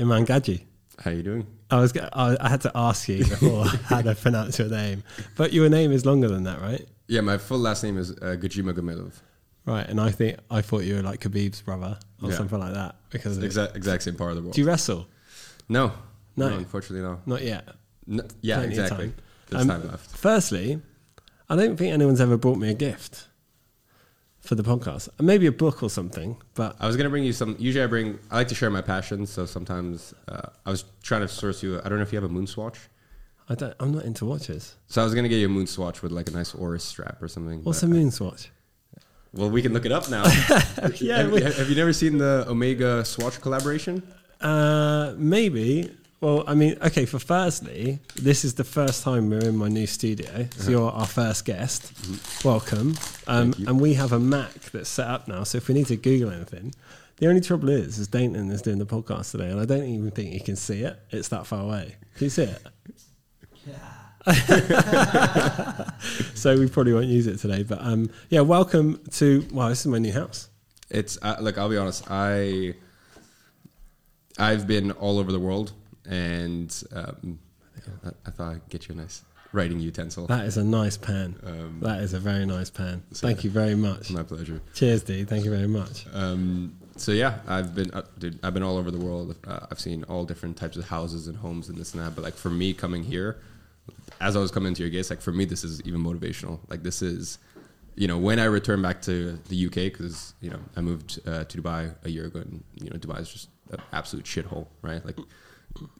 Iman Gadzhi. How are you doing? I was. I, I had to ask you before how to pronounce your name, but your name is longer than that, right? Yeah, my full last name is uh, Gajima Gamilov. Right, and I think I thought you were like Khabib's brother or Yeah. something like that because. Exact exact same part of the world. do you wrestle? no, No. unfortunately no. Not yet. no yeah, Plenty exactly. time. There's Um, time left. Firstly, I don't think anyone's ever brought me a gift for the podcast. Maybe a book or something, but I was gonna bring you some. Usually, I bring. I like to share my passions, so sometimes uh, I was trying to source you. I don't know if you have a moon swatch. I don't. I'm not into watches. So I was gonna get you a moon swatch with like a nice Oris strap or something. What's but- a moon swatch? Well, we can look it up now. Yeah, have, we- have you never seen the Omega swatch collaboration? Uh, maybe. Well, I mean, okay. For firstly, this is the first time we're in my new studio, so you're our first guest. Welcome. Um, Uh-huh. Thank you. and we have a Mac that's set up now. So if we need to Google anything, the only trouble is, is Dayton is doing the podcast today, and I don't even think you can see it. It's that far away. Can you see it? Yeah. so we probably won't use it today. But um, yeah, welcome to. Well, this is my new house. It's uh, look. I'll be honest. I I've been all over the world, and um, I, I thought I'd get you a nice writing utensil. That is a nice pen. Um, That is a very nice pen. So- Thank you very much. my pleasure. Cheers, dude. Thank you very much. Um, so yeah, I've been, uh, dude, I've been all over the world. Uh, I've seen all different types of houses and homes and this and that. But like for me, coming here, as I was coming to your gates, like for me, this is even motivational. Like this is, you know, when I return back to the UK, because you know I moved uh, to Dubai a year ago, and you know Dubai is just an absolute shithole, right? Like,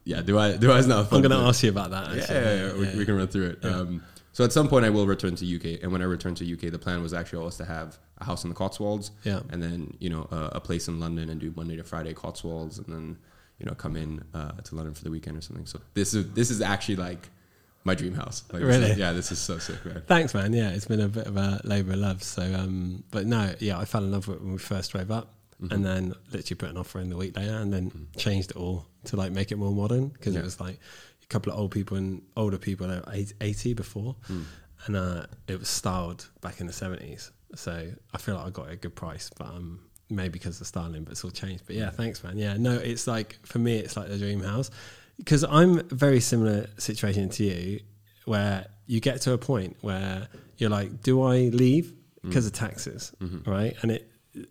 yeah, Dubai, Dubai is not. I'm going to ask you about that. yeah, Actually. yeah, yeah, we, we can run through it. Um, so at some point, I will return to UK, and when I return to UK, the plan was actually always to have a house in the Cotswolds, Yeah. and then you know a, a place in London and do Monday to Friday Cotswolds, and then you know come in uh, to London for the weekend or something. So this is this is actually like my dream house. Like, Really? yeah, this is so sick, man. Thanks, man. Yeah, it's been a bit of a labour of love. So, um, but no, yeah, I fell in love with it when we first drove up, Mm-hmm. and then literally put an offer in the week later, and then changed it all to like make it more modern because Yeah. it was like a couple of old people and older people that were 80 before, Mm. and uh, it was styled back in the 70s. So I feel like I got a good price, but um, maybe because of styling, but it's all changed. But yeah, thanks, man. Yeah, no, it's like for me, it's like the dream house because I'm very similar situation to you, where you get to a point where you're like, do I leave because of taxes, right? And it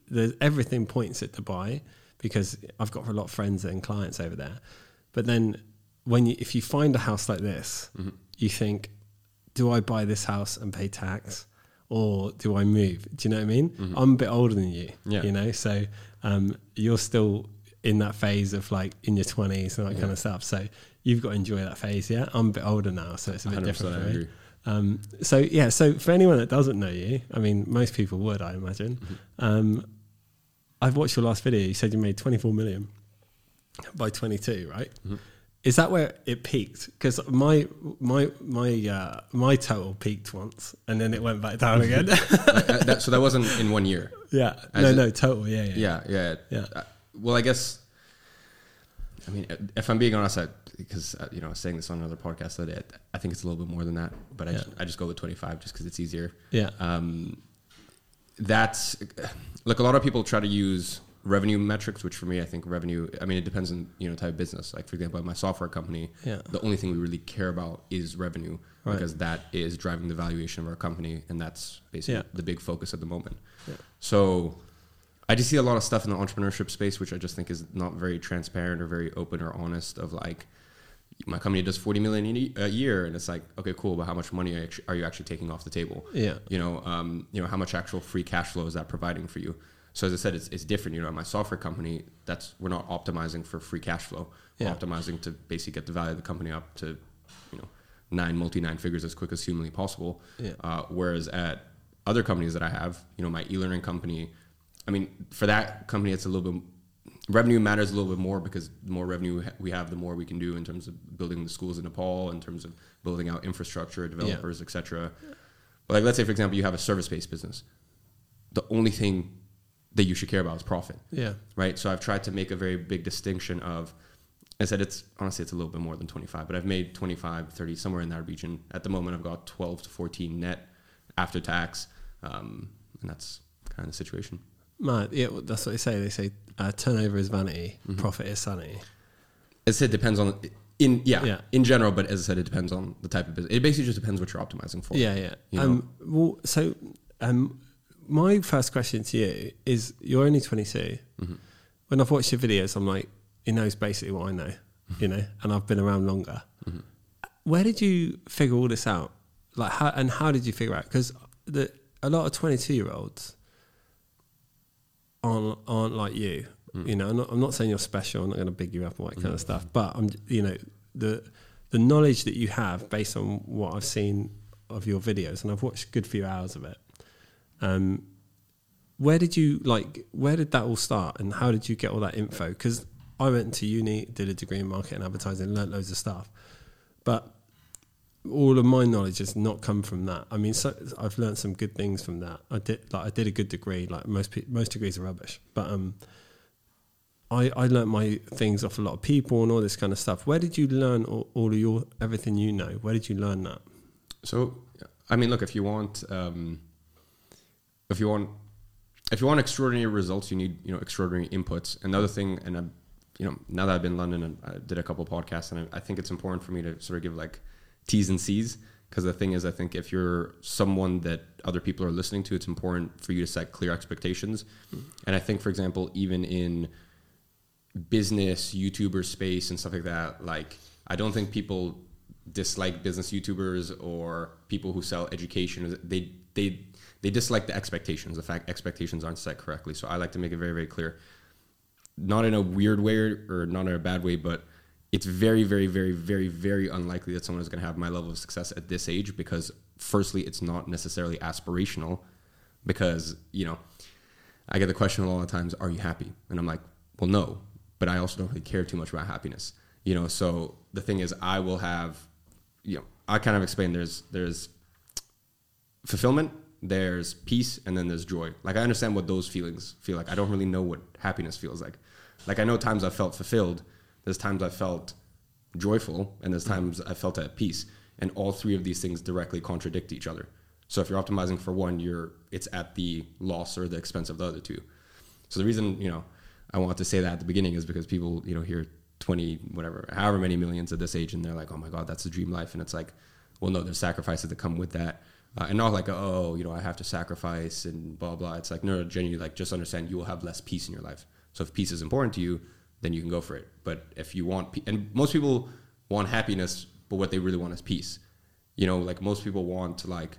there's everything points at Dubai because I've got a lot of friends and clients over there. But then when you if you find a house like this, you think, do I buy this house and pay tax? Or do I move? Do you know what I mean? I'm a bit older than you, Yeah. you know, so um, you're still in that phase of like in your 20s and that kind of stuff. So you've got to enjoy that phase. Yeah. I'm a bit older now, so it's a bit different for me. Um, so yeah, so for anyone that doesn't know you, I mean, most people would, I imagine. Mm-hmm. Um, I've watched your last video. You said you made 24 million by 22, right? Mm-hmm. Is that where it peaked? Because my my my uh, my total peaked once, and then it went back down again. Uh, that, so that wasn't in one year. yeah, As no, it- no, total, yeah, yeah, Yeah, yeah, Yeah. Uh, well, I guess. I mean, if I'm being honest, I, because uh, you know, I was saying this on another podcast the other day, I, think it's a little bit more than that, but I, Yeah. just, I just go with 25 just because it's easier. yeah, Um, that's like A lot of people try to use revenue metrics, which for me, I think revenue. I mean, it depends on you know type of business. Like for example, at my software company, Yeah. the only thing we really care about is revenue Right. because that is driving the valuation of our company, and that's basically Yeah. the big focus at the moment. Yeah. So. I just see a lot of stuff in the entrepreneurship space, which I just think is not very transparent or very open or honest. Of like, my company does forty million a year, and it's like, okay, cool, but how much money are you actu- are you actually taking off the table? yeah, you know, um, you know, how much actual free cash flow is that providing for you? So as I said, it's, it's different. You know, at my software company, that's we're not optimizing for free cash flow. We're optimizing to basically get the value of the company up to, you know, nine multi nine figures as quick as humanly possible. Yeah. Uh, whereas at other companies that I have, you know, my e-learning company, I mean, for that company, it's a little bit revenue matters a little bit more because the more revenue we have, the more we can do in terms of building the schools in Nepal, in terms of building out infrastructure, developers, etc. But like, let's say, for example, you have a service-based business. The only thing that you should care about is profit, yeah, right? So I've tried to make a very big distinction of. I said it's honestly it's a little bit more than 25, but I've made 25, 30 somewhere in that region. At the moment, I've got 12 to 14 net after tax, um, and that's kind of the situation. Man, yeah. well, That's what they say. They say uh, turnover is vanity, Mm-hmm. profit is sanity. As I said, depends on in yeah, Yeah. in general. But as I said, it depends on the type of business. It basically just depends what you're optimizing for. Yeah, yeah. You know? Um, well, so um, my first question to you is: You're only 22. Mm-hmm. When I've watched your videos, I'm like, he knows basically what I know, Mm-hmm. you know, and I've been around longer. Where did you figure all this out? Like, how and how did you figure out? Because the a lot of 22 year olds aren't aren't like you. Mm. You know, I'm not, I'm not saying you're special. I'm not going to big you up and all that kind of stuff. But I'm, you know, the the knowledge that you have based on what I've seen of your videos, and I've watched a good few hours of it. Um, where did you like? Where did that all start, and how did you get all that info? Because I went to uni, did a degree in marketing and advertising, learnt loads of stuff, but all of my knowledge has not come from that. I mean, so I've learned some good things from that. I did like I did a good degree. Like most pe- most degrees are rubbish, but um, I I learnt my things off a lot of people and all this kind of stuff. Where did you learn all, all of your everything you know? Where did you learn that? So, I mean, look, if you want, um, if you want, if you want extraordinary results, you need you know extraordinary inputs. Another thing, and I, you know, now that I've been in London and I did a couple podcasts, and I, I think it's important for me to sort of give like T's and C's because the thing is, I think if you're someone that other people are listening to, it's important for you to set clear expectations. Mm-hmm. And I think, for example, even in business YouTuber space and stuff like that, like I don't think people dislike business YouTubers or people who sell education. They they they dislike the expectations. The fact expectations aren't set correctly. So I like to make it very very clear, not in a weird way or not in a bad way, but it's very very very very very unlikely that someone is going to have my level of success at this age because firstly, it's not necessarily aspirational because you know I get the question a lot of times, "Are you happy?" And I'm like, "Well, no," but I also don't really care too much about happiness. You know, so the thing is, I will have, you know, I kind of explain there's there's fulfillment, there's peace, and then there's joy. Like I understand what those feelings feel like. I don't really know what happiness feels like. Like I know times I've felt fulfilled. There's times I felt joyful, and there's times I felt at peace. And all three of these things directly contradict each other. So if you're optimizing for one, you're it's at the loss or the expense of the other two. So the reason you know I want to say that at the beginning is because people you know hear 20 whatever however many millions at this age and they're like oh my god that's the dream life and it's like well no there's sacrifices that come with that uh, and not like oh you know I have to sacrifice and blah blah. It's like no genuinely like just understand you will have less peace in your life. So if peace is important to you, then you can go for it. But if you want pe- and most people want happiness, but what they really want is peace. You know, like most people want to like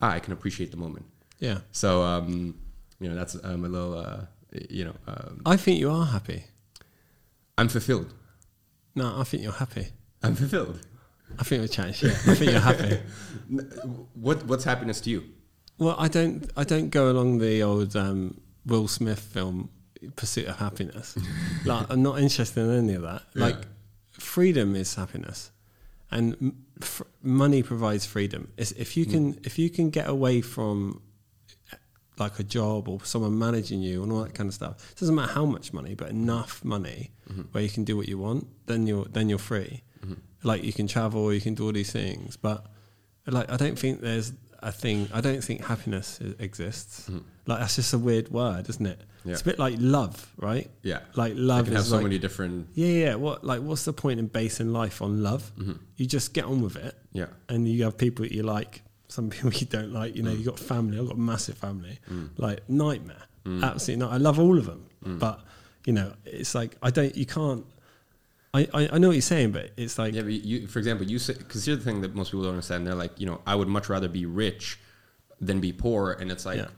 ah, I can appreciate the moment. Yeah, So um, you know that's um, a little uh, you know um, I think you are happy. I'm fulfilled. No, I think you're happy. I'm fulfilled. I think we're chatting shit. I think you're happy. What what's happiness to you? Well, I don't. I don't go along the old um, Will Smith film Pursuit of Happiness. like, I'm not interested in any of that. Like, Yeah. freedom is happiness, and f- money provides freedom. It's, if you can, mm. if you can get away from like a job or someone managing you and all that kind of stuff, it doesn't matter how much money, but enough money mm-hmm. where you can do what you want, then you're then you're free. Mm-hmm. Like you can travel, you can do all these things, but like I don't think there's a thing. I don't think happiness exists. Mm-hmm. Like that's just a weird word, isn't it? Yeah. It's a bit like love, right? Yeah, Like love can is have so like many different. yeah, yeah. What like what's the point in basing life on love? Mm-hmm. You just get on with it, Yeah, and you have people that you like, some people you don't like. You know, mm. you got family. I've got a massive family. Mm. Like nightmare, mm. absolutely not. I love all of them, but you know, it's like I don't. You can't. I, I, I know what you're saying, but it's like Yeah, but you, for example, you say because here's the thing that most people don't understand. They're like, you know, I would much rather be rich than be poor, and it's like, Yeah.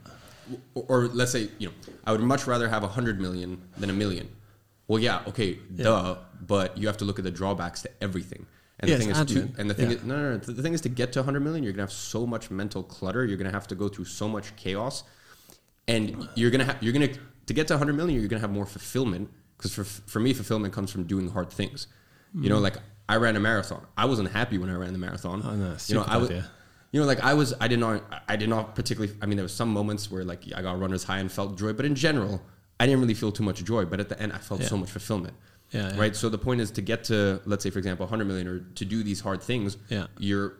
Or, or let's say, you know, I would much rather have a hundred million than a million. Well, yeah, okay, duh, but you have to look at the drawbacks to everything. And Yeah, the thing is, to, and the thing Yeah. is, no, no, no, the thing is to get to 100 million, you're gonna have so much mental clutter. You're gonna have to go through so much chaos, and you're gonna have, you're gonna to get to 100 million, you're gonna have more fulfillment. Because for for me, fulfillment comes from doing hard things. You know, like I ran a marathon. I wasn't happy when I ran the marathon. Oh, no, you know, I was. You know, like I was, I did not, I did not particularly. I mean, there was some moments where like I got runner's high and felt joy, but in general, I didn't really feel too much joy. But at the end, I felt Yeah. so much fulfillment. Yeah, yeah. Right. So the point is to get to, let's say, for example, 100 million, or to do these hard things. Yeah. You're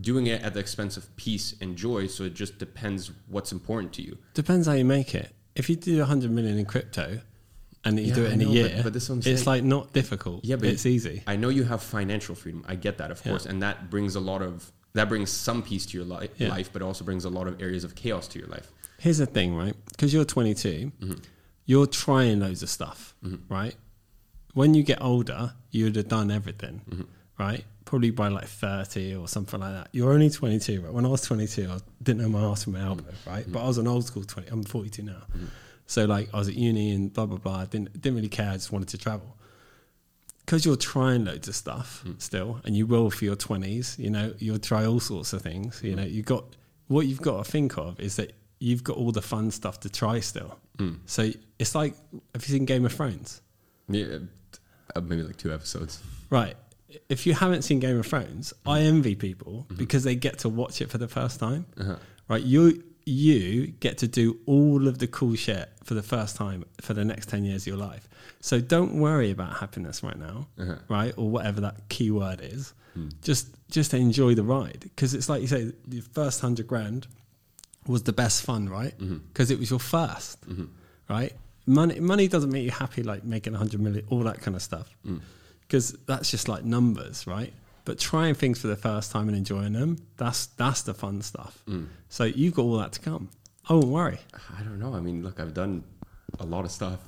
doing it at the expense of peace and joy. So it just depends what's important to you. depends how you make it. If you do 100 million in crypto, and you Yeah, do it in a year. but- but this one's it's saying. like not difficult. Yeah, but it's easy. I know you have financial freedom. I get that, of Yeah. course, and that brings a lot of that brings some peace to your li- Yeah. life, but also brings a lot of areas of chaos to your life. Here's the thing, right? Because you're 22, Mm-hmm. you're trying loads of stuff, right? When you get older, you'd have done everything, Mm-hmm. right? Probably by like 30 or something like that. You're only 22, right? When I was 22, I didn't know my ass from my elbow, right? Mm-hmm. But I was an old school 20. I'm 42 now. So like I was at uni and blah, blah, blah. I didn't, didn't really care. I just wanted to travel. Because you're trying loads of stuff Mm. still, and you will for your 20s, you know, you'll try all sorts of things. You know, you got what you've got to think of is that you've got all the fun stuff to try still. Mm. So it's like, have you seen Game of Thrones? Yeah, uh, maybe like two episodes. Right. If you haven't seen Game of Thrones, I envy people Mm-hmm. because they get to watch it for the first time. Uh-huh. Right. You you get to do all of the cool shit for the first time for the next 10 years of your life. So don't worry about happiness right now, Uh-huh. right? Or whatever that key word is. Hmm. Just just enjoy the ride because it's like you say the first 100 grand was the best fun, right? Mm-hmm. Because it was your 1st right? Money money doesn't make you happy like making 100 million all that kind of stuff. Mm. Because that's just like numbers, right? But trying things for the first time and enjoying them, that's that's the fun stuff. Mm. So you've got all that to come. I won't worry. I don't know. I mean, look, I've done a lot of stuff.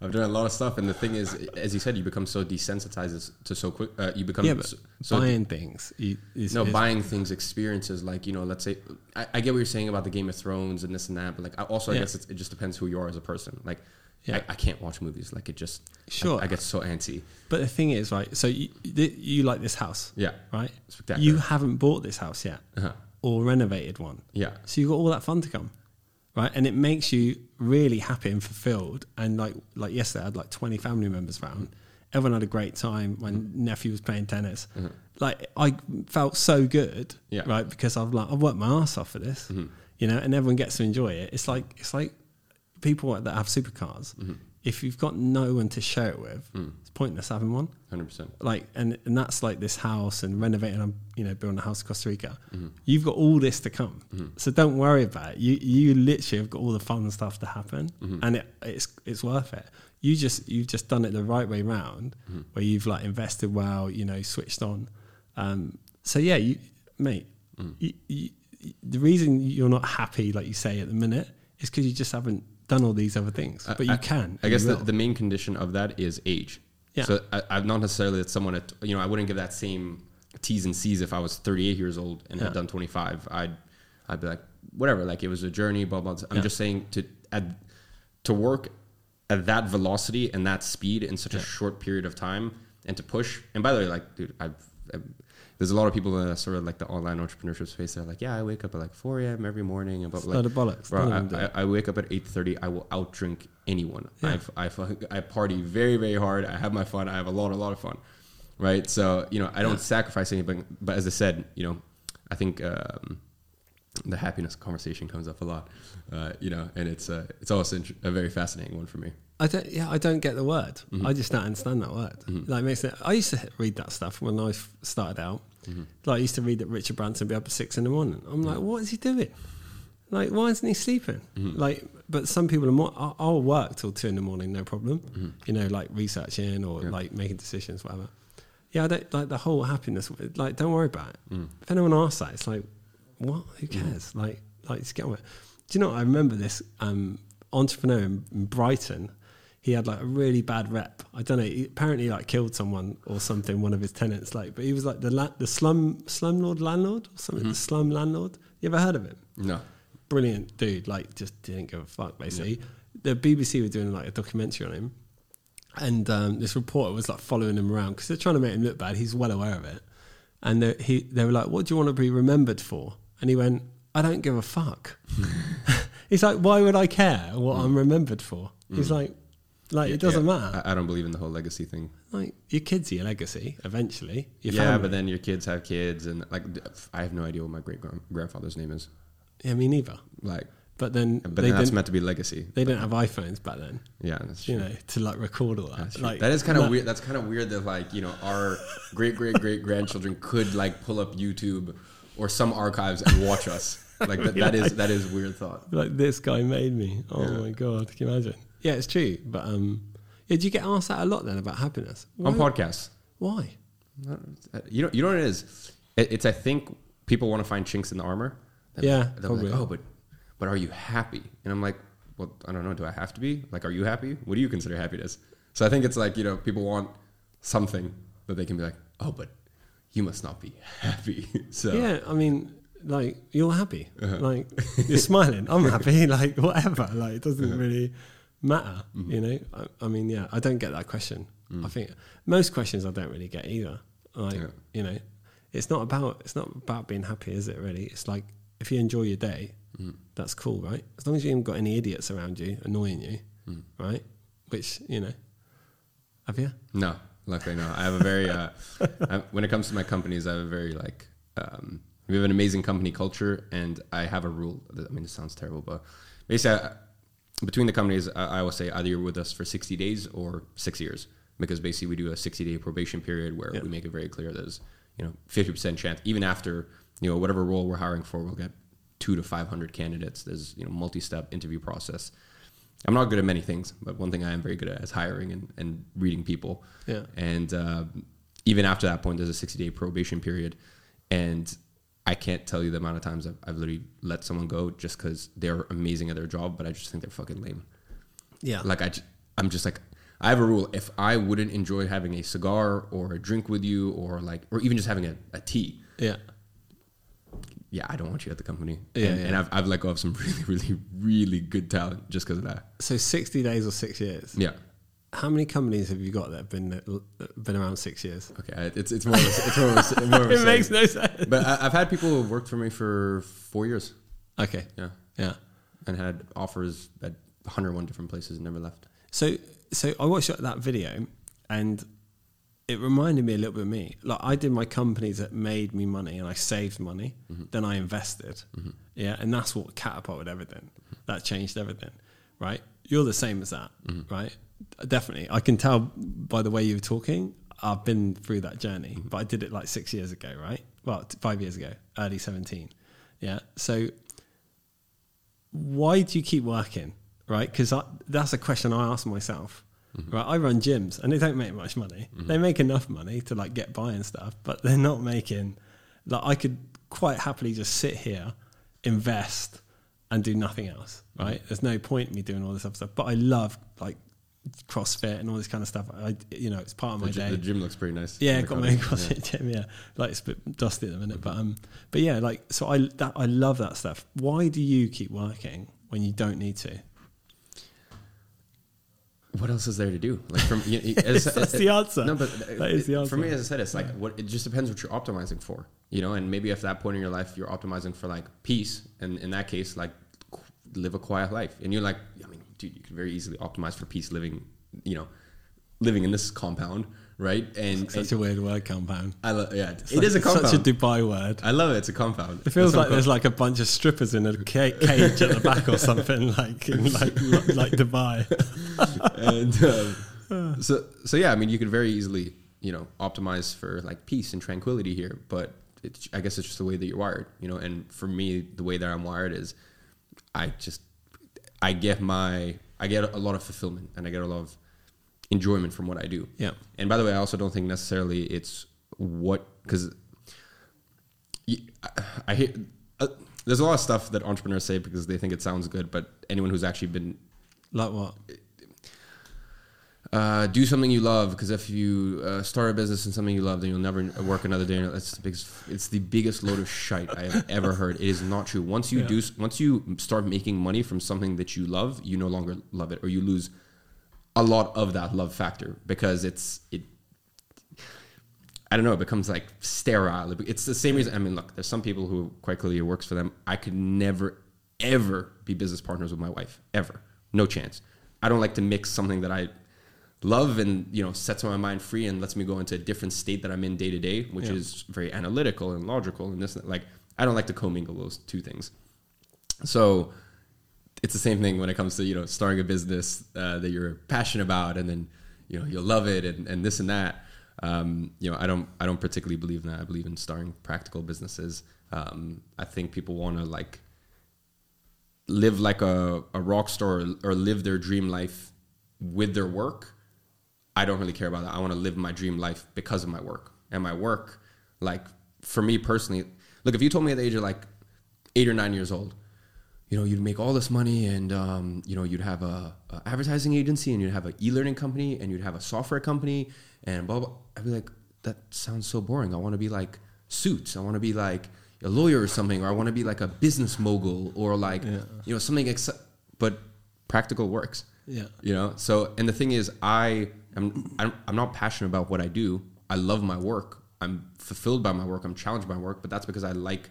I've done a lot of stuff, and the thing is, as you said, you become so desensitized to so quick. Uh, you become yeah, but so, so buying things. Is, no is- buying things, experiences. Like you know, let's say I, I get what you're saying about the Game of Thrones and this and that, but like I also I Yeah. guess it's, it just depends who you are as a person. Like Yeah. I, I can't watch movies. Like it just Sure. I, I get so antsy. But the thing is, right? So you you like this house, Yeah, right? Spectacular. You haven't bought this house yet, Uh-huh. or renovated one. yeah, So you've got all that fun to come, right? And it makes you really happy and fulfilled. And like like yesterday, I had like twenty family members around. Everyone had a great time. My mm-hmm. nephew was playing tennis. Mm-hmm. Like I felt so good, Yeah. right? Because I've like I've worked my ass off for this, mm-hmm. you know. And everyone gets to enjoy it. It's like it's like people that have supercars. If you've got no one to share it with, it's pointless having one. hundred percent. like and and that's like this house and renovating um you know building a house in costa rica Mm-hmm. you've got all this to come so don't worry about it you you literally have got all the fun stuff to happen Mm-hmm. and it, it's it's worth it you just you've just done it the right way round Mm-hmm. where you've like invested well you know switched on um so yeah you mate Mm. you, you, the reason you're not happy like you say at the minute is because you just haven't done all these other things but you I- can I guess the, the main condition of that is age. Yeah. So I, I'm not necessarily that someone at you know I wouldn't give that same T's and C's if I was 38 years old and Yeah. had done 25. I'd I'd be like whatever. Like it was a journey. Blah blah. blah. I'm Yeah. just saying to at, to work at that velocity and that speed in such a short period of time and to push. And by the way, like dude, I've, I've there's a lot of people in sort of like the online entrepreneurship space that are like, yeah, I wake up at like 4 a.m. every morning Load of bollocks. Bro, I, of them do it. I, I wake up at 8.30 i will outdrink anyone Yeah. I've, I, I party very very hard i have my fun i have a lot a lot of fun right so you know i don't sacrifice anything but as i said you know i think um, the happiness conversation comes up a lot uh, you know and it's uh, it's also a very fascinating one for me I don't. Yeah, I don't get the word. Mm-hmm. I just don't understand that word. Like, makes it. I used to read that stuff when I started out. Mm-hmm. Like, I used to read that Richard Branson be up at six in the morning. I'm like, what is he doing? Like, why isn't he sleeping? Mm-hmm. Like, but some people are more. I'll, I'll work till two in the morning, no problem. You know, like researching or Mm-hmm. Yeah. like making decisions, whatever. Yeah, I don't like the whole happiness. Like, don't worry about it. Mm. If anyone asks that, it's like, what? Who cares? Like, like just get on with it. Do you know? What? I remember this um, entrepreneur in, in Brighton. He had like a really bad rep. I don't know. He apparently like killed someone or something. One of his tenants, like, but he was like the la- the slum slumlord landlord or something. The mm-hmm. slum landlord. You ever heard of him? no Brilliant dude. Like, just didn't give a fuck. Basically, the BBC were doing like a documentary on him, and um, this reporter was like following him around because they're trying to make him look bad. He's well aware of it, and they, he they were like, "What do you want to be remembered for?" And he went, "I don't give a fuck." He's like, "Why would I care what mm. I'm remembered for?" He's mm. like, "Like it doesn't Yeah, matter. I, I don't believe in the whole legacy thing like your kids are your legacy eventually. Your yeah family. but then your kids have kids and like I have no idea what my great grandfather's name is yeah, me neither. like But then but they then that's meant to be legacy They didn't have iPhones back then, yeah that's true you know, to like record all that. Like that is kind of weird. That's kind of weird that like you know our great great great grandchildren could like pull up YouTube or some archives and watch us. Like that, that is that is weird thought. like this guy made me. Oh Yeah. my god, can you imagine? Yeah, it's true, but um, yeah, do you get asked that a lot then about happiness? on podcasts. Why? You know, you know what it is. It, it's I think people want to find chinks in the armor. They're Yeah, like, they're like, oh, but but are you happy? And I'm like, well, I don't know. Do I have to be? Like, are you happy? What do you consider happiness? So I think it's like you know, people want something that they can be like, oh, but you must not be happy. so Yeah, I mean, like you're happy, Uh-huh. like you're smiling. I'm happy, like whatever. Like it doesn't Uh-huh. really matter, Mm-hmm. you know. I, I mean, yeah, I don't get that question. Mm. I think most questions I don't really get either. Like Yeah. you know, it's not about it's not about being happy, is it? Really, it's like if you enjoy your day, Mm. that's cool, right? As long as you haven't got any idiots around you annoying you, Mm. right? Which you know, have you? No, luckily no. I have a very uh, when it comes to my companies, I have a very like um, we have an amazing company culture, and I have a rule. that- I mean, it sounds terrible, but basically, I, between the companies, I, I always say either you're with us for 60 days or six years, because basically we do a 60 day probation period where Yeah. we make it very clear there's you know 50% chance, even after you know whatever role we're hiring for, we'll get two to 500 candidates. There's you know multi step interview process. I'm not good at many things, but one thing I am very good at is hiring and, and reading people. Yeah. And uh, even after that point, there's a 60 day probation period. And I can't tell you the amount of times I've, I've literally let someone go just because they're amazing at their job, but I just think they're fucking lame. Yeah, Like, I, I'm just like, I have a rule. If I wouldn't enjoy having a cigar or a drink with you or like, or even just having a, a tea, yeah, yeah, I don't want you at the company. Yeah, and, yeah. and I've, I've let go of some really, really, really good talent just because of that. So sixty days or six years. Yeah. How many companies have you got that have been been around six years? Okay. It's, it's more of a, it's more of a, more of a it makes no sense. But I, I've had people who have worked for me for four years. Okay, Yeah. yeah. And had offers at 101 different places and never left. So, so I watched that video, and it reminded me a little bit of me. Like I did my companies that made me money, and I saved money. Mm-hmm. Then I invested. Mm-hmm. Yeah, and that's what catapulted everything. Mm-hmm. That changed everything. Right? You're the same as that. Right? Definitely. I can tell by the way you were talking. I've been through that journey, mm-hmm. but I did it like six years ago. Right? Well, t- five years ago, early seventeen. Yeah. So why do you keep working? Right? Because that's a question I ask myself. Mm-hmm. Right? I run gyms and they don't make much money. Mm-hmm. They make enough money to like get by and stuff, but they're not making. Like I could quite happily just sit here, invest, and do nothing else. Right? There's no point in me doing all this other stuff. But I love like CrossFit and all this kind of stuff. I, you know, it's part of my day. the gym looks pretty nice. Yeah, got my. CrossFit gym. Yeah, like it's a bit dusty at the minute, but um, but yeah, like so I that I love that stuff. Why do you keep working when you don't need to? What else is there to do? Like from you know, as- That's the answer. No, but That is the answer. For me, as I said, it's like what it just depends what you're optimizing for, you know. And maybe at that point in your life, you're optimizing for like peace, and in that case, like live a quiet life. And you're like, I mean, dude, you can very easily optimize for peace living, you know, living in this compound, right? And, Such and a weird word, compound. I love, yeah, It's it like- is a it's compound. Such a Dubai word. I love it. It's a compound. It feels That's like there's like a bunch of strippers in a cage at the back or something, like in like like Dubai. and um, so so yeah, I mean, you could very easily you know optimize for like peace and tranquility here, but it's, I guess it's just the way that you're wired, you know. And for me, the way that I'm wired is, I just I get my I get a lot of fulfillment and I get a lot of enjoyment from what I do. Yeah. And by the way, I also don't think necessarily it's what because I, I hear uh, there's a lot of stuff that entrepreneurs say because they think it sounds good, but anyone who's actually been Like what? Uh, do something you love because if you uh, start a business in something you love, then you'll never work another day. That's the biggest. It's the biggest load of shite I have ever heard. It is not true. Once you Yeah. do, once you start making money from something that you love, you no longer love it, or you lose a lot of that love factor because it's it. I don't know. It becomes like sterile. It's the same reason. I mean, look, there's some people who quite clearly it works for them. I could never, ever be business partners with my wife. Ever, no chance. I don't like to mix something that I love and you know sets my mind free and lets me go into a different state that I'm in day to day, which Yeah. is very analytical and logical and this like I don't like to commingle those two things. So it's the same thing when it comes to you know starting a business uh, that you're passionate about and then you know you'll love it and, and this and that. Um, you know I don't I don't particularly believe in that. I believe in starting practical businesses. Um, I think people want to like live like a, a rock star or, or live their dream life with their work I don't really care about that. I want to live my dream life because of my work. And my work, like for me personally, look, if you told me at the age of like eight or nine years old, you know, you'd make all this money and, um, you know, you'd have a, a advertising agency and you'd have an e-learning company and you'd have a software company and blah, blah. I'd be like, that sounds so boring. I want to be like suits. I want to be like a lawyer or something, or I want to be like a business mogul or like, Yeah. you know, something, ex- but practical works Yeah. you know so and the thing is i I'm, I'm not passionate about what i do. I love my work. I'm fulfilled by my work. I'm challenged by my work but that's because i like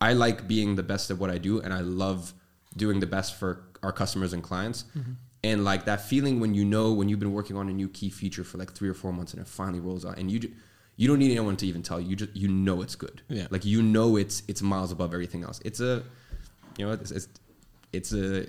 i like being the best at what i do and i love doing the best for our customers and clients. Mm-hmm. And like that feeling when you know when you've been working on a new key feature for like three or four months and it finally rolls out and you ju- you don't need anyone to even tell you. You just you know it's good. Yeah. like you know it's it's miles above everything else. It's a you know it's it's, it's a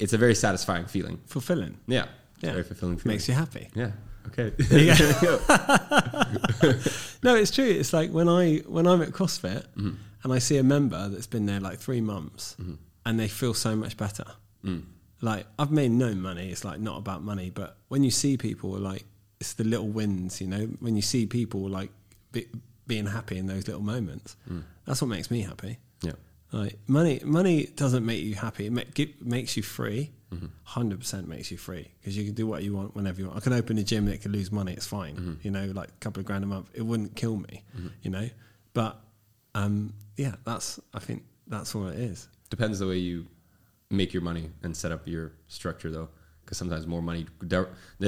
it's a very satisfying feeling. Fulfilling. yeah. Yeah. Very fulfilling feeling. Makes you happy. yeah. Okay. Yeah. No, it's true. It's like when I when I'm at CrossFit Mm-hmm. and I see a member that's been there like three months Mm-hmm. and they feel so much better. Mm. Like I've made no money. It's like not about money, but when you see people like it's the little wins. You know, when you see people like be, being happy in those little moments, Mm. that's what makes me happy. yeah. Like money, money doesn't make you happy. It ma- gi- makes you free. Mm-hmm. 100 percent makes you free because you can do what you want whenever you want. I can open a gym and it could lose money. It's fine. Mm-hmm. You know, like a couple of grand a month, it wouldn't kill me. You know, but um, yeah, that's I think that's all it is. Depends the way you make your money and set up your structure, though. Because sometimes more money,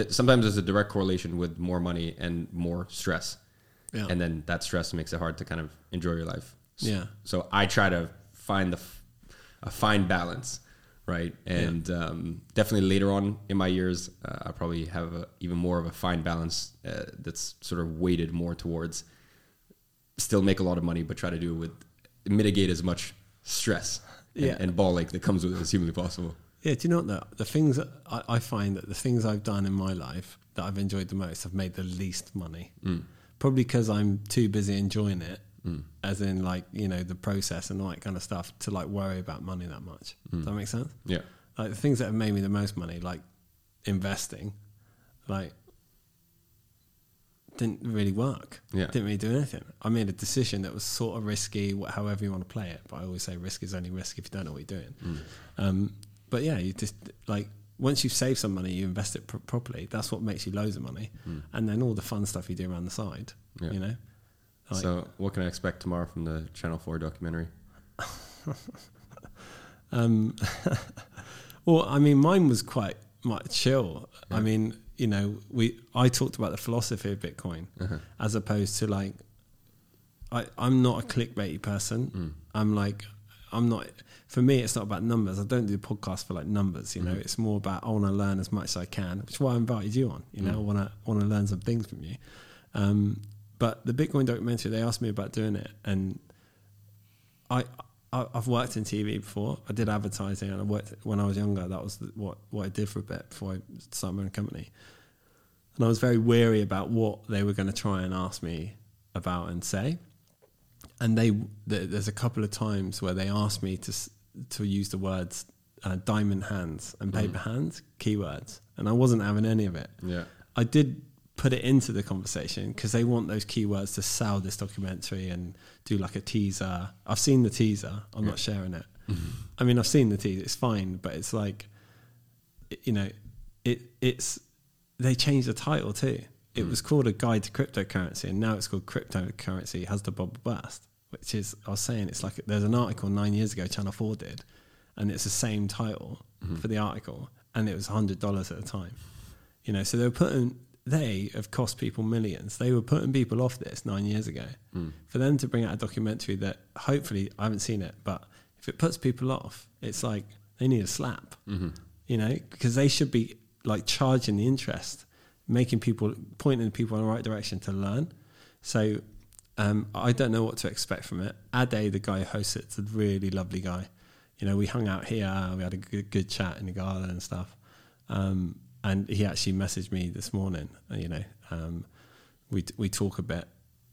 sometimes there's a direct correlation with more money and more stress. Yeah. And then that stress makes it hard to kind of enjoy your life. S- Yeah. So I try to find the a fine balance, right? And um, definitely later on in my years, uh, I probably have a, even more of a fine balance uh, that's sort of weighted more towards still make a lot of money, but try to do it with mitigate as much stress and, Yeah. and ball ache that comes with it as humanly possible. Yeah, do you know what? The, the things I, I find that the things I've done in my life that I've enjoyed the most have made the least money. Probably because I'm too busy enjoying it, as in like you know the process and all that kind of stuff, to like worry about money that much. Does that make sense? Yeah. Like the things that have made me the most money, like investing, like didn't really work. Yeah. Didn't really do anything. I made a decision that was sort of risky, however you want to play it. But I always say risk is only risk if you don't know what you're doing. Mm. Um, but yeah, you just like once you've saved some money, you invest it pr- properly. That's what makes you loads of money, and then all the fun stuff you do around the side. Mm. Yeah. You know. Like- so what can I expect tomorrow from the Channel 4 documentary? Um, well, I mean, mine was quite much chill. I mean, you know, we I talked about the philosophy of Bitcoin Uh-huh. as opposed to like, I I'm not a clickbaity person. I'm like, I'm not. For me, it's not about numbers. I don't do podcasts for like numbers. You know, it's more about I want to learn as much as I can, which is why I invited you on. You know, I want to want to learn some things from you. Um, but the Bitcoin documentary, they asked me about doing it, and I, I I've worked in TV before. I did advertising, and I worked when I was younger. That was what what I did for a bit before I started my own company. And I was very wary about what they were going to try and ask me about and say. And they th- there's a couple of times where they asked me to to use the words uh, diamond hands and paper hands keywords, and I wasn't having any of it. Yeah. I did put it into the conversation because they want those keywords to sell this documentary and do like a teaser. I've seen the teaser. I'm not sharing it. Mm-hmm. I mean, I've seen the teaser. It's fine, but it's like, you know, it it's they changed the title too. It mm. was called a guide to cryptocurrency, and now it's called cryptocurrency has the bubble burst. Which is, I was saying, it's like there's an article nine years ago Channel Four did, and it's the same title mm-hmm. for the article, and it was hundred dollars at the time. You know, so they were putting they have cost people millions. They were putting people off this nine years ago. For them to bring out a documentary that hopefully I haven't seen it, but if it puts people off, it's like they need a slap. You know, because they should be like charging the interest, making people pointing people in the right direction to learn. So um, I don't know what to expect from it. Ade, the guy who hosts it, is a really lovely guy. You know, we hung out here, we had a good, good chat in the garden and stuff. Um, and he actually messaged me this morning. uh, You know, um, we we talk a bit,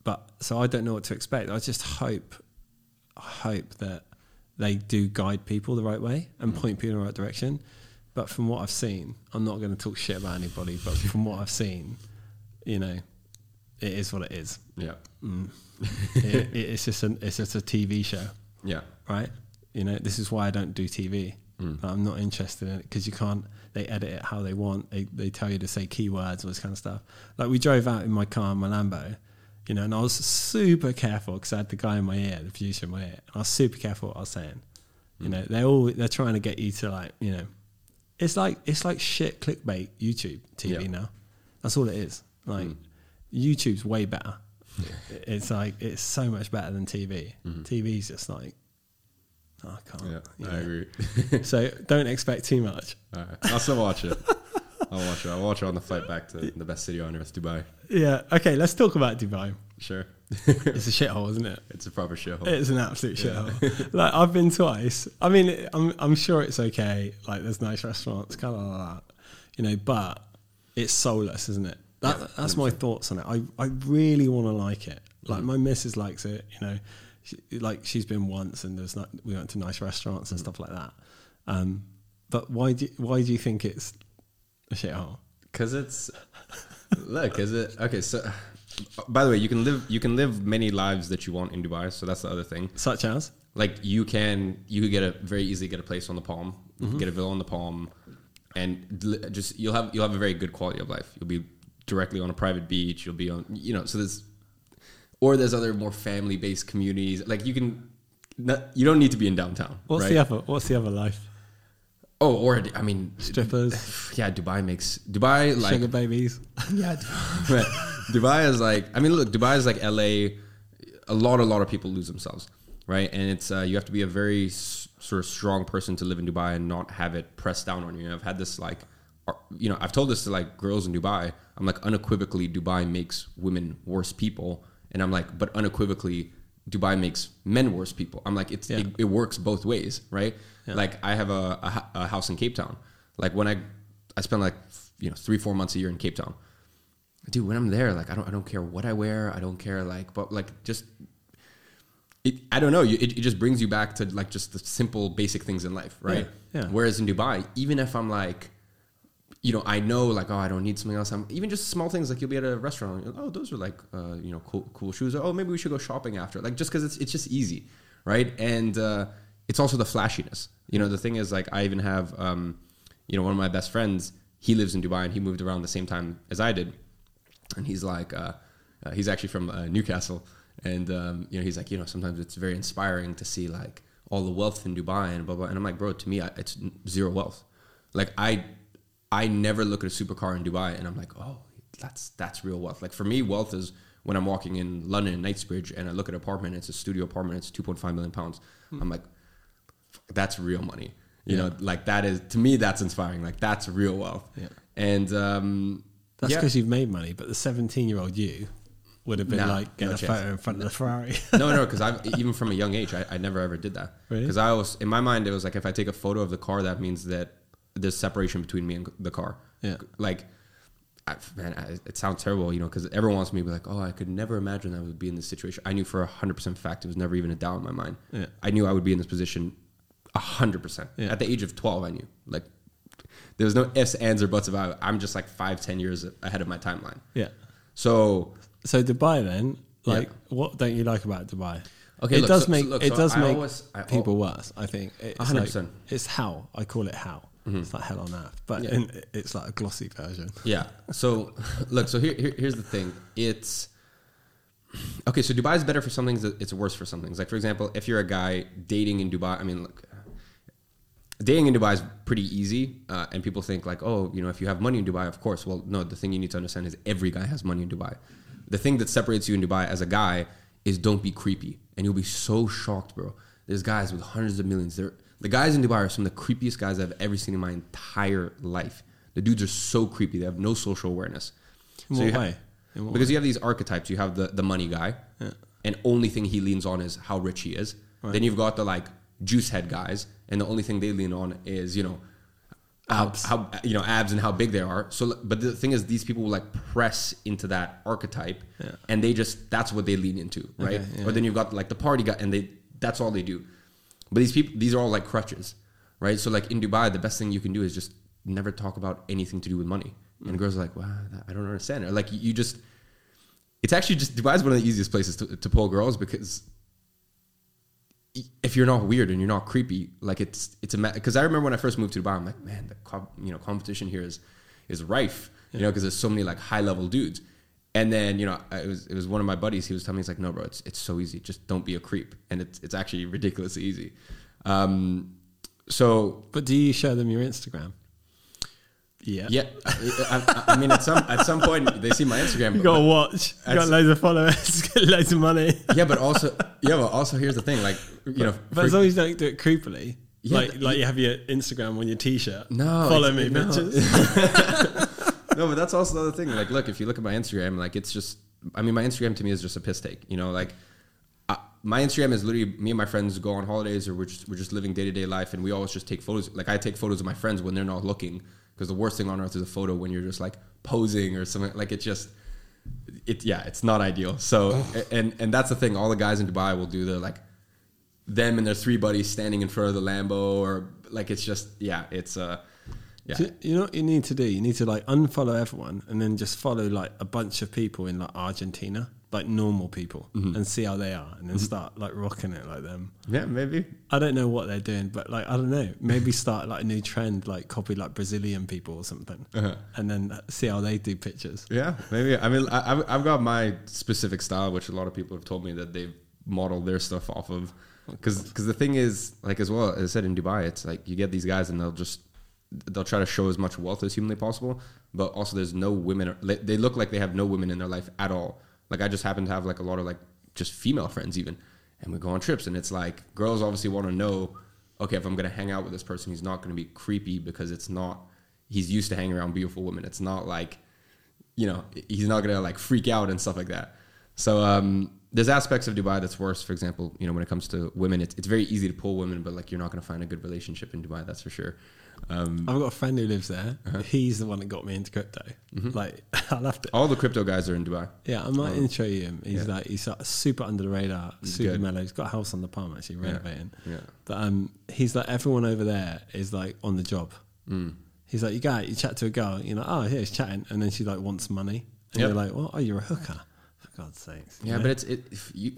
but so I don't know what to expect. I just hope, I hope that they do guide people the right way and point people in the right direction. But from what I've seen, I'm not going to talk shit about anybody. But from what I've seen, you know, it is what it is. Yeah. It, it's just an it's just a TV show, Yeah. right? You know, this is why I don't do TV. Mm. I'm not interested in it because you can't. They edit it how they want. They they tell you to say keywords, all this kind of stuff. Like we drove out in my car, in my Lambo, you know, and I was super careful because I had the guy in my ear, the producer in my ear. And I was super careful what I was saying. You Mm. know, they're all they're trying to get you to like, you know, it's like it's like shit clickbait YouTube TV Yeah. now. That's all it is. Like Mm. YouTube's way better. it's like it's so much better than TV. TV's just like oh, I can't. Mm-hmm. Yeah. I agree. so don't expect too much. All right. I'll still watch it. I'll watch it. I'll watch it on the flight back to the best city on earth, Dubai. Yeah. Okay. Let's talk about Dubai. Sure. It's a shithole, isn't it? It's a proper shithole. It's an absolute Yeah. shithole. like I've been twice. I mean, I'm I'm sure it's okay. Like there's nice restaurants, kind of like that, you know. But it's soulless, isn't it? That, Yeah, that's my thoughts on it. I I really want to like it. Like Mm-hmm. my missus likes it. You know, she, like she's been once, and there's not. We went to nice restaurants Mm-hmm. and stuff like that. Um, but why do why do you think it's a shithole? Because it's look, is it okay? So, by the way, you can live you can live many lives that you want in Dubai. So that's the other thing. Such as Like you can you could get a very easily get a place on the Palm, Mm-hmm. get a villa on the Palm, and just you'll have you'll have a very good quality of life. You'll be directly on a private beach. You'll be on you know so there's or there's other more family based communities. Like you can. Not, you don't need to be in downtown. what's right? the other what's the other life? Oh, or I mean, Strippers, yeah, Dubai makes Dubai like sugar babies. yeah, right. Dubai is like I mean, look, Dubai is like LA. A lot, a lot of people lose themselves, right? And it's uh, you have to be a very s- sort of strong person to live in Dubai and not have it pressed down on you. I've had this like, you know, I've told this to like girls in Dubai. I'm like unequivocally, Dubai makes women worse people, and I'm like, but unequivocally, Dubai makes men worse people. I'm like, it's Yeah. it, it works both ways, right? Yeah. Like I have a, a, a house in Cape Town. Like when I I spend like you know three four months a year in Cape Town dude when i'm there like i don't i don't care what i wear i don't care like but like just it, i don't know it, it just brings you back to like just the simple basic things in life right Yeah, yeah. whereas in dubai even if i'm like you know i know like oh i don't need something else. I'm even just small things like you'll be at a restaurant oh those are like uh, you know cool cool shoes. Oh maybe we should go shopping after. Like just because it's, it's just easy right? And uh, it's also the flashiness. You know the thing is like i even have um, you know one of my best friends he lives in dubai and he moved around the same time as i did. And he's like uh, uh, he's actually from uh, newcastle. And um, you know he's like you know sometimes it's very inspiring to see like all the wealth in dubai and blah blah. And i'm like bro to me I, it's zero wealth. Like i i never look at a supercar in dubai and i'm like oh that's that's real wealth like for me wealth is when i'm walking in london in knightsbridge and i look at an apartment it's a studio apartment it's 2.5 million pounds i'm like that's real money. You Yeah. know, like that is to me that's inspiring. Like that's real wealth. Yeah. And um That's yeah. because you've made money, but the 17 year old you would have been Nah, like getting no a chance. photo in front of the Ferrari. no, no, because I even from a young age, I, I never ever did that. Really? Because I was in my mind, it was like if I take a photo of the car, that means that there's separation between me and the car. Yeah. Like, I, man, I, it sounds terrible, you know, because everyone wants me to be like, oh, I could never imagine I would be in this situation. I knew for a hundred percent fact it was never even a doubt in my mind. Yeah. I knew I would be in this position a hundred percent. Yeah. At the age of twelve, I knew like. There was no ifs, ands, or buts about it. I'm just like five, ten years ahead of my timeline. yeah. So So Dubai then, Yeah. like, what don't you like about Dubai? Okay, it look, does so- so make look, it so does I make always- I people worse. I think it's A hundred percent. It's hell. I call it hell. It's like hell on earth, but Yeah. in, it's like a glossy version. Yeah. So look, so here, here here's the thing. It's okay. So Dubai is better for some things. It's worse for some things. Like for example, if you're a guy dating in Dubai, I mean, look, dating in Dubai is pretty easy, uh, and people think like, oh, you know, if you have money in Dubai, of course. Well, no. The thing you need to understand is every guy has money in Dubai. The thing that separates you in Dubai as a guy is don't be creepy, and you'll be so shocked, bro. There's guys with hundreds of millions. They're, the guys in Dubai are some of the creepiest guys I've ever seen in my entire life. The dudes are so creepy. They have no social awareness. In So what ha- way? Because you have these archetypes. You have the, the money guy, Yeah. and only thing he leans on is how rich he is. Right. Then you've got the like juice head guys, and the only thing they lean on is you know how, Abs. how you know abs and how big they are. So, but the thing is, these people will like press into that archetype, Yeah. and they just that's what they lean into, right? Okay, yeah. Or then you've got like the party guy, and they that's all they do. But these people, these are all like crutches. right? So like in Dubai, the best thing you can do is just never talk about anything to do with money. And mm. girls are like, wow, I don't understand. Or like you just, it's actually just Dubai is one of the easiest places to, to pull girls because if you're not weird and you're not creepy, like it's it's a because I remember when I first moved to Dubai, I'm like, man, the comp, you know competition here is is rife, you know, because there's so many like high level dudes. And then you know, it was it was one of my buddies. He was telling me, he's like, no, bro, it's it's so easy. Just don't be a creep, and it's it's actually ridiculously easy. Um, so, but do you show them your Instagram? Yeah, yeah. I, I, mean, at some at some point they see my Instagram. You got to watch. You got loads of followers, get loads of money. yeah, but also, yeah, but also here's the thing, like you know, but, as long as you don't do it creepily, yeah, like like you have your Instagram on your t-shirt. No, follow me, no. bitches. no, but that's also the other thing. Like, look, if you look at my Instagram, like it's just, I mean, my Instagram to me is just a piss take. You know, like my Instagram is literally me and my friends go on holidays or we're just we're just living day to day life, and we always just take photos. Like I take photos of my friends when they're not looking because the worst thing on earth is a photo when you're just like posing or something like it just it yeah it's not ideal so and and that's the thing all the guys in dubai will do the like them and their three buddies standing in front of the lambo or like it's just yeah it's uh yeah. you know what you need to do? You need to like unfollow everyone and then just follow like a bunch of people in like Argentina like normal people mm-hmm. and see how they are and then mm-hmm. start like rocking it like them. Yeah, maybe. I don't know what they're doing, but like I don't know. Maybe start like a new trend, like copy like Brazilian people or something, uh-huh. and then see how they do pictures. Yeah, maybe. I mean, I, I've got my specific style, which a lot of people have told me that they've modeled their stuff off of. Because because the thing is, like as well as I said in Dubai, it's like you get these guys and they'll just they'll try to show as much wealth as humanly possible, but also there's no women. They look like they have no women in their life at all like I just happen to have like a lot of like just female friends even, and we go on trips, and it's like girls obviously want to know, okay, if I'm gonna hang out with this person, he's not gonna be creepy because it's not. He's used to hanging around beautiful women. It's not like, you know, he's not gonna like freak out and stuff like that. So um, there's aspects of Dubai that's worse. For example, you know, when it comes to women, it's, it's very easy to pull women, but like you're not going to find a good relationship in Dubai. That's for sure. Um, I've got a friend who lives there. Uh-huh. He's the one that got me into crypto. Mm-hmm. Like I love it. All the crypto guys are in Dubai. Yeah, I might oh. intro you him. He's yeah. like he's like super under the radar, super Good. mellow. He's got a house on the palm actually renovating. Yeah. yeah. But um, he's like everyone over there is like on the job. Mm. He's like you go out, you chat to a girl, you're like oh yeah, he's chatting, and then she like wants money, and yep. you're like well, oh you're a hooker. For God's sakes. Yeah, know? but it's it. If you,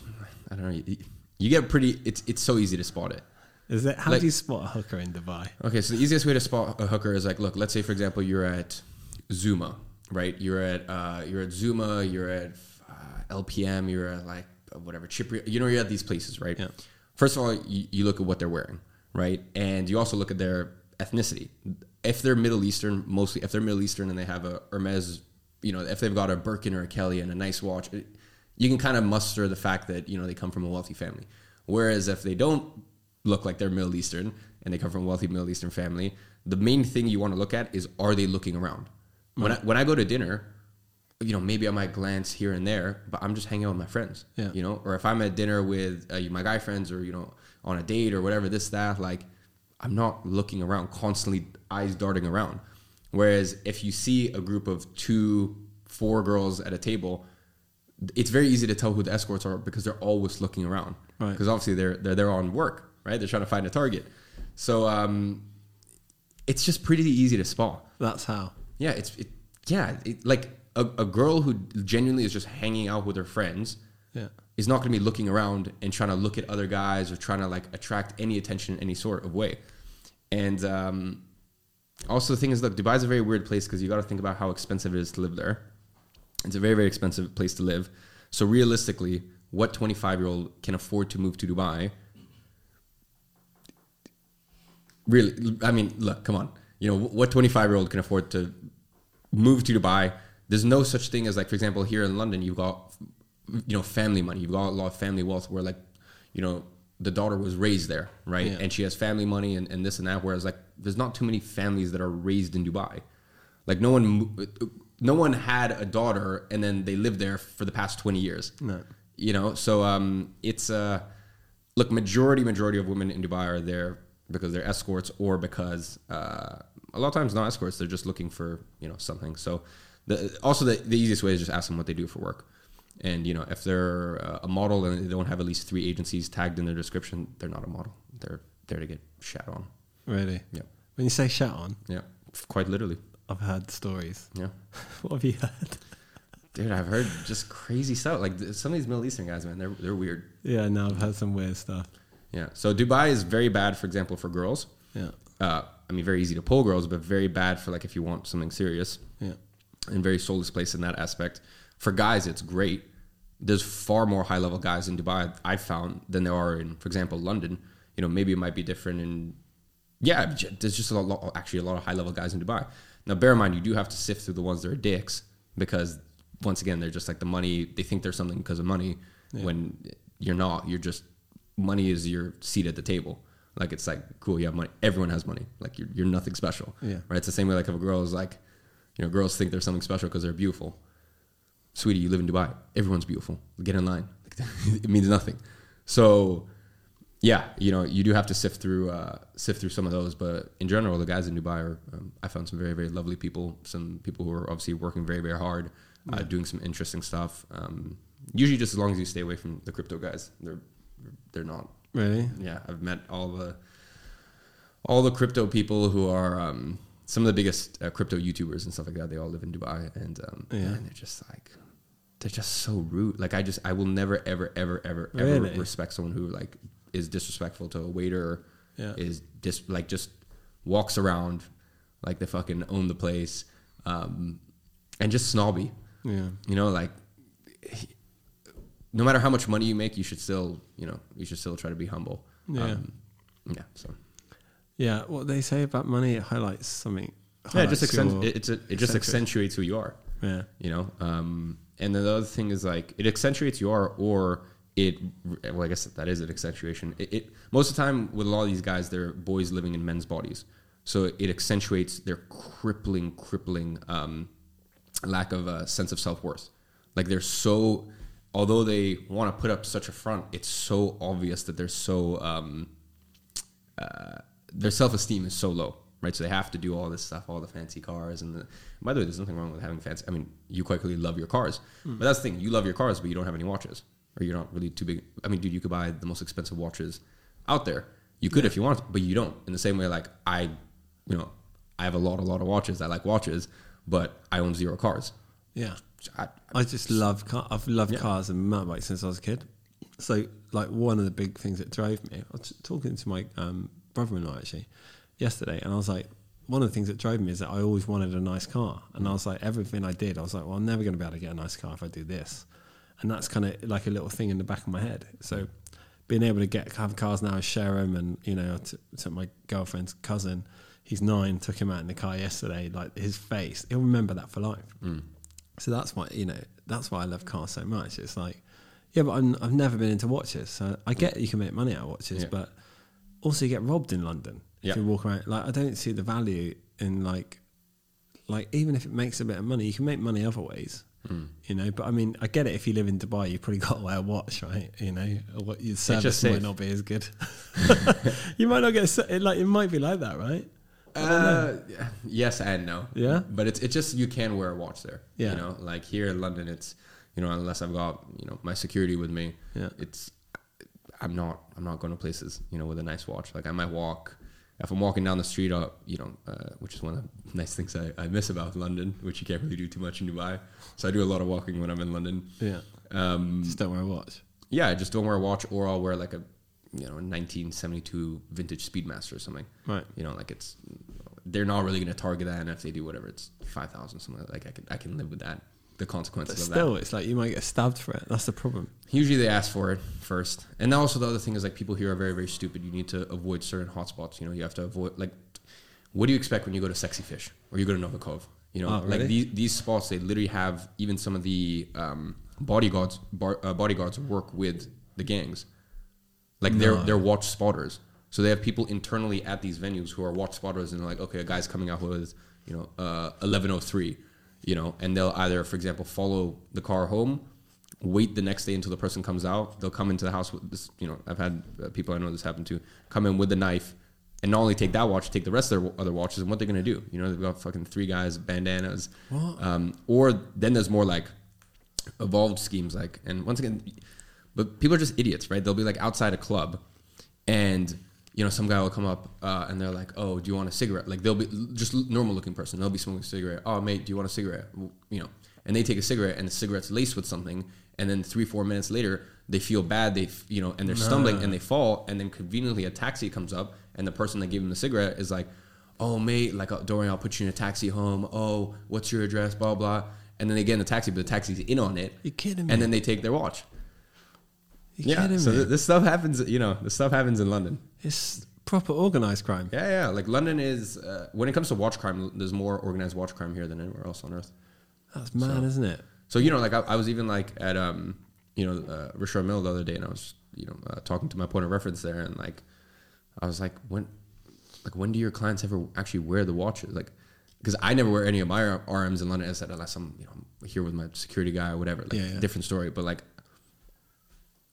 I don't know. You, you get pretty. It's it's so easy to spot it. Is it how like, do you spot a hooker in Dubai? Okay, so the easiest way to spot a hooker is like, look, let's say for example you're at Zuma, right? You're at uh, you're at Zuma, you're at uh, LPM, you're at like whatever Chipre, you know, you're at these places, right? Yeah. First of all, you, you look at what they're wearing, right? And you also look at their ethnicity. If they're Middle Eastern, mostly if they're Middle Eastern and they have a Hermes, you know, if they've got a Birkin or a Kelly and a nice watch, you can kind of muster the fact that you know they come from a wealthy family. Whereas if they don't look like they're Middle Eastern and they come from a wealthy Middle Eastern family, the main thing you want to look at is are they looking around? When I, when I go to dinner, you know, maybe I might glance here and there, but I'm just hanging out with my friends. Yeah. You know, or if I'm at dinner with uh, my guy friends or, you know, on a date or whatever, this, that, like, I'm not looking around, constantly eyes darting around. Whereas if you see a group of two, four girls at a table, it's very easy to tell who the escorts are because they're always looking around. Because right. obviously they're, they're, they're on work right? They're trying to find a target. So um, it's just pretty easy to spot. That's how. Yeah, it's it, yeah, it, like a, a girl who genuinely is just hanging out with her friends. Yeah. Is not going to be looking around and trying to look at other guys or trying to like attract any attention in any sort of way. And um, also the thing is, look, Dubai is a very weird place because you got to think about how expensive it is to live there. It's a very very expensive place to live. So realistically, what 25 year old can afford to move to Dubai really, I mean, look, come on. You know, what 25 year old can afford to move to Dubai? There's no such thing as like, for example, here in London, you've got, you know, family money. You've got a lot of family wealth where like, you know, the daughter was raised there, right? Yeah. And she has family money and, and this and that. Whereas like, there's not too many families that are raised in Dubai. Like no one, no one had a daughter and then they lived there for the past 20 years. No. You know, so um, it's uh, look, majority majority of women in Dubai are there because they're escorts or because uh, a lot of times not escorts they're just looking for you know something so the, also the, the easiest way is just ask them what they do for work and you know if they're uh, a model and they don't have at least three agencies tagged in their description they're not a model they're there to get shat on Really? Yeah. When you say shat on, Yeah, quite literally. I've heard stories. Yeah. what have you heard? Dude, I've heard just crazy stuff. Like some of these Middle Eastern guys, man, they're they're weird. Yeah, no, I've heard some weird stuff. Yeah. So Dubai is very bad, for example, for girls. Yeah, Uh, I mean, very easy to pull girls, but very bad for like if you want something serious. yeah, and very soulless place in that aspect. For guys, it's great. There's far more high level guys in Dubai I've found than there are in, for example, London. You know, maybe it might be different in. Yeah, there's just a lot, actually a lot of high level guys in Dubai. Now, bear in mind, you do have to sift through the ones that are dicks because, once again, they're just like the money. They think they're something because of money Yeah. when you're not. You're just money is your seat at the table. Like it's like cool, you have money. Everyone has money. Like you're you're nothing special. Yeah. Right. It's the same way like if a girl is like, you know, girls think they're something special because they're beautiful. Sweetie, you live in Dubai. Everyone's beautiful. Get in line. it means nothing. So, yeah, you know, you do have to sift through uh, sift through some of those. But in general, the guys in Dubai are. Um, I found some very very lovely people. Some people who are obviously working very very hard, uh, doing some interesting stuff. Um, usually, just as long as you stay away from the crypto guys, they're they're not really. yeah, I've met all the all the crypto people who are um, some of the biggest uh, crypto YouTubers and stuff like that. They all live in Dubai, and um, Yeah. and they're just like they're just so rude. Like I just I will never ever ever ever Really? ever respect someone who like is disrespectful to a waiter. Yeah. Is just like just walks around like they fucking own the place, um, and just snobby. Yeah, You know, like no matter how much money you make, you should still, you know, you should still try to be humble. Yeah. Um, yeah. So yeah. What they say about money it highlights something. yeah, it just highlights accent- it, it's a, it just accentuates who you are. yeah, You know. Um, and then the other thing is like it accentuates you are, or it. Well, I guess that is an accentuation. It, it most of the time with a lot of these guys, they're boys living in men's bodies, so it accentuates their crippling, crippling um, lack of a sense of self worth. Like they're so, although they want to put up such a front, it's so obvious that they're so um, uh, their self esteem is so low, right? So they have to do all this stuff, all the fancy cars, and the. By the way, there's nothing wrong with having fancy. I mean, you quite clearly love your cars, but that's the thing. You love your cars, but you don't have any watches, or you're not really too big. I mean, dude, you could buy the most expensive watches out there. You could if you want, but you don't. In the same way, like I, you know, I have a lot, a lot of watches. I like watches, but I own zero cars. yeah. I, I just love car. I've loved cars and motorbikes since I was a kid. So, like, one of the big things that drove me, I was talking to my um, brother-in-law actually yesterday, and I was like, one of the things that drove me is that I always wanted a nice car, and I was like, everything I did, I was like, well, I'm never going to be able to get a nice car if I do this, and that's kind of like a little thing in the back of my head. So, being able to get have cars now, share them, and you know, t- took my girlfriend's cousin. He's nine. Took him out in the car yesterday. Like his face, he'll remember that for life. So that's why you know that's why I love cars so much. It's like, yeah, but I'm, I've never been into watches, so I get you can make money out of watches, Yeah. but also you get robbed in London if Yeah. you walk around. Like I don't see the value in like, like even if it makes a bit of money, you can make money other ways. Hmm. You know, but I mean, I get it. If you live in Dubai, you've probably got to wear a watch, right? You know, what your service might not be as good. you might not get like it might be like that, right? Uh, yes and no. Yeah? but it's it's just you can wear a watch there. Yeah. you know, like here in London, it's you know unless I've got you know my security with me. Yeah. it's I'm not I'm not going to places you know with a nice watch. Like I might walk if I'm walking down the street, uh, you know, uh, which is one of the nice things I, I miss about London, which you can't really do too much in Dubai. So I do a lot of walking when I'm in London. Yeah, Um, just don't wear a watch. yeah, I just don't wear a watch, or I'll wear like a you know 1972 vintage Speedmaster or something. Right. You know, like it's they're not really going to target that, and if they do whatever, it's five thousand something. Like I can I can live with that. The But consequences of still, that. Still, it's like you might get stabbed for it. That's the problem. Usually they ask for it first, and then also the other thing is like people here are very very stupid. You need to avoid certain hotspots. You know, you have to avoid like what do you expect when you go to Sexy Fish or you go to Novikov? You know, Oh, like these these spots they literally have even some of the um, bodyguards bar, uh, bodyguards work with the gangs. Like they're they're watch spotters. So they have people internally at these venues who are watch spotters and they're like, okay, a guy's coming out with you know uh, eleven oh three, you know, and they'll either, for example, follow the car home, wait the next day until the person comes out. They'll come into the house with this. You know, I've had uh, people I know this happen to come in with the knife. And not only take that watch, take the rest of their other watches, and what they're gonna do? You know, they've got fucking three guys, bandanas, um, or then there's more like evolved schemes like and once again but people are just idiots right they'll be like outside a club and you know, some guy will come up uh, and they're like, "Oh, do you want a cigarette?" Like they'll be just normal looking person. They'll be smoking a cigarette. Oh, mate, do you want a cigarette? You know, and they take a cigarette and the cigarette's laced with something, and then three, four minutes later, they feel bad. They, you know, and they're stumbling and they fall, and then conveniently a taxi comes up, and the person that gave them the cigarette is like, "Oh, mate, like uh, Dorian, I'll put you in a taxi home. Oh, what's your address? Blah blah." And then they get in the taxi, but the taxi's in on it. You kidding me? And then they take their watch. You yeah. So th- this stuff happens. You know, this stuff happens in London. it's proper organized crime. Yeah, yeah. Like London is uh, when it comes to watch crime, there's more organized watch crime here than anywhere else on earth. That's mad, isn't it? So you know, like I, I was even like at um, you know, uh, Richard Mille the other day, and I was you know uh, talking to my point of reference there, and like I was like, when, like when do your clients ever actually wear the watches? Like, because I never wear any of my RMs in London. I said unless I'm you know here with my security guy or whatever. Like Yeah, yeah. different story, but like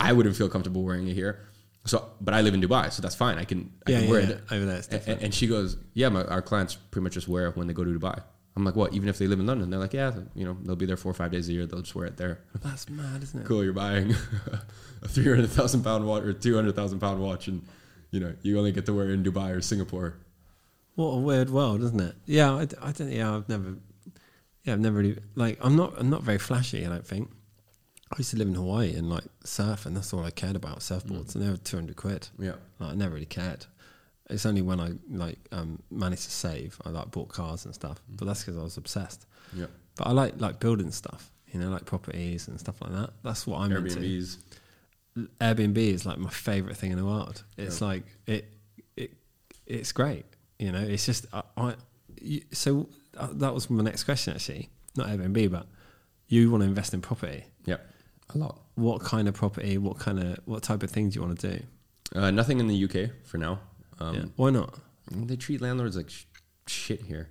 I wouldn't feel comfortable wearing it here. So, but I live in Dubai, so that's fine. I can I Yeah, can yeah, wear yeah. it. Over there, it's And, and she goes, "Yeah, my, our clients pretty much just wear it when they go to Dubai." I'm like, "What? Even if they live in London?" They're like, "Yeah, you know, they'll be there four or five days a year. They'll just wear it there." That's mad, isn't it? cool, you're buying a three hundred thousand pound watch or two hundred thousand pound watch, and you know you only get to wear it in Dubai or Singapore. What a weird world, isn't it? Yeah, I don't. Yeah, I've never. Yeah, I've never really like. I'm not. I'm not very flashy. I don't think. I used to live in Hawaii and like surf, and that's all I cared about surfboards, and they were two hundred quid. Yeah, Like I never really cared. It's only when I like um, managed to save, I like bought cars and stuff. But that's because I was obsessed. yeah. But I like like building stuff, you know, like properties and stuff like that. That's what I'm into. Airbnb is like my favorite thing in the world. It's Yeah. like it, it, it's great. You know, it's just I. I you, so uh, that was my next question actually. Not Airbnb, but you want to invest in property. Yeah, a lot. What kind of property? What kind of what type of things do you want to do? Uh, nothing in the UK for now. Um, yeah. Why not? They treat landlords like sh- shit here.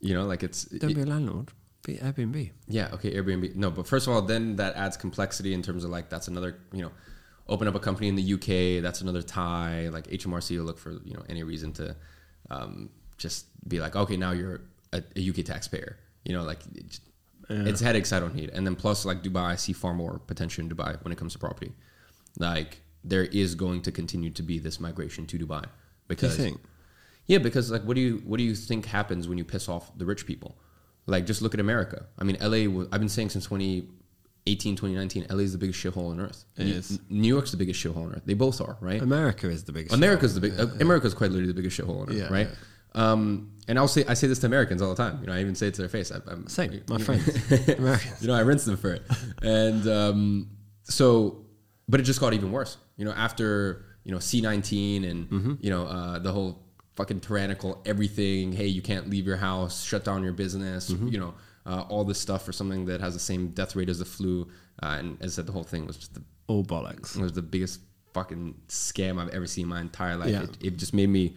You know, like it's Don't be a landlord. Be Airbnb. Yeah, okay, Airbnb. No, but first of all, then that adds complexity in terms of like that's another, you know, open up a company in the UK, that's another tie. Like HMRC will look for, you know, any reason to um, just be like, okay, now you're a, a UK taxpayer. You know, like it Yeah. it's headaches I don't need. And then plus, like Dubai, I see far more potential in Dubai when it comes to property. Like there is going to continue to be this migration to Dubai because think? yeah, because like, what do you what do you think happens when you piss off the rich people? Like, just look at America. I mean, LA. I've been saying since 2018, 2019, LA is the biggest shithole on earth. It New, is. New York's the biggest shithole on earth. They both are, right? America is the biggest. America's the big. uh, America's quite literally the biggest shithole on earth, Yeah, right? Um, and I'll say I say this to Americans all the time. You know, I even say it to their face. I, I'm, Same, my you- friends, Americans. you know, I rinse them for it. And um, so, but it just got even worse. You know, after you know C19 and Mm-hmm. you know uh, the whole fucking tyrannical everything. Hey, you can't leave your house. Shut down your business. Mm-hmm. You know, uh, all this stuff for something that has the same death rate as the flu. Uh, and as I said, the whole thing was just the All bollocks. it was the biggest fucking scam I've ever seen in my entire life. Yeah. It, it just made me.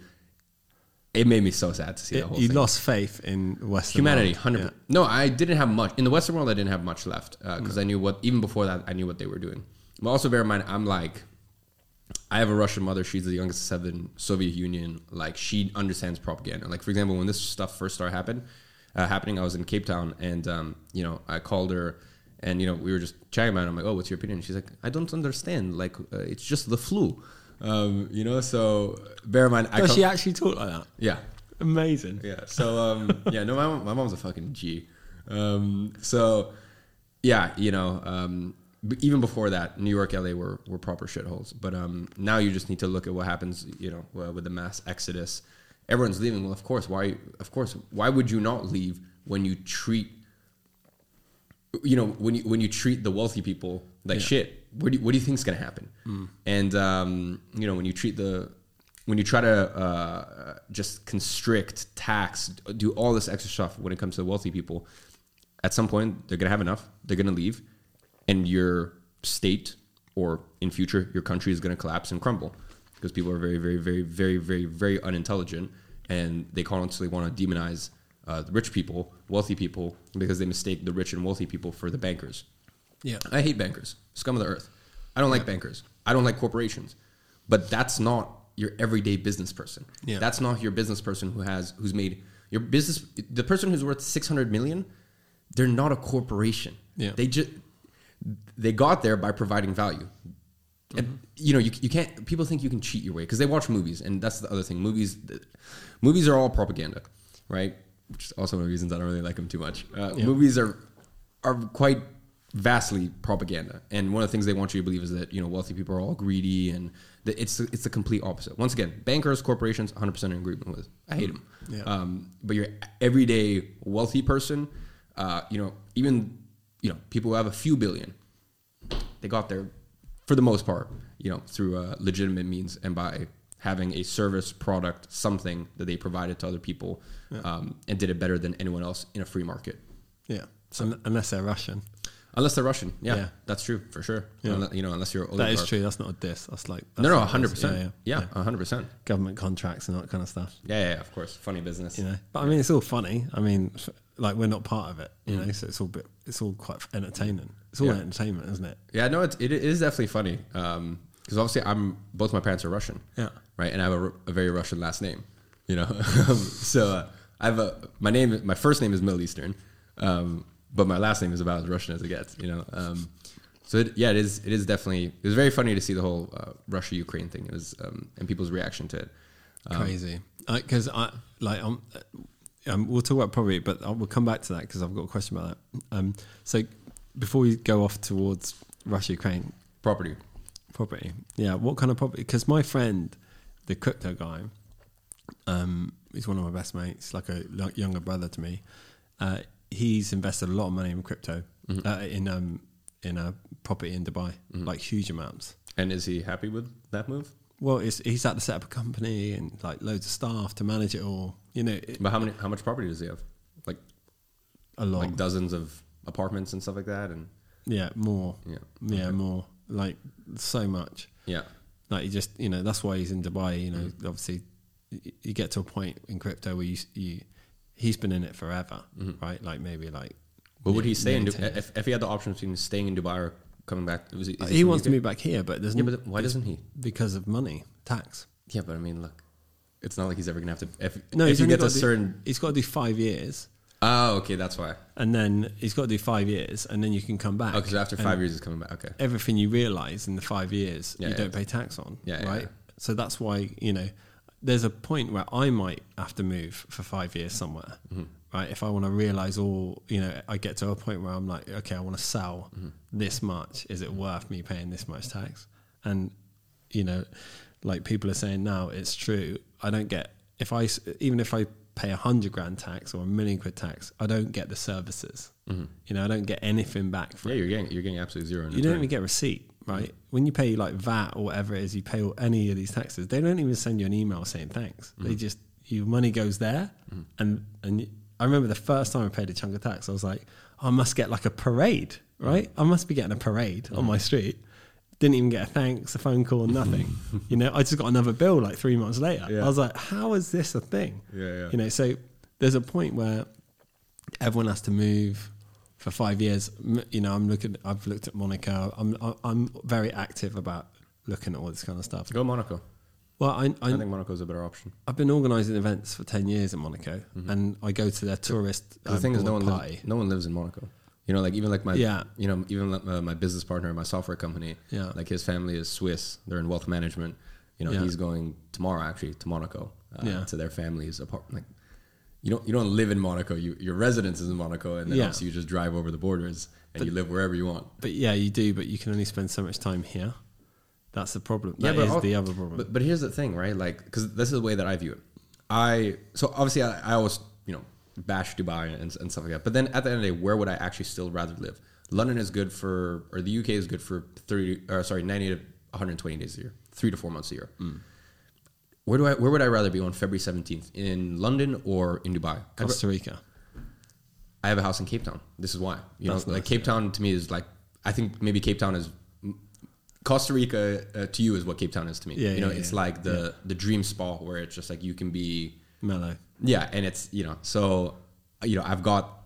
It made me so sad to see It- the whole you thing. lost faith in Western Humanity, hundred. Yeah. No, I didn't have much in the Western world. I didn't have much left because I knew what. Even before that, I knew what they were doing. But also bear in mind, I'm like, I have a Russian mother. She's the youngest of seven. Soviet Union. Like she understands propaganda. Like for example, when this stuff first started happen, uh, happening, I was in Cape Town, and um, you know, I called her, and you know, we were just chatting about. it. I'm like, oh, what's your opinion? She's like, I don't understand. Like, uh, it's just the flu. Um, you know, so bear in mind, I Does call- she actually talk like that? yeah. Amazing. Yeah. So um, yeah, no, my mom, my mom's a fucking G. Um, so yeah, you know, um, even before that, New York, LA were were proper shitholes. But um, now you just need to look at what happens, you know, with the mass exodus. Everyone's leaving. Well, of course. Why? Of course. Why would you not leave when you treat, you know, when you when you treat the wealthy people like Yeah. shit? What do you, what do you think's gonna happen? And um, you know, when you treat the when you try to uh, just constrict, tax, do all this extra stuff when it comes to wealthy people, at some point they're gonna have enough. They're gonna leave, and your state or in future your country is gonna collapse and crumble because people are very, very, very, very, very, very unintelligent, and they constantly want to demonize uh, the rich people, wealthy people, because they mistake the rich and wealthy people for the bankers. Yeah. I hate bankers, scum of the earth. I don't like bankers. I don't like corporations. But that's not your everyday business person. Yeah. That's not your business person who has who's made your business the person who's worth 600 million, they're not a corporation. Yeah. They just they got there by providing value. And you know, you, you can't. People think you can cheat your way because they watch movies, and that's the other thing. Movies, movies are all propaganda, right? Which is also one of the reasons I don't really like them too much. Uh, Yeah. Movies are are quite vastly propaganda, and one of the things they want you to believe is that you know wealthy people are all greedy, and that it's it's the complete opposite. Once again, bankers, corporations, 100 percent in agreement with. I hate them. Yeah. Um, but your everyday wealthy person, uh, you know, even you know people who have a few billion, they got there for the most part, you know, through uh, legitimate means and by having a service, product, something that they provided to other people, um, and did it better than anyone else in a free market. Yeah. Un- unless they're Russian. Unless they're Russian, yeah, Yeah. that's true for sure. Yeah. Unle- you know, unless you're That is true. That's not a diss. That's like No, that's no, it hundred percent. Yeah, hundred percent. Government contracts and that kind of stuff. Yeah, yeah, yeah, of course. Funny business. You know, but I mean, it's all funny. I mean, like we're not part of it. You Mm. know, so it's all bit. It's all quite entertaining. It's all entertainment, isn't it? Yeah, no, it, it is definitely funny. Um, Because obviously, I'm both my parents are Russian. Yeah. Right, and I have a, a very Russian last name. You know, so uh, I have a my name. My first name is Middle Eastern, um, but my last name is about as Russian as it gets. You know, um, so it, yeah, it is. It is definitely. It was very funny to see the whole uh, Russia Ukraine thing. It was um, and people's reaction to it. Um, Crazy. Because I like um, um, we'll talk about probably, but I will come back to that because I've got a question about that. Um, so before we go off towards Russia Ukraine property. property, yeah, what kind of property? Because my friend, the crypto guy, um, he's one of my best mates, like a like younger brother to me. Uh, he's invested a lot of money in crypto, uh, in um, in a property in Dubai, like huge amounts. And is he happy with that move? Well, it's, he's had to set up a company and like loads of staff to manage it all. You know, it, But how many? How much property does he have? Like a lot. like dozens of apartments and stuff like that. And yeah, more. yeah, Yeah, more. Like so much. yeah. Like you just, you know, that's why he's in Dubai. You know, obviously, you get to a point in crypto where you, you he's been in it forever, mm-hmm. right? Like maybe like. But would he say in if, if he had the option between staying in Dubai or coming back? Was he, wants to move back here, but there's Yeah, no, but why doesn't he? because of money tax. Yeah, but I mean, look, it's not like he's ever gonna have to. If, No, if he gets a do, certain, he's got to do five years, Oh, okay, that's why. and then he's got to do five years, and then you can come back. Okay, so after five years, he's coming back. Okay. everything you realize in the five years Yeah, you yeah. don't pay tax on Yeah, right so that's why you know there's a point where i might have to move for five years somewhere Mm-hmm. right if i want to realize all you know i get to a point where i'm like okay i want to sell Mm-hmm. this much is it worth me paying this much tax and you know like people are saying now it's true i don't get if i even if i pay a hundred grand tax or a million quid tax i don't get the services you know i don't get anything back from Mm-hmm. Yeah, you're getting you're getting absolutely zero. You don't even get a receipt, right? When you pay like VAT or whatever it is, you pay all, any of these taxes. They don't even send you an email saying thanks. Mm-hmm. They just your money goes there, and and you, I remember the first time I paid a chunk of tax, I was like, I must get like a parade, right? I must be getting a parade on Mm-hmm. my street. Didn't even get a thanks, a phone call, nothing. you know, I just got another bill like three months later. Yeah. I was like, how is this a thing? Yeah, yeah. You know, so there's a point where everyone has to move for five years. You know, I'm looking. I've looked at Monaco. I'm I'm very active about looking at all this kind of stuff. Go Monaco. Well, I, I, I think Monaco's a better option. I've been organising events for ten years in Monaco, and I go to their tourist. the thing is, no one party. lives, no one lives in Monaco. You know, like even like my Yeah. you know even like, uh, my business partner, my software company. Yeah. like his family is Swiss. They're in wealth management. You know, Yeah. he's going tomorrow actually to Monaco. Uh, Yeah. to their family's apartment. Like, you don't you don't live in Monaco. You, your residence is in Monaco, and then Yeah. obviously you just drive over the borders and But- you live wherever you want. But yeah, you do. But you can only spend so much time here. That's the problem. That but is al- the other problem. But but here's the thing, right? Like, because this is the way that I view it. I so obviously I, I always you know bash Dubai and, and stuff like that. But then at the end of the day, where would I actually still rather live? London is good for, or the UK is good for thirty, or sorry, ninety to 120 days a year, three to four months a year. Mm. Where do I? Where would I rather be on February 17th in London or in Dubai? Costa Rica. I have a house in Cape Town. This is why. You That's know, like nice, Cape Town to me is like I think maybe Cape Town is Costa Rica uh, to you is what Cape Town is to me. Yeah, you know, yeah, it's yeah. like the the dream spot where it's just like you can be Mellow. yeah, and it's you know so you know I've got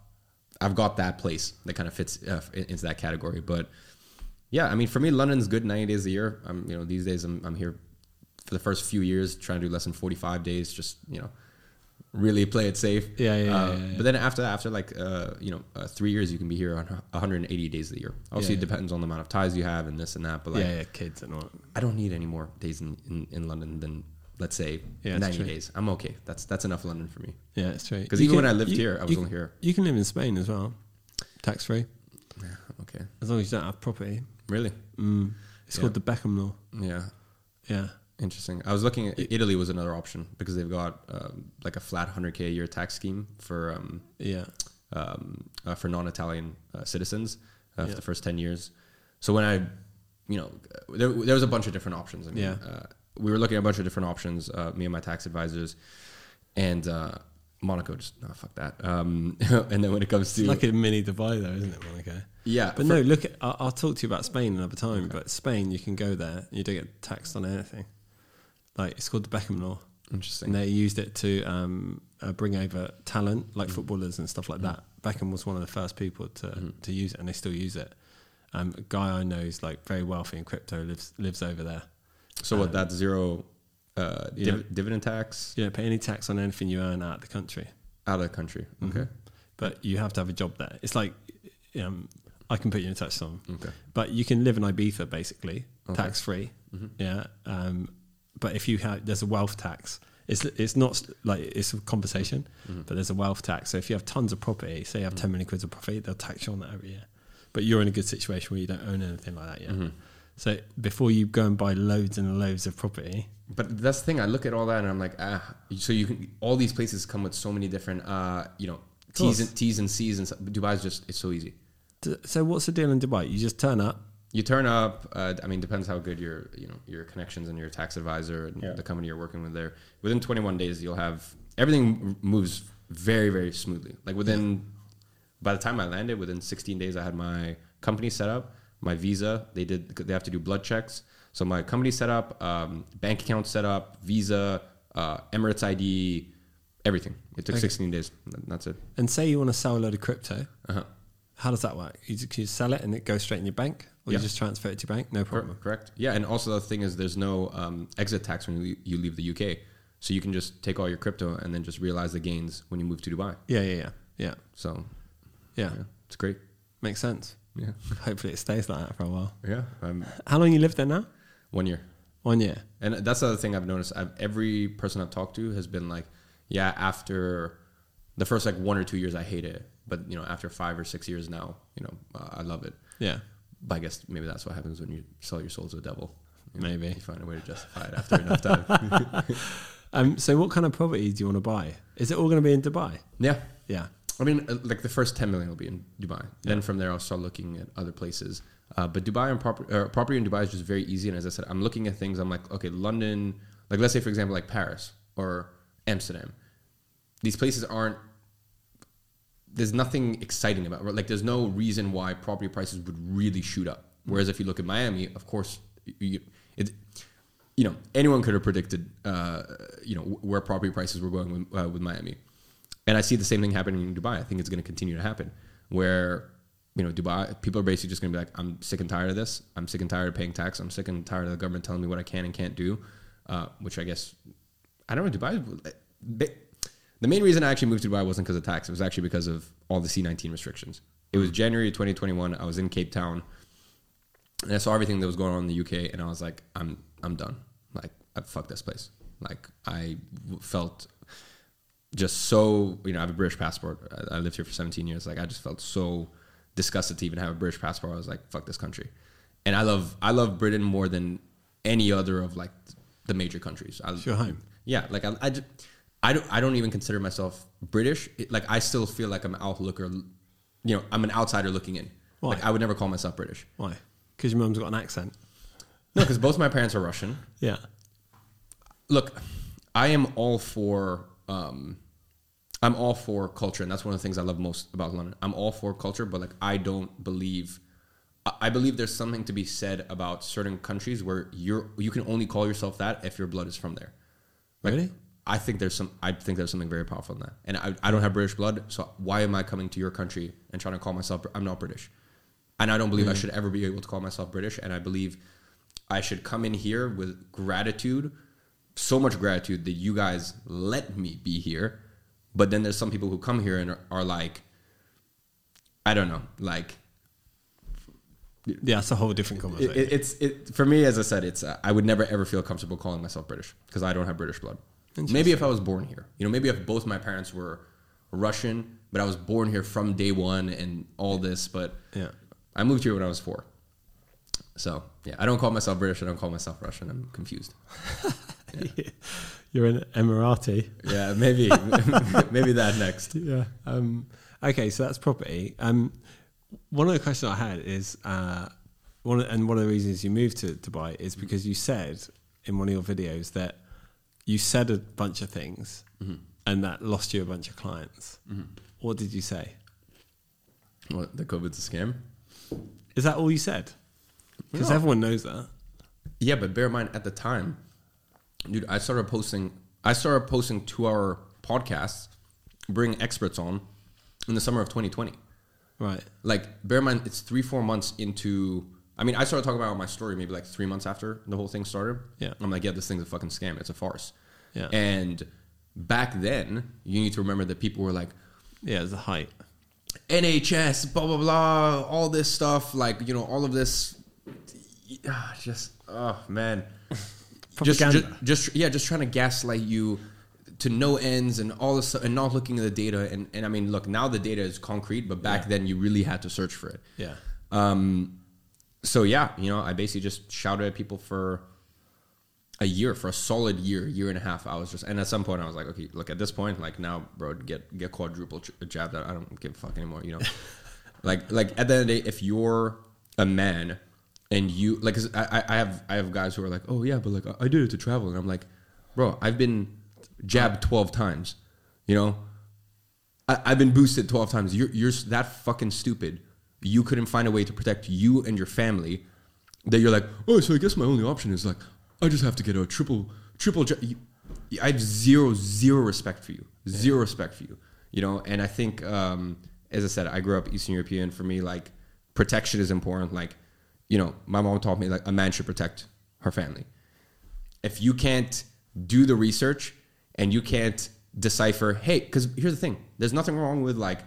I've got that place that kind of fits uh, in- into that category. But yeah, I mean for me London's good ninety days a year. I'm you know these days I'm I'm here for the first few years trying to do less than forty five days. Just you know really play it safe. Yeah, yeah, Uh, yeah, yeah, yeah. But then after after like uh, you know uh, three years, you can be here on 180 days of the year. Obviously, Yeah, it depends on the amount of ties you have and this and that. But like, yeah, yeah, kids and all. I don't need any more days in, in, in London than let's say Yeah, 90 days. I'm okay. That's that's enough London for me. Yeah, it's true. Because even can- when I lived you- here, I was you, only here. You can live in Spain as well, tax free, Yeah, okay. as long as you don't have property. Really? Mm. It's called the Beckham law. Yeah. Yeah, Interesting. I was looking at Italy was another option because they've got um, like a flat 100k a year tax scheme for um, yeah, um, uh, for non-Italian uh, citizens uh, for the first 10 years. So when I, you know, there, there was a bunch of different options. I mean, Yeah. uh, we were looking at a bunch of different options, uh, me and my tax advisors, and uh, Monaco just no fuck that. Um, and then when it comes it's to like a mini Dubai, though, isn't it, Monaco? yeah, But no, look, at, I'll, I'll talk to you about Spain another time. But Spain, you can go there, and you don't get taxed on anything. Like it's called the Beckham law, interesting. and they used it to um, uh, bring over talent, like footballers and stuff like that. Beckham was one of the first people to to use it, and they still use it. Um, a guy I know is like very wealthy in crypto, lives lives over there. So what? That zero uh, Yeah. div- dividend tax You don't pay any tax on anything you earn out of the country. out of the country. Okay. but you have to have a job there. It's like um, I can put you in touch with someone, Okay. but you can live in Ibiza basically Okay. tax free. Yeah, um, but if you have there's a wealth tax. It's it's not like it's a compensation, but there's a wealth tax. So if you have tons of property, say you have ten million quid of profit, they'll tax you on that every year. But you're in a good situation where you don't own anything like that yet. So before you go and buy loads and loads of property, But that's the thing. I look at all that and I'm like, ah. So you can all these places come with so many different, uh, you know, T's and T's and C's and. Dubai's just it's so easy. so what's the deal in Dubai? You just turn up. You turn up. Uh, I mean, depends how good your you know your connections and your tax advisor and Yeah. the company you're working with there. Within 21 days, you'll have everything moves very very smoothly. Like within by the time I landed, within 16 days, I had my company set up, my visa. They did they have to do blood checks. So my company set up, um, bank account set up, visa, uh, Emirates ID, everything. It took Okay. 16 days. That's it. And say you want to sell a load of crypto. Uh-huh. How does that work? You you sell it and it goes straight in your bank, or Yeah. you just transfer it to your bank? No problem. Correct. Yeah, and also the thing is, there's no um, exit tax when you, you leave the UK, so you can just take all your crypto and then just realize the gains when you move to Dubai. Yeah, yeah, yeah, yeah, So yeah. yeah, it's great. Makes sense. Yeah, Hopefully, it stays like that for a while. yeah. Um, How long you lived there now? one year, One year. and that's the other thing I've noticed. I've, every person I've talked to has been like, yeah, after the first like one or two years, I hate it, but you know, after five or six years now, you know, uh, I love it. Yeah, But I guess maybe that's what happens when you sell your soul to the devil. You know, Maybe. you find a way to justify it after enough time. Um. So, what kind of property do you want to buy? Is it all going to be in Dubai? yeah, Yeah. I mean, uh, like the first 10 million will be in Dubai. Then from there, I'll start looking at other places. Uh, but Dubai and property, uh, property in Dubai is just very easy. And as I said, I'm looking at things. I'm like, okay, London, like let's say, for example, like Paris or Amsterdam. These places aren't, there's nothing exciting about Like, there's no reason why property prices would really shoot up. Whereas if you look at Miami, of course, you, it, you know, anyone could have predicted, uh, you know, where property prices were going with, uh, with Miami. And I see the same thing happening in Dubai. I think it's going to continue to happen where, you know, Dubai, people are basically just going to be like, I'm sick and tired of this. I'm sick and tired of paying tax. I'm sick and tired of the government telling me what I can and can't do, uh, which I guess, I don't know, Dubai, the main reason I actually moved to Dubai wasn't because of tax. It was actually because of all the C19 restrictions. It was January 2021. I was in Cape Town and I saw everything that was going on in the UK, and I was like, I'm I'm done. Like, I fuck this place. Like, I felt just so you know, I have a British passport. I, I lived here for 17 years. Like, I just felt so disgusted to even have a British passport. I was like, fuck this country. And I love I love Britain more than any other of like the major countries. I, It's your home. yeah, like I, I, ju- I don't, I don't even consider myself British. It, like I still feel like I'm an outlooker. You know, I'm an outsider looking in. Why? Like I would never call myself British. Why? Because your mum's got an accent. No, because both my parents are Russian. Yeah. Look, I am all for, um, I'm all for culture, and that's one of the things I love most about London. I'm all for culture, but like I don't believe. I- believe there's something to be said about certain countries where you're you can only call yourself that if your blood is from there. Like, Really? I think there's some. I think there's something very powerful in that. And I, I don't have British blood, so why am I coming to your country and trying to call myself? I'm not British, and I don't believe I should ever be able to call myself British. And I believe I should come in here with gratitude, so much gratitude that you guys let me be here, But then there's some people who come here and are, are like, I don't know, like Yeah, it's a whole different conversation. it- it's it for me. As I said, it's uh, I would never ever feel comfortable calling myself British because I don't have British blood. Maybe if I was born here, you know, maybe if both my parents were Russian, but I was born here from day one and all this, but yeah. I moved here when I was four. So yeah, I don't call myself British. I don't call myself Russian. I'm confused. You're an Emirati. Yeah, maybe maybe that next. Yeah. Um, okay, so that's property. Um, one of the questions I had is uh, one, of, and one of the reasons you moved to Dubai is because you said in one of your videos that you said a bunch of things mm-hmm. and that lost you a bunch of clients. Mm-hmm. What did you say? What the COVID's a scam? Is that all you said? Because No. everyone knows that. Yeah, but bear in mind at the time, dude, I started posting. I started posting two-hour podcasts, bring experts on, in the summer of 2020. Right. Like, bear in mind, it's three, four months into. I mean, I started talking about my story maybe like three months after the whole thing started. Yeah. I'm like, yeah, this thing's a fucking scam. It's a farce. Yeah. And back then, you need to remember that people were like, Yeah, it's a height. NHS, blah blah blah, all this stuff, like you know, all of this, just oh man, just, just just yeah, just trying to gaslight you to no ends and all this and not looking at the data. And and I mean, look, now the data is concrete, but back then you really had to search for it. Yeah. Um, so yeah, you know, I basically just shouted at people for a year, for a solid year, year and a half. I was just, and at some point, I was like, okay, look, at this point, like now, bro, get get quadruple j- jabbed. I don't give a fuck anymore. You know, like like at the end of the day, if you're a man and you like, 'cause I I- have I have guys who are like, oh yeah, but like I did it to travel, and I'm like, bro, I've been jabbed twelve times. You know, I, I've been boosted 12 times. You're, you're that fucking stupid. You couldn't find a way to protect you and your family that you're like, oh, so I guess my only option is like, I just have to get a triple, triple. Ju-. I have zero, zero respect for you. Zero respect for you. You know, and I think, um, as I said, I grew up Eastern European. For me, like, protection is important. Like, you know, my mom taught me, like, a man should protect her family if you can't do the research and you can't decipher, hey, because here's the thing there's nothing wrong with like,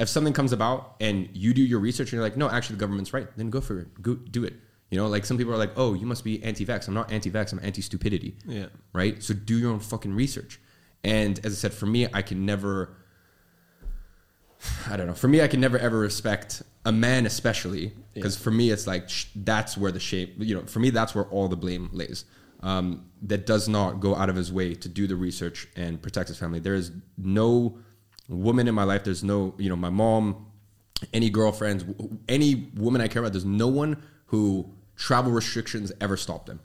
if something comes about and you do your research and you're like, no, actually, the government's right, then go for it. Go do it. You know, like some people are like, oh, you must be anti vax. I'm not anti vax, I'm anti stupidity. Yeah. Right? So do your own fucking research. And as I said, for me, I can never, I don't know, for me, I can never ever respect a man, especially, because for me, it's like, sh- that's where the shame, you know, for me, that's where all the blame lays. Um, that does not go out of his way to do the research and protect his family. There is no woman in my life. There's no, you know, my mom, any girlfriends, any woman I care about. There's no one who travel restrictions ever stop them.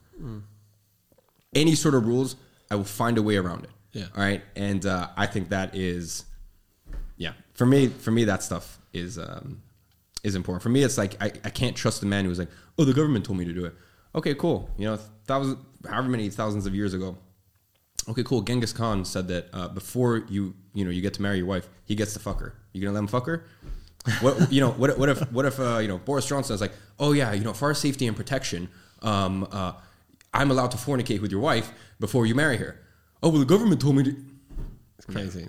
Any sort of rules, I will find a way around it. Yeah. All right. And uh, I think that is, yeah, for me, for me, that stuff is um, is important. For me, it's like I, I can't trust the man who's like, oh, the government told me to do it. Okay, cool. You know, thousands, however many thousands of years ago. Okay, cool. Genghis Khan said that uh, before you, you know, you get to marry your wife, he gets to fuck her. You gonna let him fuck her? What you know? What, what if what if uh, you know Boris Johnson is like, oh yeah, you know, for our safety and protection, um, uh, I'm allowed to fornicate with your wife before you marry her. Oh well, the government told me to. It's crazy.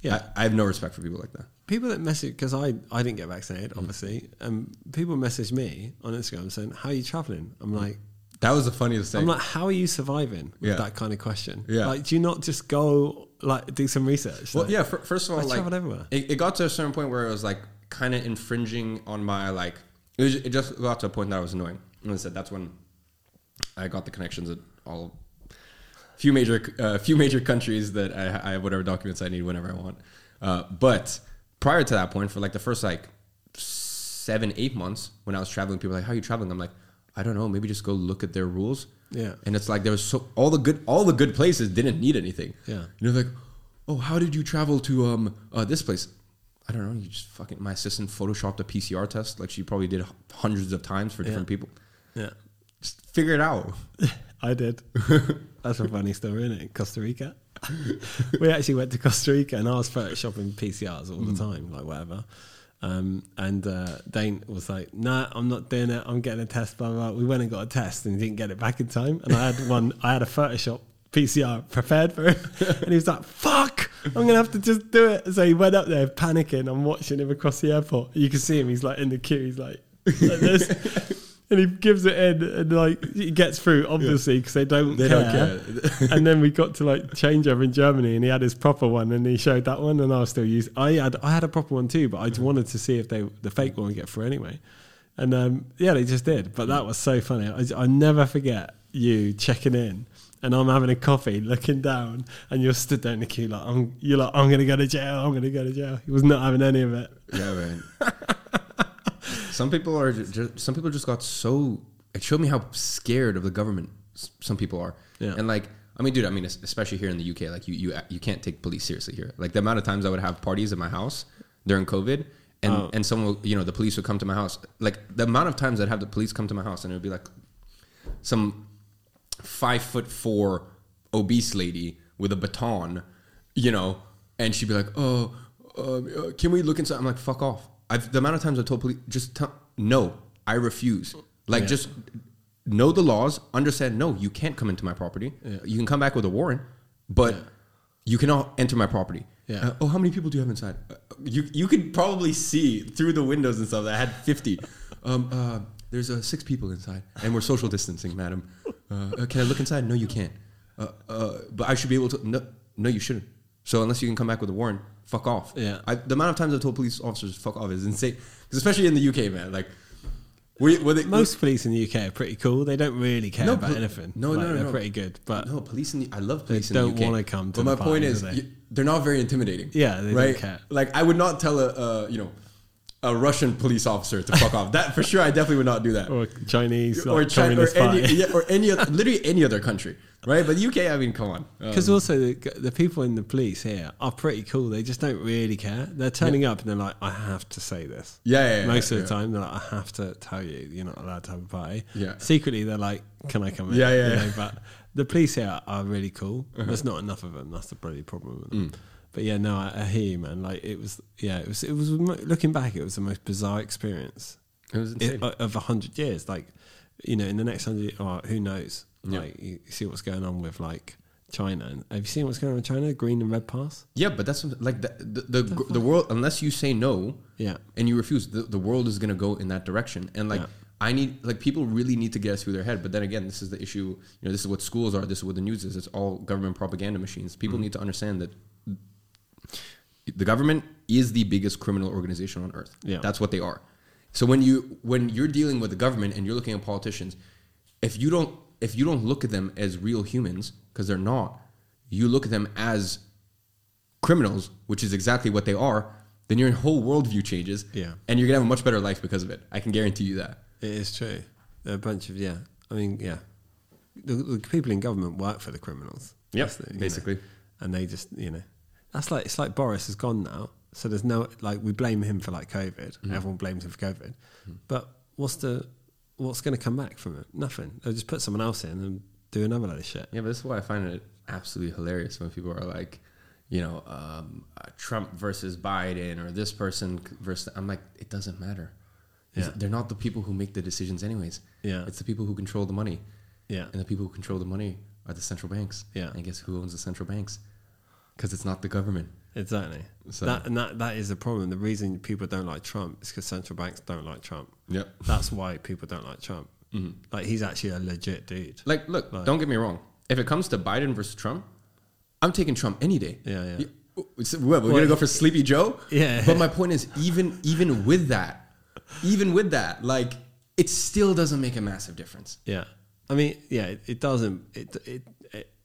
Yeah. I, I have no respect for people like that. people that message because I, I didn't get vaccinated obviously and people message me on instagram saying how are you traveling i'm like That was the funniest thing. i'm like how are you surviving with Yeah. that kind of question Yeah. like do you not just go like do some research Well, Like, yeah. fir- First of all, I like traveled everywhere. It, it got to a certain point where it was like kind of infringing on my like. It, was, it just got to a point that I was annoying, and I said that's when I got the connections at all few major uh, few major countries that I, I have whatever documents I need whenever I want. Uh, but prior to that point, for like the first like seven eight months when I was traveling, people were like, "How are you traveling?" I'm like, "I don't know. Maybe just go look at their rules." Yeah. And it's like there was so all the good all the good places didn't need anything. Yeah. You know, like, oh, how did you travel to um uh, this place? I don't know. You just fucking my assistant photoshopped a PCR test like she probably did hundreds of times for different people. yeah Just figure it out. i did that's a funny story isn't it costa rica we actually went to costa rica and i was photoshopping pcrs all Mm. the time like whatever um, and uh, Dane was like, "Nah, I'm not doing it. I'm getting a test." Blah, blah blah. We went and got a test, and he didn't get it back in time. And I had one. I had a Photoshop PCR prepared for him, and he was like, "Fuck!" I'm gonna have to just do it. So he went up there panicking. I'm watching him across the airport. You can see him. He's like in the queue. He's like, like this, and he gives it in, and like he gets through obviously because they don't They care. don't care. and then we got to like changeover in Germany, and he had his proper one, and he showed that one, and I was still used. I had I had a proper one too, but I just wanted to see if they the fake one would get through anyway. And um, yeah, they just did. But that was so funny. I, I never forget you checking in, and I'm having a coffee, looking down, and you're stood there in the queue like I'm. You're like I'm gonna go to jail. I'm gonna go to jail. He was not having any of it. Yeah, man. some people are just, some people just got so. It showed me how scared of the government some people are. Yeah. And like, I mean, dude, I mean, especially here in the UK, like you you you can't take police seriously here. Like the amount of times I would have parties at my house during COVID. And, Oh. and someone, you know, the police would come to my house. Like the amount of times I'd have the police come to my house, and it would be like some five foot four obese lady with a baton, you know, and she'd be like, "Oh, um, uh, can we look inside?" I'm like, "Fuck off!" I've the amount of times I've told police, just tell, no, I refuse. Like, Yeah. just know the laws, understand. No, you can't come into my property. Yeah. You can come back with a warrant, but Yeah. you cannot enter my property. Yeah. Uh, oh, how many people do you have inside? Uh, you you could probably see through the windows and stuff. I had fifty. Um, uh, there's uh, six people inside, and we're social distancing, madam. Uh, uh, can I look inside? No, you can't. Uh, uh, but I should be able to. No, no, you shouldn't. So unless you can come back with a warrant, fuck off. Yeah. I, the amount of times I've told police officers "fuck off" is insane. Because especially in the UK, man. Like, we, were they, Most police in the UK are pretty cool. They don't really care No, about anything. no, Like, no, no, they're no. pretty good. But no police in the. I love police They don't the wanna come to But my party, point is, they? they're not very intimidating. Yeah, they don't care. Like I would not tell a uh, you know a Russian police officer to fuck off. That for sure, I definitely would not do that. or Chinese or like, China, or any, yeah, or any other, literally any other country, right? But the UK, I mean, come on. Um, Because also the, the people in the police here are pretty cool. They just don't really care. They're turning up and they're like, "I have to say this." yeah, yeah, yeah, Most yeah, of the time, they're like, "I have to tell you, you're not allowed to have a party." Yeah. Secretly, they're like, "Can I come in?" Yeah, yeah, You yeah. know, but the police here are really cool. There's not enough of them. That's the bloody problem. With them. Mm. But yeah, no, I, I hear you, man. Like it was, yeah, it was. It was looking back, it was the most bizarre experience It was insane. i- of a hundred years. Like, you know, in the next hundred, oh, who knows? Yeah. Like, you see what's going on with like China. And have you seen what's going on in China? Green and red pass. yeah, but that's like the the, the, the world. Unless you say no, Yeah, and you refuse, the, the world is going to go in that direction. And like, Yeah. I need, like, people really need to get us through their head. But then again, this is the issue. You know, this is what schools are. This is what the news is. It's all government propaganda machines. People Mm-hmm. need to understand that the government is the biggest criminal organization on earth. Yeah. That's what they are. So when you when you're dealing with the government and you're looking at politicians, if you don't if you don't look at them as real humans because they're not, you look at them as criminals, which is exactly what they are, then your whole worldview changes. Yeah. And you're gonna have a much better life because of it. I can guarantee you that. it is true. There are a bunch of yeah. I mean, yeah, the, the people in government work for the criminals. Yes, you know, basically. and they just you know, that's like it's like Boris is gone now. So there's no like we blame him for like COVID. Mm-hmm. Everyone blames him for COVID, but what's the what's going to come back from it? Nothing. They'll just put someone else in and do another load of shit. Yeah, but this is why I find it absolutely hilarious when people are like, you know, um, uh, Trump versus Biden or this person versus. I'm like, it doesn't matter. Yeah. They're not the people who make the decisions, anyways. Yeah. It's the people who control the money. Yeah, And the people who control the money are the central banks. Yeah. And guess who owns the central banks? Because it's not the government. exactly. So- that and that that is the problem. The reason people don't like Trump is because central banks don't like Trump. Yep. That's why people don't like Trump. Mhm. Like he's actually a legit dude. Like, look, Like- don't get me wrong. If it comes to Biden versus Trump, I'm taking Trump any day. Yeah, yeah. You- what, we're Well, gonna go for Sleepy Joe. Yeah. But my point is, even even with that, even with that, like it still doesn't make a massive difference. Yeah, I mean, yeah, it, it doesn't. It, it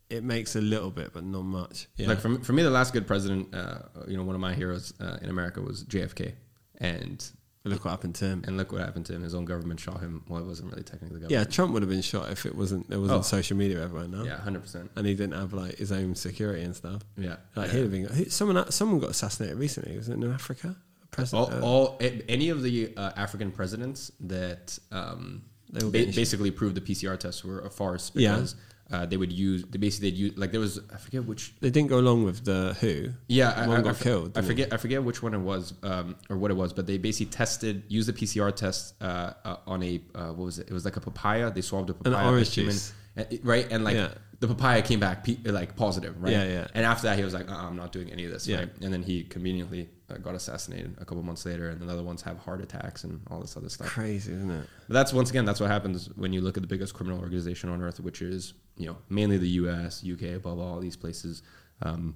it it makes a little bit, but not much. Yeah, Like for me, for me, the last good president, uh, you know, one of my heroes uh, in America was JFK, and look what happened to him. and look what happened to him. His own government shot him. Well, it wasn't really technically the government. Yeah. Trump would have been shot if it wasn't there wasn't Oh. social media everywhere now. Yeah, hundred percent. and he didn't have like his own security and stuff. Yeah, Like yeah. he'd have been. Someone someone got assassinated recently. Was it in Africa? A President. all, uh, all any of the uh, African presidents that um, They ba- basically proved the PCR tests were a farce Yeah. Uh, they would use they basically they'd use like there was I forget which they didn't go along with the who. yeah I, One I, got I f- killed, I forget I forget which one it was um, or what it was but they basically tested used the PCR test uh, uh, on a uh, what was it it was like a papaya they swabbed a papaya an orange human, juice. uh, right and like Yeah. the papaya came back pe- like positive, right? Yeah, yeah. And after that, he was like, uh I'm not doing any of this, Yeah. right? And then he conveniently uh, got assassinated a couple months later, and the other ones have heart attacks and all this other stuff. Crazy, isn't it? But that's once again, that's what happens when you look at the biggest criminal organization on earth, which is you know mainly the U.S., UK, blah blah, all these places. Um,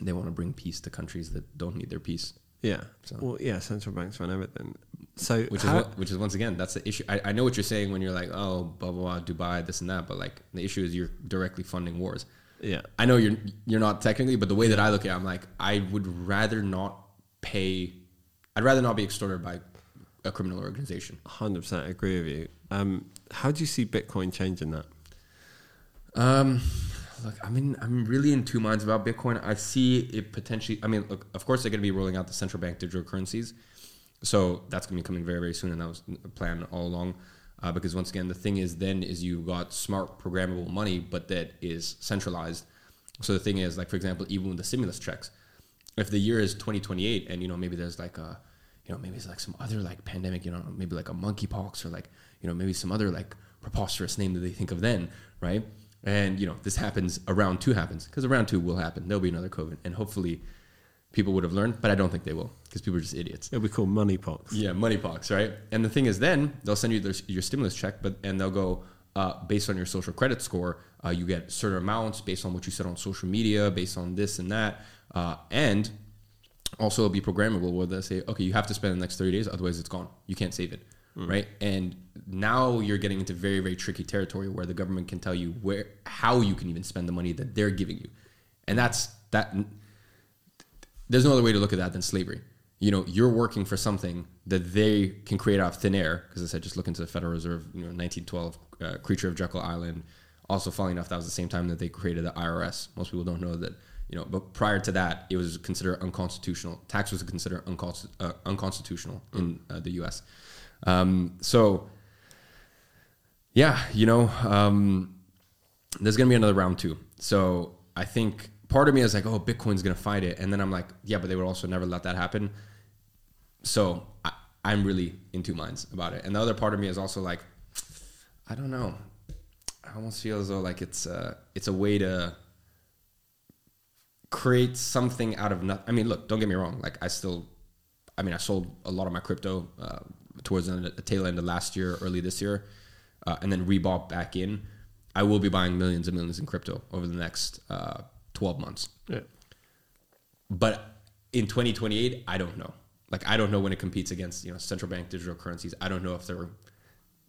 they want to bring peace to countries that don't need their peace, Yeah. So- Well, yeah, central banks run everything. So which is what, which is once again that's the issue. I, I know what you're saying when you're like, oh, blah blah blah, Dubai, this and that, but like the issue is you're directly funding wars. yeah. I know you're you're not technically, but the way that I look at it, I'm like, I would rather not pay. I'd rather not be extorted by a criminal organization. Hundred percent agree with you. Um, how do you see Bitcoin changing that? Um, look, I mean, I'm really in two minds about Bitcoin. I see it potentially. I mean, look, of course they're going to be rolling out the central bank digital currencies, so that's going to be coming very very soon, and that was the plan all along. Uh, because once again, the thing is, then is you got smart programmable money, but that is centralized. So the thing is, like for example, even with the stimulus checks, if the year is 2028, and you know maybe there's like a, you know maybe it's like some other like pandemic, you know maybe like a monkeypox or like you know maybe some other like preposterous name that they think of then, right? And you know this happens, around two happens because around two will happen. There'll be another COVID, and hopefully people would have learned, but I don't think they will because people are just idiots. It'll be called moneypox. Yeah, moneypox, right? And the thing is, then they'll send you their, your stimulus check, but and they'll go uh, based on your social credit score, uh, you get certain amounts based on what you said on social media, based on this and that, uh, and also it'll be programmable where they say, okay, you have to spend the next thirty days, otherwise it's gone. You can't save it, right? And now you're getting into very very tricky territory where the government can tell you where how you can even spend the money that they're giving you, and that's that there's no other way to look at that than slavery. You know, you're working for something that they can create out of thin air. Because I said, just look into the Federal Reserve, you know, 1912, uh, Creature of Jekyll Island. Also, funny enough, that was the same time that they created the IRS. Most people don't know that, you know, but prior to that, it was considered unconstitutional. Tax was considered uh, unconstitutional in uh, the U.S. Um, so, yeah, you know, um, there's gonna be another round two. So I think part of me is like, oh, Bitcoin's gonna fight it, and then I'm like, yeah, but they would also never let that happen. So I, I'm really in two minds about it, and the other part of me is also like, I don't know. I almost feel as though like it's uh, it's a way to create something out of nothing. I mean, look, don't get me wrong. Like I still, I mean, I sold a lot of my crypto uh, towards the, the tail end of last year, early this year, uh, and then rebought back in. I will be buying millions and millions in crypto over the next uh, 12 months. Yeah. But in 2028, I don't know. Like I don't know when it competes against you know central bank digital currencies. I don't know if they're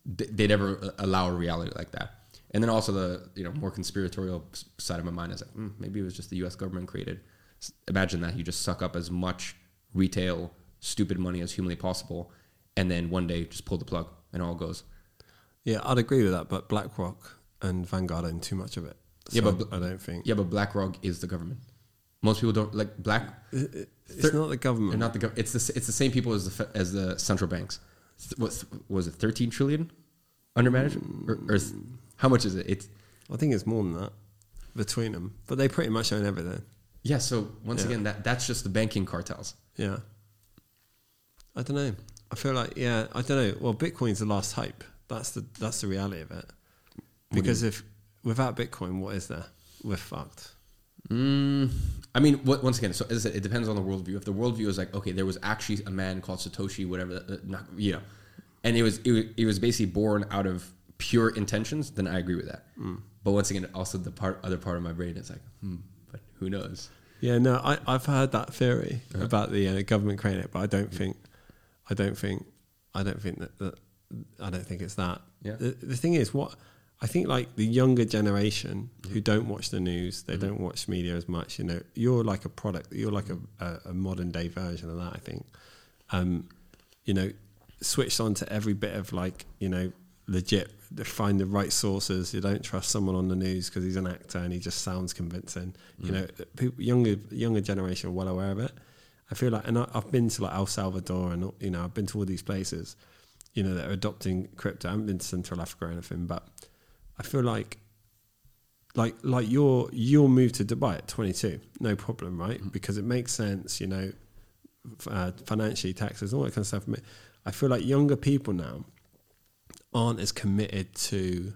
they'd ever allow a reality like that. And then also the you know more conspiratorial side of my mind is like mm, maybe it was just the U.S. government created. Imagine that you just suck up as much retail stupid money as humanly possible, and then one day just pull the plug and all goes. Yeah, I'd agree with that, but BlackRock and Vanguard own too much of it. Yeah, but- I don't think Yeah, but BlackRock is the government. Most people don't like Black. it's not the government. not the gov- it's the it's the same people as the as the central banks. What was it? Thirteen trillion under management, or, or th- how much is it? It's I think it's more than that between them, but they pretty much own everything. yeah. So once Yeah. again, that that's just the banking cartels. Yeah. I don't know. I feel like yeah, I don't know. Well, Bitcoin's the last hope. That's the that's the reality of it. Because if without Bitcoin, what is there? We're fucked. Mm, I mean, what, once again, so as I said, it depends on the worldview. If the worldview is like, okay, there was actually a man called Satoshi, whatever, uh, not, you know, and it was, it was it was basically born out of pure intentions, then I agree with that. But once again, also the part other part of my brain is like, hmm, but who knows? Yeah, no, I, I've heard that theory Uh-huh. about the uh, government creating it, but I don't think, I don't think, I don't think that, that I don't think it's that. Yeah. The, the thing is, what I think, like the younger generation Mm-hmm. who don't watch the news, they don't watch media as much. You know, you're like a product. You're like a, a, a modern day version of that. I think. Um, you know, switched on to every bit of like you know legit. to Find the right sources. You don't trust someone on the news because he's an actor and he just sounds convincing. You know, people, younger younger generation are well aware of it. I feel like, and I, I've been to like El Salvador and you know I've been to all these places. You know, that are adopting crypto. I haven't been to Central Africa or anything, but I feel like like like your your move to Dubai at 22, no problem, right? Because it makes sense, you know, uh, financially, taxes, all that kind of stuff. I feel like younger people now aren't as committed to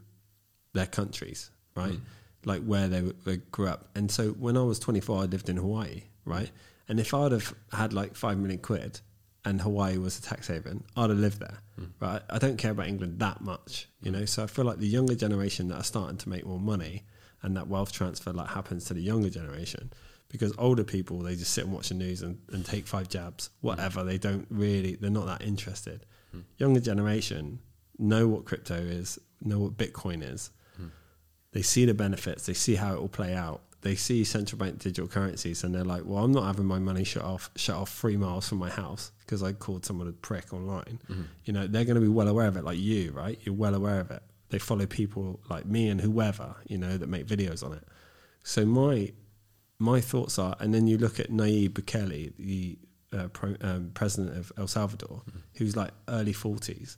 their countries, right? like where they, they grew up. And so when I was 24, I lived in Hawaii, right? And if I'd have had like five million quid and Hawaii was a tax haven, I'd have lived there, hmm. right? I don't care about England that much, you know. So I feel like the younger generation that are starting to make more money and that wealth transfer like happens to the younger generation because older people they just sit and watch the news and, and take five jabs, hmm. whatever. They don't really, they're not that interested. Hmm. Younger generation know what crypto is, know what Bitcoin is. They see the benefits, they see how it will play out. They see central bank digital currencies, and they're like, "Well, I'm not having my money shut off, shut off three miles from my house because I called someone a prick online." You know, they're going to be well aware of it, like you, right? You're well aware of it. They follow people like me and whoever you know that make videos on it. So my my thoughts are, and then you look at Nayib Bukele, the uh, pro, um, president of El Salvador, who's like early forties.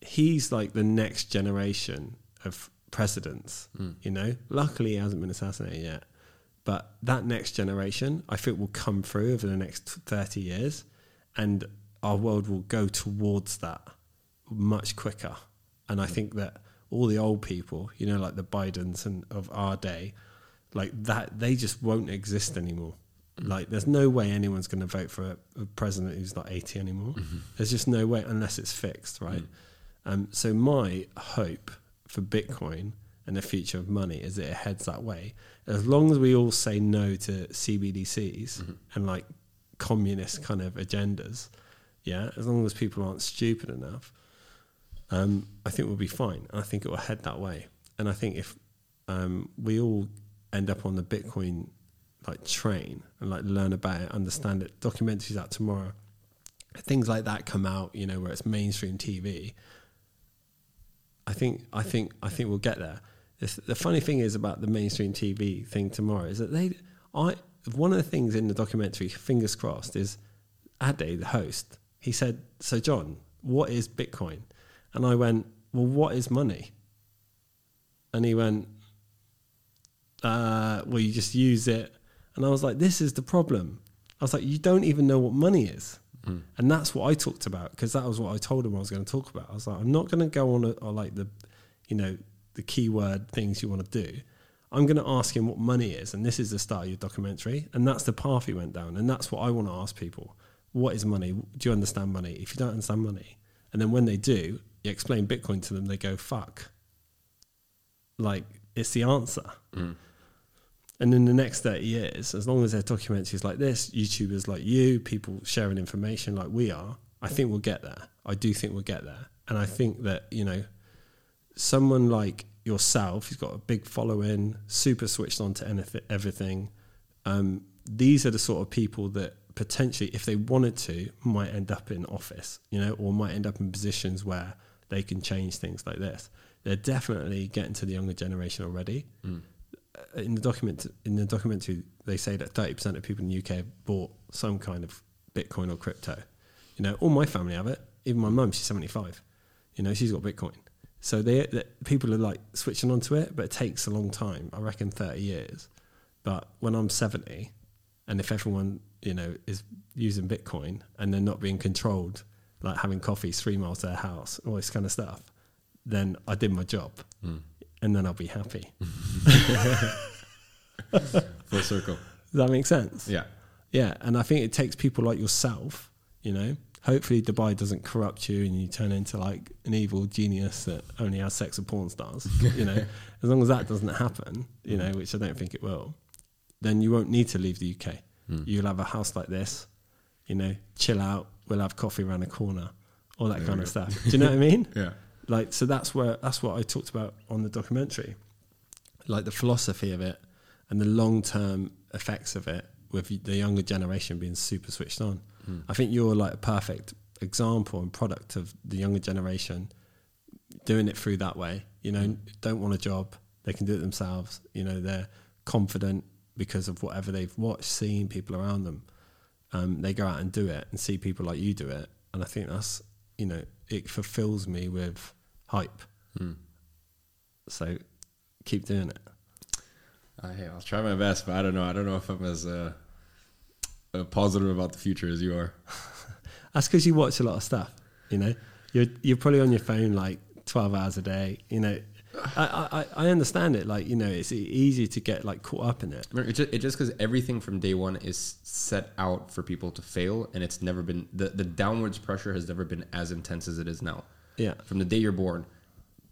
He's like the next generation of presidents. You know, luckily he hasn't been assassinated yet, but that next generation, I think, will come through over the next thirty years, and our world will go towards that much quicker. And I mm. think that all the old people, you know, like the Bidens and of our day, like that, they just won't exist anymore. Mm. Like, there's no way anyone's going to vote for a, a president who's not 80 anymore. Mm-hmm. There's just no way unless it's fixed, right? Mm. Um, so my hope for Bitcoin and the future of money is that it heads that way. As long as we all say no to CBDCs and like communist kind of agendas, yeah, as long as people aren't stupid enough, um, I think we'll be fine. And I think it will head that way. And I think if um, we all end up on the Bitcoin like train and like learn about it, understand it, documentaries out tomorrow, things like that come out, you know, where it's mainstream TV. I think I think I think we'll get there. The funny thing is about the mainstream TV thing tomorrow is that they, I one of the things in the documentary, fingers crossed, is Ade, the host. He said, "So Jon, what is Bitcoin?" And I went, "Well, what is money?" And he went, uh, "Well, you just use it." And I was like, "This is the problem." I was like, "You don't even know what money is." And that's what I talked about because that was what I told him I was going to talk about. I was like, I'm not going to go on, a, on like the, you know, the keyword things you want to do. I'm going to ask him what money is, and this is the start of your documentary, and that's the path he went down, and that's what I want to ask people: What is money? Do you understand money? If you don't understand money, and then when they do, you explain Bitcoin to them, they go fuck. Like it's the answer. Mm. And in the next 30 years, as long as there are documentaries like this, YouTubers like you, people sharing information like we are, I think we'll get there. I do think we'll get there. And I think that, you know, someone like yourself who's got a big following, super switched on to anything, everything, um, these are the sort of people that potentially, if they wanted to, might end up in office, you know, or might end up in positions where they can change things like this. They're definitely getting to the younger generation already in the document in the documentary they say that 30% of people in the UK have bought some kind of Bitcoin or crypto. You know, all my family have it. Even my mum, she's 75. You know, she's got Bitcoin. So they, they people are like switching onto it, but it takes a long time. I reckon 30 years. But when I'm 70, and if everyone you know is using Bitcoin and they're not being controlled, like having coffee three miles to their house, all this kind of stuff, then I did my job, hmm. and then I'll be happy. Full circle. Does that make sense? Yeah. Yeah, and I think it takes people like yourself, you know. Hopefully, Dubai doesn't corrupt you and you turn into like an evil genius that only has sex with porn stars. You know, as long as that doesn't happen, you know, which I don't think it will, then you won't need to leave the UK. Hmm. You'll have a house like this, you know, chill out. We'll have coffee around the corner, all that There kind of go. stuff. Do you know what I mean? Yeah. like so that's where that's what I talked about on the documentary, like the philosophy of it and the long term effects of it with the younger generation being super switched on. I think you're like a perfect example and product of the younger generation doing it through that way. You know, don't want a job, they can do it themselves. You know, they're confident because of whatever they've watched, seen people around them. Um, they go out and do it and see people like you do it, and I think that's you know it fulfills me with hype. So keep doing it. Hey, I'll try my best, but I don't know. I don't know if I'm as uh, positive about the future as you are. That's because you watch a lot of stuff. You know, you're you're probably on your phone like twelve hours a day. You know, I, I I understand it. Like you know, it's easy to get like caught up in it. It just it just because everything from day one is set out for people to fail, and it's never been the the downwards pressure has never been as intense as it is now. Yeah. From the day you're born,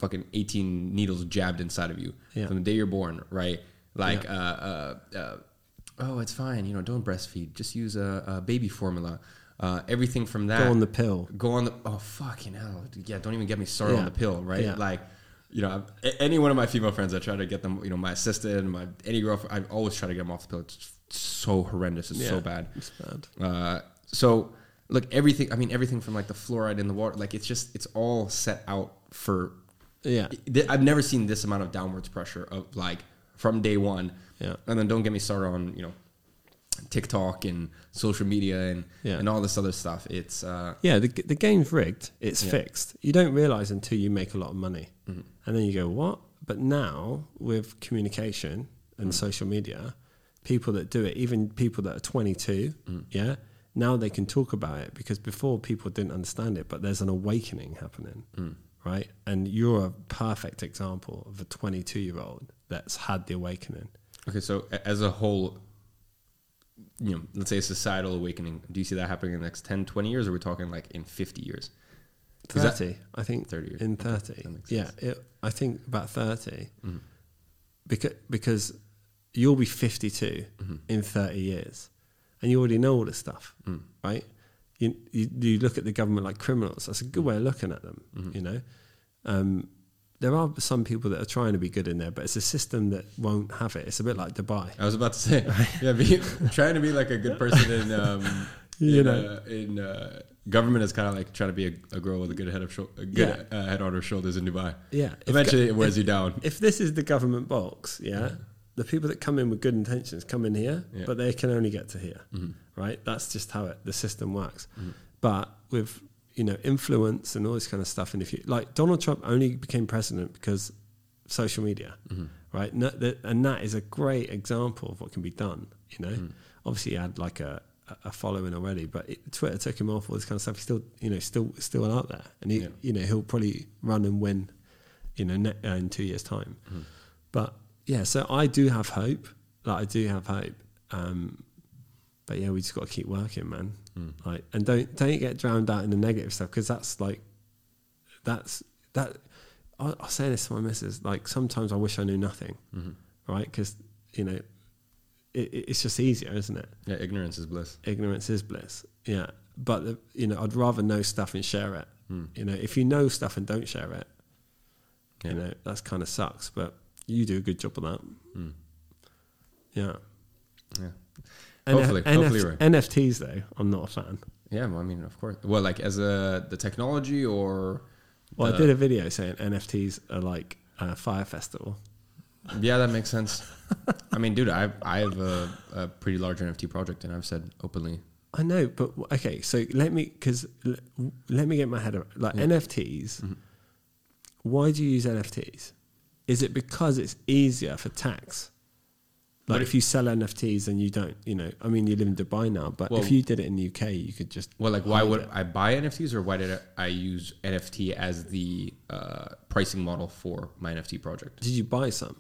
fucking 18 needles jabbed inside of you. Yeah. From the day you're born, right? Like, Yeah. uh, uh, uh, oh, it's fine. You know, don't breastfeed. Just use a, a baby formula. Uh, everything from that. Go on the pill. Go on the. Oh fucking hell! Yeah, don't even get me started Yeah. on the pill, right? Yeah. Like, you know, I've- any one of my female friends, I try to get them. You know, my assistant, my any girlfriend, I always try to get them off the pill. It's so horrendous. It's so bad. It's bad. Uh, so look, everything. I mean, everything from like the fluoride in the water, like it's just it's all set out for. Yeah. I've never seen this amount of downwards pressure of like from day one. Yeah. And then don't get me started on you know TikTok and social media and Yeah. and all this other stuff. It's uh, Yeah, the, the game's rigged. It's Yeah. fixed. You don't realize until you make a lot of money. Mm-hmm. And then you go, what? But now, with communication and Mm. social media, people that do it, even people that are 22, Mm. yeah, now they can talk about it because before people didn't understand it, but there's an awakening happening, Mm. right? And you're a perfect example of a 22 year old that's had the awakening. Okay. So as a whole. You know, let's say a societal awakening. Do you see that happening in the next 10, 20 years, or are we talking like in 50 years? Is that- 30, I think 30 years. in 30. that yeah, it, I think about 30. Mhm. because because you'll be 52 Mm-hmm. in 30 years and you already know all this stuff Mm. right you, you you look at the government like criminals that's a good way of looking at them Mm-hmm. you know um, there are some people that are trying to be good in there but it's a system that won't have it it's a bit like dubai I was about to say, yeah, be, trying to be like a good person in, um, You in, know. uh, in uh, government is kind of like trying to be a, a girl with a good head of a good uh, head on her shoulders in Dubai. yeah Eventually, go- it wears if, you down. if this is the government box yeah the people that come in with good intentions come in here Yeah. but they can only get to here Mhm. right? That's just how it the system works. Mhm. But with you know influence and all this kind of stuff, and if you like Donald Trump only became president because social media, Mhm. right? No, that, and that is a great example of what can be done. You know, Mm. obviously he had like a a following already, but it, Twitter took him off all this kind of stuff. He's still you know still still out there, and he Yeah. you know he'll probably run and win, you know, ne- uh, in two years' time. Mhm. But yeah, so I do have hope. Like I do have hope. Um, but yeah, we just got to keep working, man. Mm. Like, and don't don't get drowned out in the negative stuff because that's like, that's that. I, I say this to my missus. Like sometimes I wish I knew nothing, Mhm. right? Because you know, it, it- it's just easier, isn't it? Yeah, ignorance is bliss. Ignorance is bliss. Yeah, but the, you know, I'd rather know stuff and share it. Mm. You know, if you know stuff and don't share it, Yeah. you know, that's kind of sucks. But you do a good job of that. Mm. Yeah. Yeah. NF- Hopefully- NF- right. NFTs though, I'm not a fan. Yeah, well, I mean, of course. Well, like as a the technology or Well, I did a video saying NFTs are like a Fyre Festival. Yeah, that makes sense. I mean, dude, I I have a, a pretty large NFT project, and I've said openly. I know, but okay. So let me because let me get my head around like Yeah. NFTs. Mhm. Why do you use NFTs? Is it because it's easier for tax? Like What if you sell NFTs and you don't, you know, I mean, you live in Dubai now, but Well- if you did it in the UK, you could just Well, like, why would it. I buy NFTs, or why did I use NFT as the uh, pricing model for my NFT project? Did you buy some?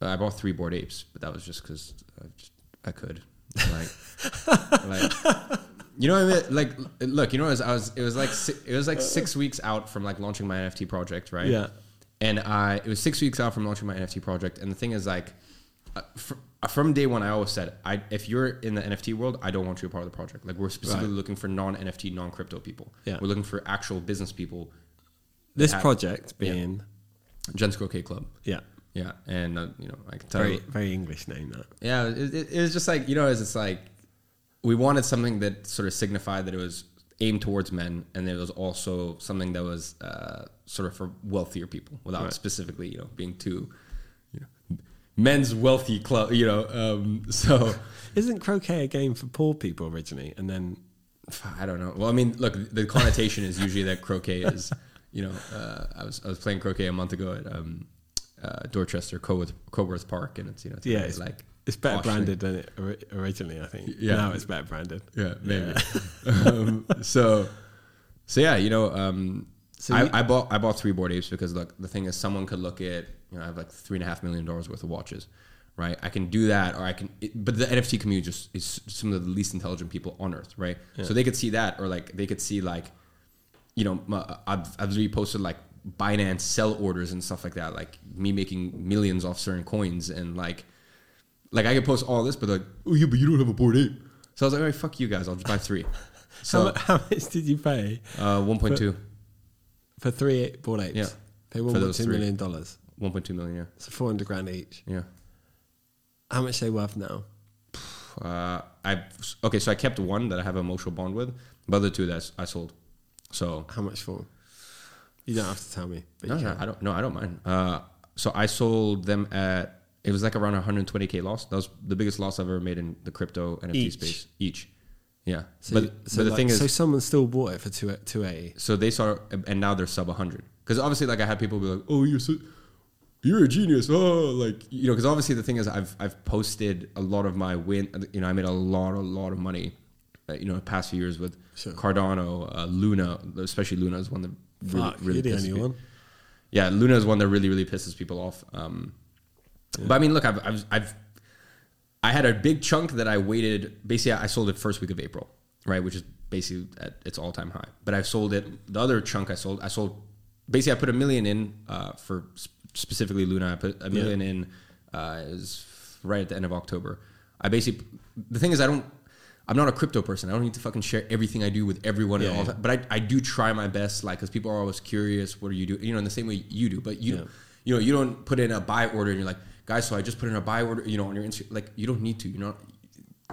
I bought three Bored Apes, but that was just because I, just- I could. Like, like, you know what I mean? Like, look, you know, as I was, it was like it was like six weeks out from like launching my NFT project, right? Yeah. And I, it was six weeks out from launching my NFT project, and the thing is, like, uh, fr- from day one, I always said, I if you're in the NFT world, I don't want you a part of the project. Like, we're specifically Right. looking for non NFT, non crypto people. Yeah. We're looking for actual business people. This have- project yeah. being, Gents Croquet Club. yeah, Yeah, and uh, you know, I can tell. very very English name that. Yeah, it, it, it was just like you know, as it's like we wanted something that sort of signified that it was aimed towards men, and it was also something that was uh, sort of for wealthier people, without Right. specifically you know being too, you men's wealthy club. You know, um, so Isn't croquet a game for poor people originally, and then I don't know. Well, I mean, look, the connotation is usually that croquet is, you know, uh, I was I was playing croquet a month ago at um, uh, Dorchester Coworth, Coworth Park, and it's you know, it's Yeah, it's- like it's better posh branded than it ori- originally? I think. Yeah. now it's better branded. Yeah, maybe. um, so, so yeah, you know, um, So you- I, I bought I bought three Bored Apes because look, the thing is, someone could look at you know I have like three and a half million dollars worth of watches, right? I can do that, or I can. It, but the NFT community just is some of the least intelligent people on earth, right? So they could see that, or like they could see like, you know, I've I've reposted like Binance sell orders and stuff like that, like me making millions off certain coins, and like, like I could post all this, but like, oh yeah, but you don't have a Bored Ape. So I was like, all right, fuck you guys, I'll just buy three. So how much did you pay uh, one point two. for three Bored Apes? Yeah. they were those two million dollars. 1.2 million, yeah. So four hundred grand each. Yeah. How much they worth now? Uh, I okay, so I kept one that I have an emotional bond with, but the other two that I sold. So How much for? You don't have to tell me. But no, no. I don't. No, I don't mind. Uh, so I sold them at it was like around 120k loss. That was the biggest loss I've ever made in the crypto NFT Each? space each. Yeah, So, but, so but the like- thing is, so someone still bought it for two two eighty. so they saw and now they're sub 100 because obviously like i had people be like oh you're so you're a genius oh like you know because obviously the thing is i've i've posted a lot of my win you know i made a lot a lot of money uh, you know the past few years with Sure. cardano uh, luna especially luna is one that really, Fuck, really pisses only me- yeah luna is one that really really pisses people off um but i mean look I've, I've i've I had a big chunk that I waited. Basically, I sold it first week of April, right, which is basically at its all time high. But I sold it. The other chunk I sold, I sold. Basically, I put a million in uh, for sp- specifically Luna. I put a million in. Uh, it was right at the end of October. I basically. The thing is, I don't. I'm not a crypto person. I don't need to fucking share everything I do with everyone Yeah, and all yeah. But I, I do try my best, like, because people are always curious. What are you doing? You know, in the same way you do. But you, Yeah. you know, you don't put in a buy order and you're like, guys, so I just put in a buy order. You know, on your Instagram, like, you don't need to. You know,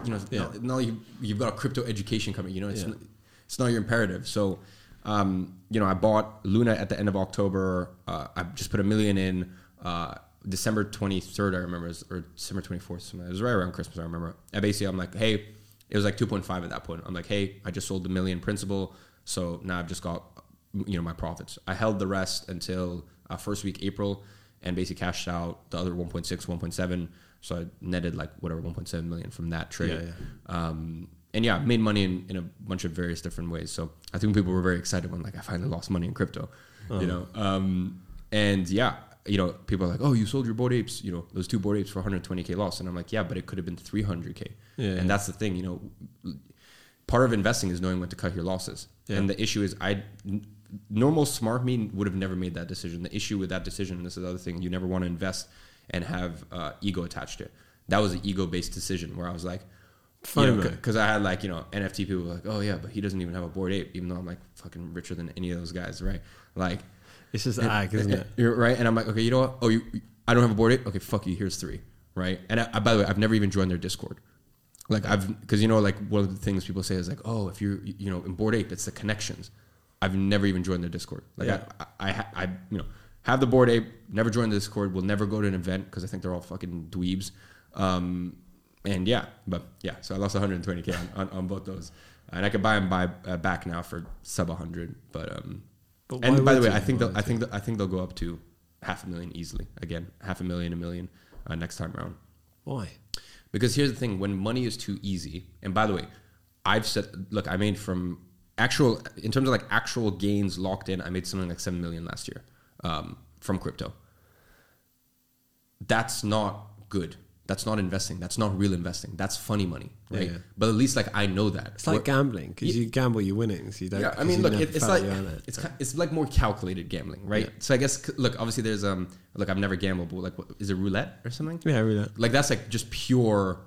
you know, Yeah. now, now you you've got a crypto education coming. You know, it's Yeah. not, it's not your imperative. So, um, you know, I bought Luna at the end of October. Uh, I just put a million in. Uh, December 23rd, I remember, or December 24th, something. it was right around Christmas, I remember. And basically, I'm like, hey, it was like 2.5 at that point. I'm like, hey, I just sold the million principal, so now I've just got, you know, my profits. I held the rest until uh, first week April, and basically cashed out the other 1.6, 1.7. So I netted like whatever 1.7 million from that trade. Yeah, Um, and yeah, made money in, in a bunch of various different ways. So I think people were very excited when like I finally lost money in crypto, you know. Um, and yeah, you know, people are like, "Oh, you sold your Bored Apes, you know, those two Bored Apes for 120k loss," and I'm like, "Yeah, but it could have been 300k." Yeah, and yeah. that's the thing, you know. Part of investing is knowing when to cut your losses, Yeah. and the issue is, I normal smart me would have never made that decision. The issue with that decision, and this is the other thing, you never want to invest and have uh, ego attached to it. That was an ego based decision where I was like, FOMO. because I had like you know NFT people were like, oh yeah, but he doesn't even have a Bored Ape, even though I'm like fucking richer than any of those guys, right? Like, It's just ag, isn't it? You're right, and I'm like, okay, you know what? Oh, you, I don't have a Bored Ape. Okay, fuck you. Here's three, right? And I, I- by the way, I've never even joined their Discord. Like I've because you know like one of the things people say is like, oh, if you're you know in Bored Ape, it's the connections. I've never even joined their Discord. Like Yeah. I, I, I, I, you know, have the Bored Ape. Never joined the Discord. Will never go to an event because I think they're all fucking dweebs. Um, and yeah, but yeah, so I lost 120k on, on, on both those, and I could buy them buy uh, back now for sub 100. But um, But and by the way. I think they'll, I think I think they'll go up to half a million easily again, half a million, a million uh, next time around. Why? Because here's the thing: when money is too easy, and by the way, I've said, look, I made from actual in terms of like actual gains locked in, I made something like seven million last year um, from crypto. That's not good. That's not investing. That's not real investing. That's funny money, right? yeah. But at least like I know that. It's like What- gambling because Yeah. you gamble your winnings. You don't. yeah, I mean, look, it, it's like it. it's it's like more calculated gambling, right? Yeah. So I guess look, obviously there's um look, I've never gambled, but like what, is it roulette or something? yeah, really. Like that's like just pure,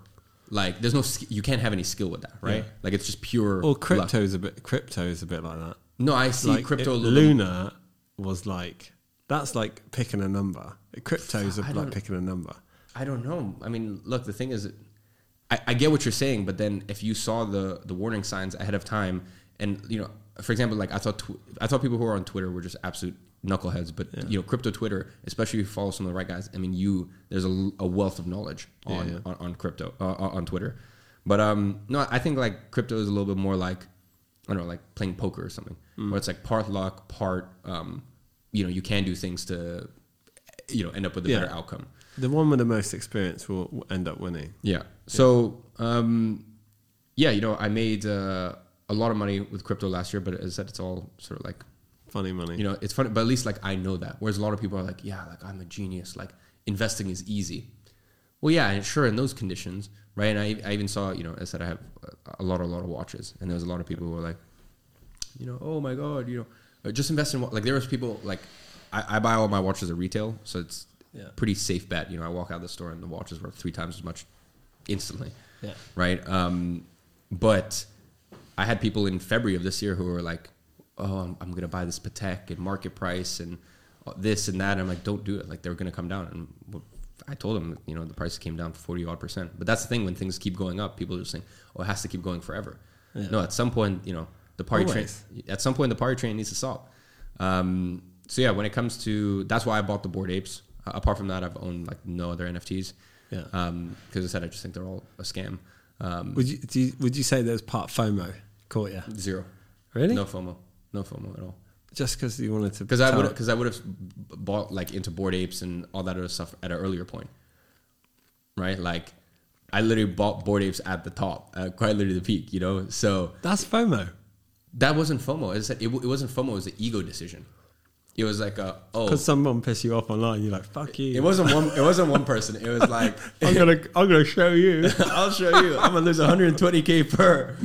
like there's no you can't have any skill with that, right? Like it's just pure. Or luck. crypto's a bit. Crypto's a bit like that. No, I see like crypto. it- a little bit- Luna was like that's like picking a number. Crypto's like picking a number. I don't know. I mean, look, the thing is, I, I get what you're saying, but then if you saw the the warning signs ahead of time, and you know, for example, like I thought, tw- I thought people who are on Twitter were just absolute knuckleheads, but Yeah. you know, crypto Twitter, especially if you follow some of the right guys. I mean, you there's a, a wealth of knowledge on, yeah. on on crypto uh, on on Twitter, but um, no, I think like crypto is a little bit more like I don't know, like playing poker or something, Mm. where it's like part luck, part um, you know, you can do things to you know end up with a Yeah. better outcome. The one with the most experience will end up winning. Yeah. So, um, yeah, you know, I made uh, a lot of money with crypto last year, but as I said, it's all sort of like Funny money. You know, it's funny, but at least like I know that. Whereas a lot of people are like, yeah, like I'm a genius. Like investing is easy. Well, yeah, and sure in those conditions, right? And I, I even saw, you know, as I said I have a lot, a lot of watches, and there was a lot of people who were like, you know, oh my god, you know, just invest in wa-" like there was people like I, I buy all my watches at retail, so it's Yeah. pretty safe bet. You know, I walk out of the store and the watch is worth three times as much instantly Yeah. right? Um, but I had people in February of this year who were like, "Oh, I'm, I'm going to buy this Patek and market price and this and that." And I'm like, "Don't do it. Like they're going to come down." And I told them, you know, the price came down forty odd percent. But that's the thing when things keep going up, people are just saying, "Oh, it has to keep going forever." Yeah. No, at some point, you know, the party train. At some point, the party train needs to stop. Um, so yeah, when it comes to that's why I bought the Bored Apes. Apart from that, I've owned like no other NFTs. Yeah. Because I said I just think they're all a scam. Um, Would you, do you would you say there's part FOMO caught you? Zero. Really? No FOMO. No FOMO at all. Just because you wanted to? Because I would because I would have bought like into Bored Apes and all that other stuff at an earlier point, right? Like I literally bought Bored Apes at the top, uh, quite literally the peak, you know. So That's FOMO. that wasn't FOMO. It, it wasn't FOMO. It was an ego decision. It was like a oh. Because someone pissed you off online, you're like, "Fuck you." It wasn't one. It wasn't one person. It was like I'm gonna, I'm gonna show you. I'll show you. I'm gonna lose 120k per.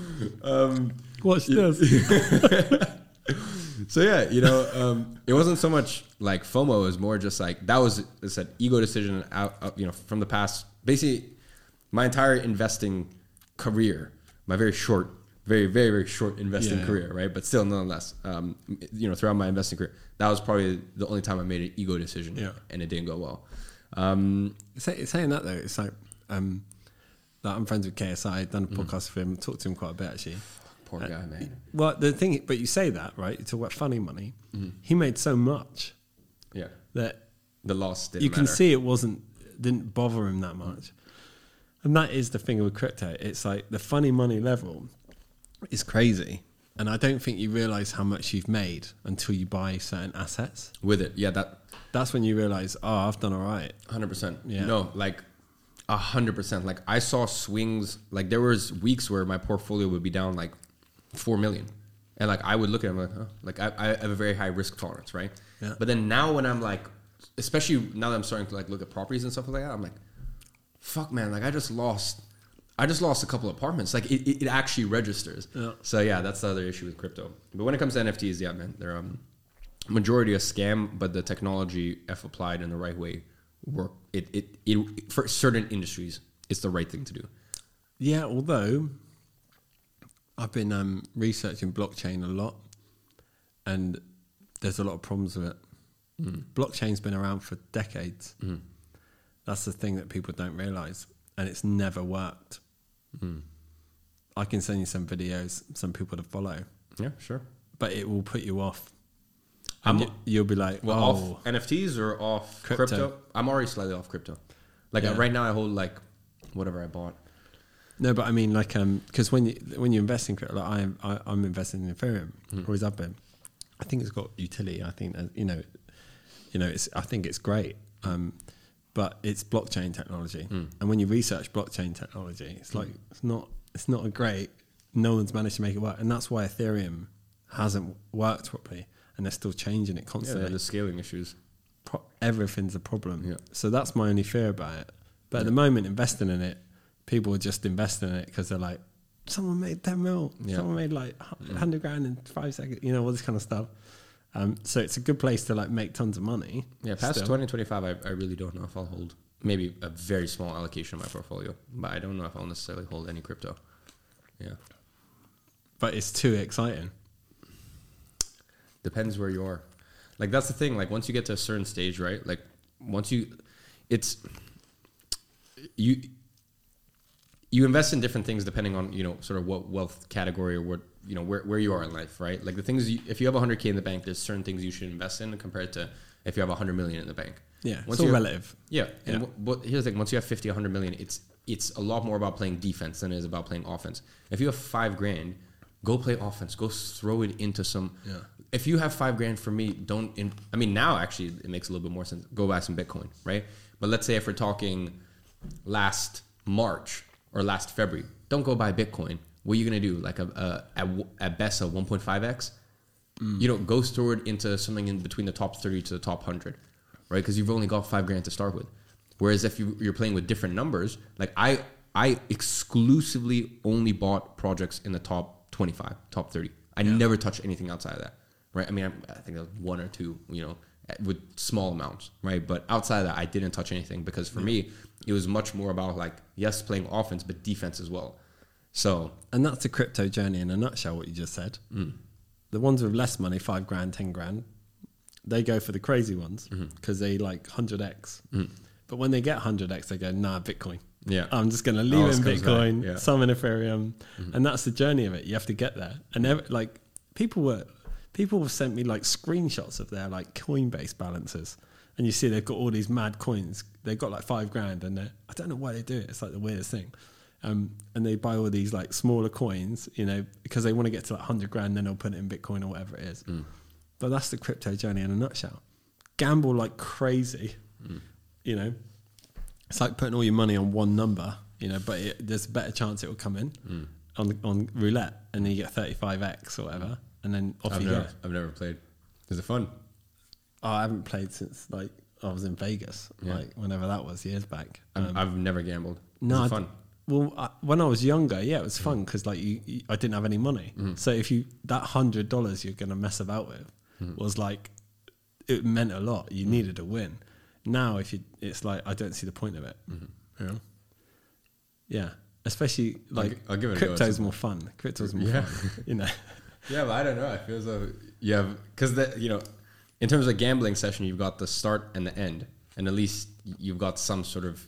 Um, Watch this. so yeah, you know, um, it wasn't so much like FOMO. It was more just like that was it's an ego decision out, out, you know, from the past. Basically, my entire investing career, my very short, very very very short investing Yeah. career, right? But still, nonetheless, um, you know, throughout my investing career, that was probably the only time I made an ego decision, Yeah. and it didn't go well. Um, Say, saying that though, it's like, um, like I'm friends with KSI. I've done a Mm-hmm. podcast with him. Talked to him quite a bit actually. poor guy, man. Well, the thing, but you say that right? You talk about funny money. Mm-hmm. He made so much Yeah, that the loss didn't you can matter. see it wasn't didn't bother him that much. And that is the thing with crypto. It's like the funny money level is crazy. And I don't think you realize how much you've made until you buy certain assets. with it. Yeah, that That's when you realize, oh, I've done all right. Hundred percent. Yeah. No, like a hundred percent. Like I saw swings. Like there was weeks where my portfolio would be down like four million, and like I would look at it, I'm like, huh? like I, I have a very high risk tolerance, right? Yeah. But then now when I'm like, especially now that I'm starting to like look at properties and stuff like that, I'm like, fuck, man. Like I just lost. I just lost a couple apartments. Like it, it, it actually registers. Yeah. So yeah, that's the other issue with crypto. But when it comes to NFTs, yeah, man, they're um majority a scam, but the technology, if applied in the right way, work. It, it it for certain industries, it's the right thing to do. Yeah, although I've been um, researching blockchain a lot, and there's a lot of problems with it. Blockchain's been around for decades. That's the thing that people don't realize, and it's never worked. I can send you some videos, some people to follow, Yeah, sure. but it will put you off. I'm- And you, you'll be like, Well, "Oh, off NFTs or off Crypto. crypto? I'm already slightly off crypto. Like Yeah. uh, right now, I hold like whatever I bought. No, but I mean, like, um, because when you when you invest in crypto, like I'm I, I'm investing in Ethereum, always have been. I think it's got utility. I think you know, you know, it's I think it's great. Um, but it's blockchain technology, hmm. and when you research blockchain technology, it's hmm. like it's not it's not a great. No one's managed to make it work, and that's why Ethereum hasn't worked properly, and they're still changing it Yeah, constantly. the scaling issues. pro- everything's a problem. Yeah. So that's my only fear about it. But at the moment, investing in it, people are just investing in it because they're like, someone made 10 mil, Yeah. someone made like 100 grand in five seconds, you know, all this kind of stuff. Um, so it's a good place to like make tons of money. Yeah, past still. 2025, I, I really don't know if I'll hold maybe a very small allocation of my portfolio, but I don't know if I'll necessarily hold any crypto. Yeah, But it's too exciting. depends where you are. Like that's the thing. Like once you get to a certain stage, right? Like once you, it's you you invest in different things depending on you know sort of what wealth category or what you know where, where you are in life right like the things you, if you have 100k in the bank there's certain things you should invest in compared to if you have 100 million in the bank Yeah. Once it's all relative. yeah and Yeah. w- but here's the thing once you have 50 100 million it's it's a lot more about playing defense than it is about playing offense if you have five grand go play offense go throw it into some Yeah. if you have five grand for me don't in, i mean now actually it makes a little bit more sense go buy some bitcoin right but let's say if we're talking last march or last february don't go buy bitcoin what are you going to do like a, a at, at best a 1.5x mm. you know, go store it into something in between the top 30 to the top 100, right? Because you've only got five grand to start with. Whereas if you, you're playing with different numbers, like I, I exclusively only bought projects in the top 25, top 30. I never touched anything outside of that, right? I mean, I, I think that was one or two, you know, with small amounts, right? But outside of that, I didn't touch anything because for me, it was much more about like, yes, playing offense, but defense as well. So, And that's the crypto journey in a nutshell, what you just said. The ones with less money, five grand, 10 grand, they go for the crazy ones because they like 100x. But when they get 100x, they go, nah, Bitcoin. Yeah. I'm just going to leave Always in Bitcoin, yeah. some in Ethereum. And that's the journey of it. You have to get there. And ev- like people were, people have sent me like screenshots of their like Coinbase balances. And you see they've got all these mad coins. They've got like five grand and they're, I don't know why they do it. It's like the weirdest thing. Um, and they buy all these like smaller coins, you know, because they want to get to like 100 grand, then they'll put it in Bitcoin or whatever it is. But that's the crypto journey in a nutshell. Gamble like crazy, you know. It's like putting all your money on one number, you know, but it, there's a better chance it will come in on on roulette, and then you get 35x or whatever, and then off I've you never, go. I've never played. Is it fun? Oh, I haven't played since like I was in Vegas, Yeah. like whenever that was years back. I've, Um, I've never gambled. No, Is I it fun? Well, I, when I was younger, yeah, it was mm. fun because like you, you, I didn't have any money. Mm. So if you that hundred dollars you're gonna mess about with mm. was like it meant a lot. You needed a win. Now, if you, it's like I don't see the point of it. Mm-hmm. You know? Yeah, especially I'll like I'll give it a go at crypto's more fun. Crypto's more Yeah. fun. You know. Yeah, but I don't know. I feel as though you have because that you know, in terms of gambling session, you've got the start and the end, and at least you've got some sort of.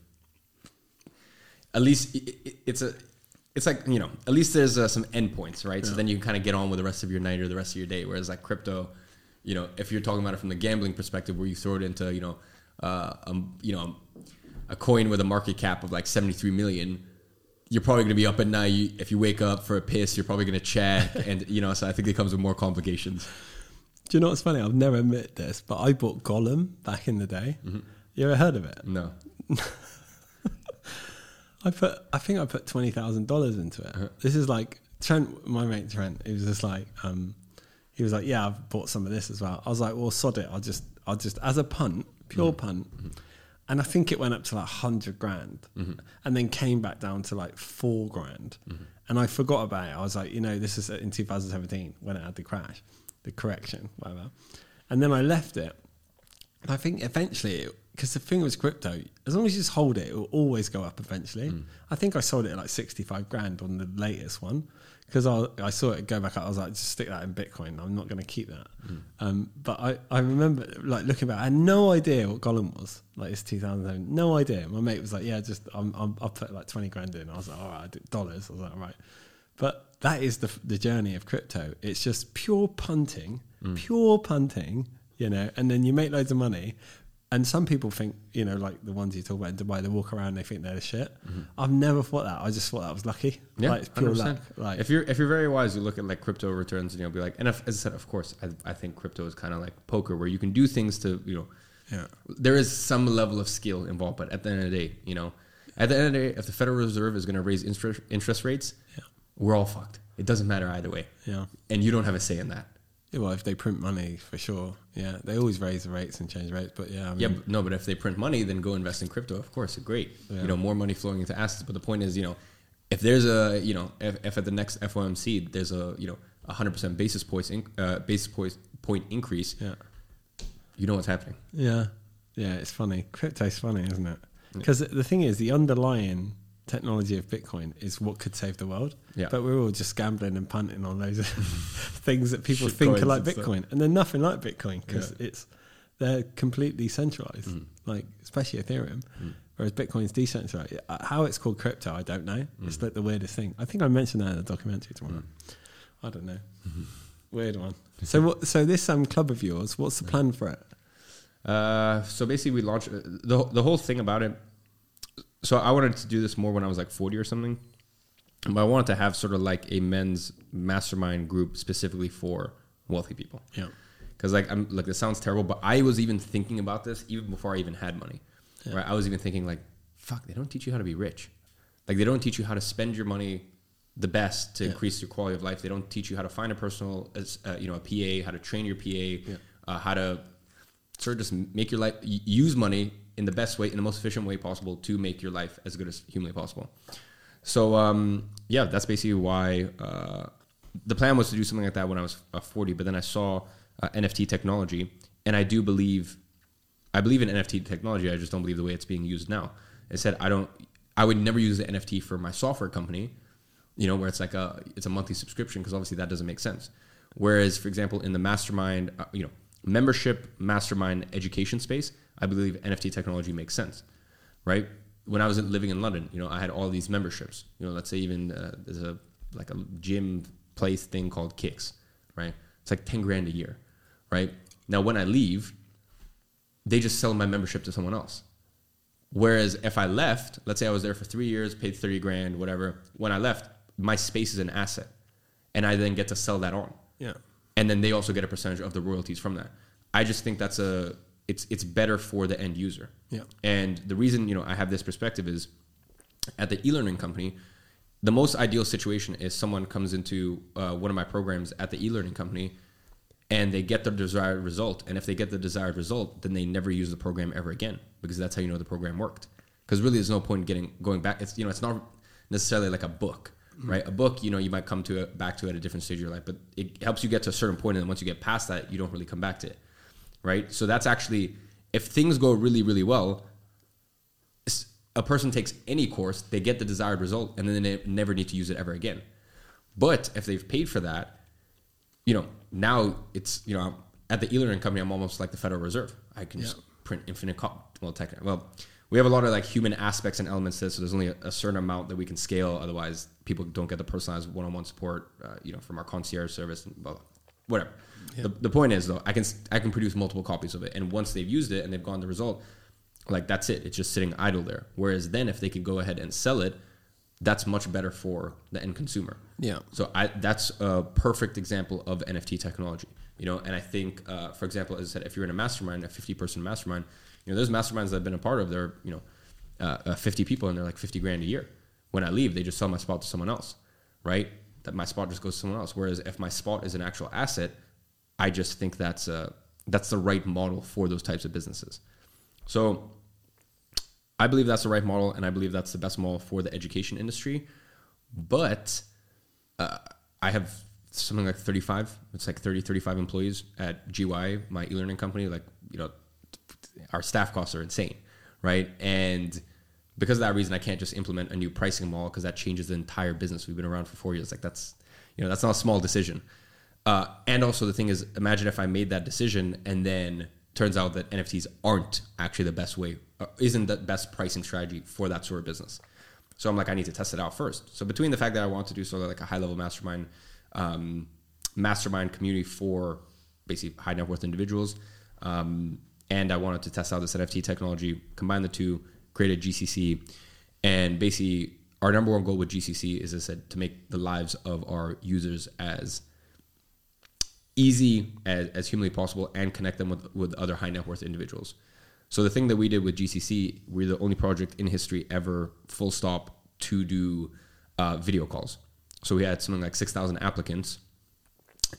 At least i i it's a, it's like you know, at least there's uh, some endpoints, right? So then you can kind of get on with the rest of your night or the rest of your day. Whereas like crypto, you know, if you're talking about it from the gambling perspective, where you throw it into you know, uh, um, you know, a coin with a market cap of like 73 million you're probably going to be up at night You- if you wake up for a piss you're probably going to check and you know so i think it comes with more complications Do you know what's funny? I've never admitted this, but I bought Golem back in the day. You ever heard of it? no I put, I think I put twenty thousand dollars into it. Uh-huh. This is like Trent, my mate Trent. He was just like, um, he was like, yeah, I've bought some of this as well. I was like, well, sod it. I'll just, I'll just, as a punt, pure mm-hmm. punt. Mm-hmm. And I think it went up to like hundred grand, mm-hmm. and then came back down to like four grand. And I forgot about it. I was like, you know, this is uh, in 2017 when it had the crash, the correction, whatever. And then I left it. And I think eventually, because the thing was crypto, as long as you just hold it, it will always go up eventually. Mm. I think I sold it at like 65 grand on the latest one because I, I saw it go back up. I was like, just stick that in Bitcoin. I'm not going to keep that. Mm. Um, but I, I remember like looking back, I had no idea what Golem was. Like it's 2007, no idea. My mate was like, yeah, just I'm, I'm, I'll put like 20 grand in. I was like, all right, I dollars. I was like, all right. But that is the, the journey of crypto. It's just pure punting, mm. pure punting, you know, and then you make loads of money. And some people think, you know, like the ones you talk about in Dubai, they walk around, they think they're the shit. Mm-hmm. I've never thought that. I just thought that was lucky. yeah like it's pure 100%. luck. Like, if you're if you're very wise you look at like crypto returns and you'll be like and if, as i said of course I, I think crypto is kind of like poker where you can do things to you know yeah, there is some level of skill involved but at the end of the day you know at the end of the day if the federal reserve is going to raise interest, interest rates yeah, we're all fucked it doesn't matter either way yeah. and you don't have a say in that Yeah, Well, if they print money, for sure. Yeah, they always raise the rates and change rates. But yeah, I mean, Yeah, but no, but if they print money, then go invest in crypto. Of course, great. Yeah. You know, more money flowing into assets. But the point is, you know, if there's a, you know, if, if at the next FOMC there's a, you know, 100% basis points, in, uh, basis points point increase, yeah. you know what's happening. Yeah, yeah, it's funny. Crypto's funny, isn't it? Because the thing is, the underlying technology of Bitcoin is what could save the world. Yeah. But we're all just gambling and punting on those things that people Shit think are like and stuff. Bitcoin, and they're nothing like Bitcoin because Yeah. it's they're completely centralized, Mm. like especially Ethereum. Whereas Bitcoin's decentralized. Uh, How it's called crypto, I don't know. Mm. It's like the weirdest thing. I think I mentioned that in the documentary tomorrow. I don't know. Mm-hmm. Weird one. So what? So this um club of yours, what's the plan for it? Uh, so basically, we launched uh, the the whole thing about it. So I wanted to do this more when I was like forty or something, but I wanted to have sort of like a men's mastermind group specifically for wealthy people. Yeah. Because like I'm like this sounds terrible, but I was even thinking about this even before I even had money. Yeah. Right? I was even thinking like, fuck, they don't teach you how to be rich. Like they don't teach you how to spend your money the best to increase your quality of life. They don't teach you how to find a personal, uh, you know, a PA, how to train your PA, uh, how to sort of just make your life use money in the best way, in the most efficient way possible to make your life as good as humanly possible. So um, yeah, that's basically why uh, the plan was to do something like that when I was uh, 40. But then I saw uh, NFT technology, and I do believe, I believe in NFT technology. I just don't believe the way it's being used now. I said I don't. I would never use the NFT for my software company, you know, where it's like a it's a monthly subscription because obviously that doesn't make sense. Whereas, for example, in the mastermind, uh, you know, membership mastermind education space, I believe NFT technology makes sense, right? When I was living in London, you know, I had all these memberships. You know, let's say even uh, there's a like a gym place thing called KX, right? It's like ten grand a year, right? Now, when I leave, they just sell my membership to someone else. Whereas if I left, let's say I was there for three years, paid 30 grand, whatever, when I left, my space is an asset. And I then get to sell that on. Yeah. And then they also get a percentage of the royalties from that. I just think that's a it's it's better for the end user. Yeah. And the reason, you know, I have this perspective is at the e-learning company, the most ideal situation is someone comes into uh, one of my programs at the e-learning company and they get the desired result. And if they get the desired result, then they never use the program ever again because that's how you know the program worked. Because really, there's no point in getting going back. It's you know, it's not necessarily like a book, right? A book, you know, you might come to it back to it at a different stage of your life, but it helps you get to a certain point, and then once you get past that, you don't really come back to it, right? So that's actually if things go really, really well, a person takes any course, they get the desired result, and then they never need to use it ever again. But if they've paid for that, you know, now it's you know at the e-learning company, I'm almost like the Federal Reserve. I can just print infinite cop. Well, technically, well, we have a lot of like human aspects and elements to this, so there's only a, a certain amount that we can scale. Otherwise, people don't get the personalized one-on-one support, uh, you know, from our concierge service and blah, blah. Whatever. The, the point is though, I can I can produce multiple copies of it, and once they've used it and they've gotten the result, like that's it. It's just sitting idle there. Whereas then, if they could go ahead and sell it, that's much better for the end consumer. Yeah. So I that's a perfect example of NFT technology. You know, and I think, uh, for example, as I said, if you're in a mastermind, a 50 person mastermind, you know, those masterminds that I've been a part of. They're you know, uh, uh, 50 people and they're like 50 grand a year. When I leave, they just sell my spot to someone else, right? That my spot just goes to someone else. Whereas if my spot is an actual asset, I just think that's uh, that's the right model for those types of businesses. So I believe that's the right model, and I believe that's the best model for the education industry. But uh, I have something like 35, it's like 30, 35 employees at GY, my e learning company. Like, you know, our staff costs are insane, right? And because of that reason, I can't just implement a new pricing model because that changes the entire business. We've been around for four years. Like, that's, you know, that's not a small decision. Uh, and also, the thing is, imagine if I made that decision and then turns out that NFTs aren't actually the best way, uh, isn't the best pricing strategy for that sort of business. So I'm like, I need to test it out first. So between the fact that I want to do sort of like a high level mastermind, um, mastermind community for basically high net worth individuals, um, and I wanted to test out this NFT technology, combine the two, create a GCC, and basically our number one goal with GCC is, as I said, to make the lives of our users as easy as, as humanly possible and connect them with, with other high net worth individuals. So the thing that we did with GCC, we're the only project in history ever, full stop, to do uh, video calls. So we had something like 6,000 applicants.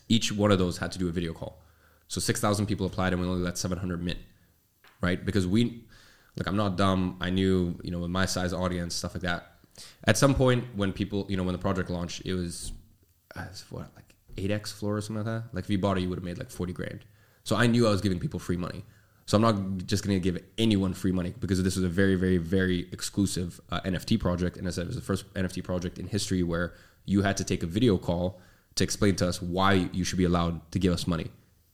Each one of those had to do a video call. So 6,000 people applied and we only let 700 mint, right? Because we, like, I'm not dumb. I knew, you know, with my size audience, stuff like that. At some point when people, you know, when the project launched, it was, uh, it was what, like 8x floor or something like that. Like if you bought it, you would have made like 40 grand. So I knew I was giving people free money. So I'm not just going to give anyone free money because this was a very, very, very exclusive uh, NFT project. And as I said, it was the first NFT project in history where you had to take a video call to explain to us why you should be allowed to give us money.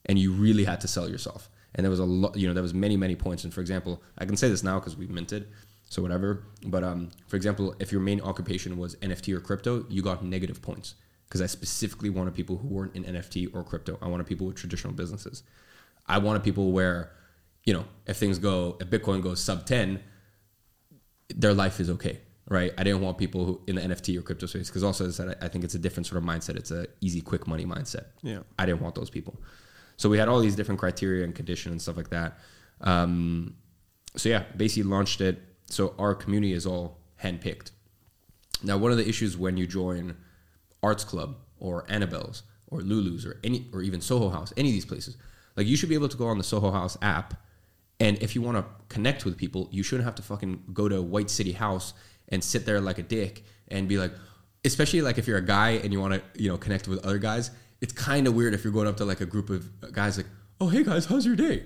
And you really had to sell yourself. And there was a lot, you know, there was many, many points. And for example, I can say this now because we've minted, so whatever. But um, for example, if your main occupation was NFT or crypto, you got negative points because I specifically wanted people who weren't in NFT or crypto. I wanted people with traditional businesses. I wanted people where, you know, if things go, if Bitcoin goes sub 10, their life is okay, right? I didn't want people who in the NFT or crypto space because also as I said, I think it's a different sort of mindset. It's a easy, quick money mindset. Yeah. I didn't want those people. So we had all these different criteria and condition and stuff like that. Um, so yeah, basically launched it. So our community is all handpicked. Now, one of the issues when you join Arts Club or Annabel's or Loulou's or any or even Soho House, any of these places. Like you should be able to go on the Soho House app, and if you want to connect with people, you shouldn't have to fucking go to White City House and sit there like a dick and be like, especially like if you're a guy and you want to you know connect with other guys. It's kind of weird if you're going up to like a group of guys like, oh hey guys, how's your day?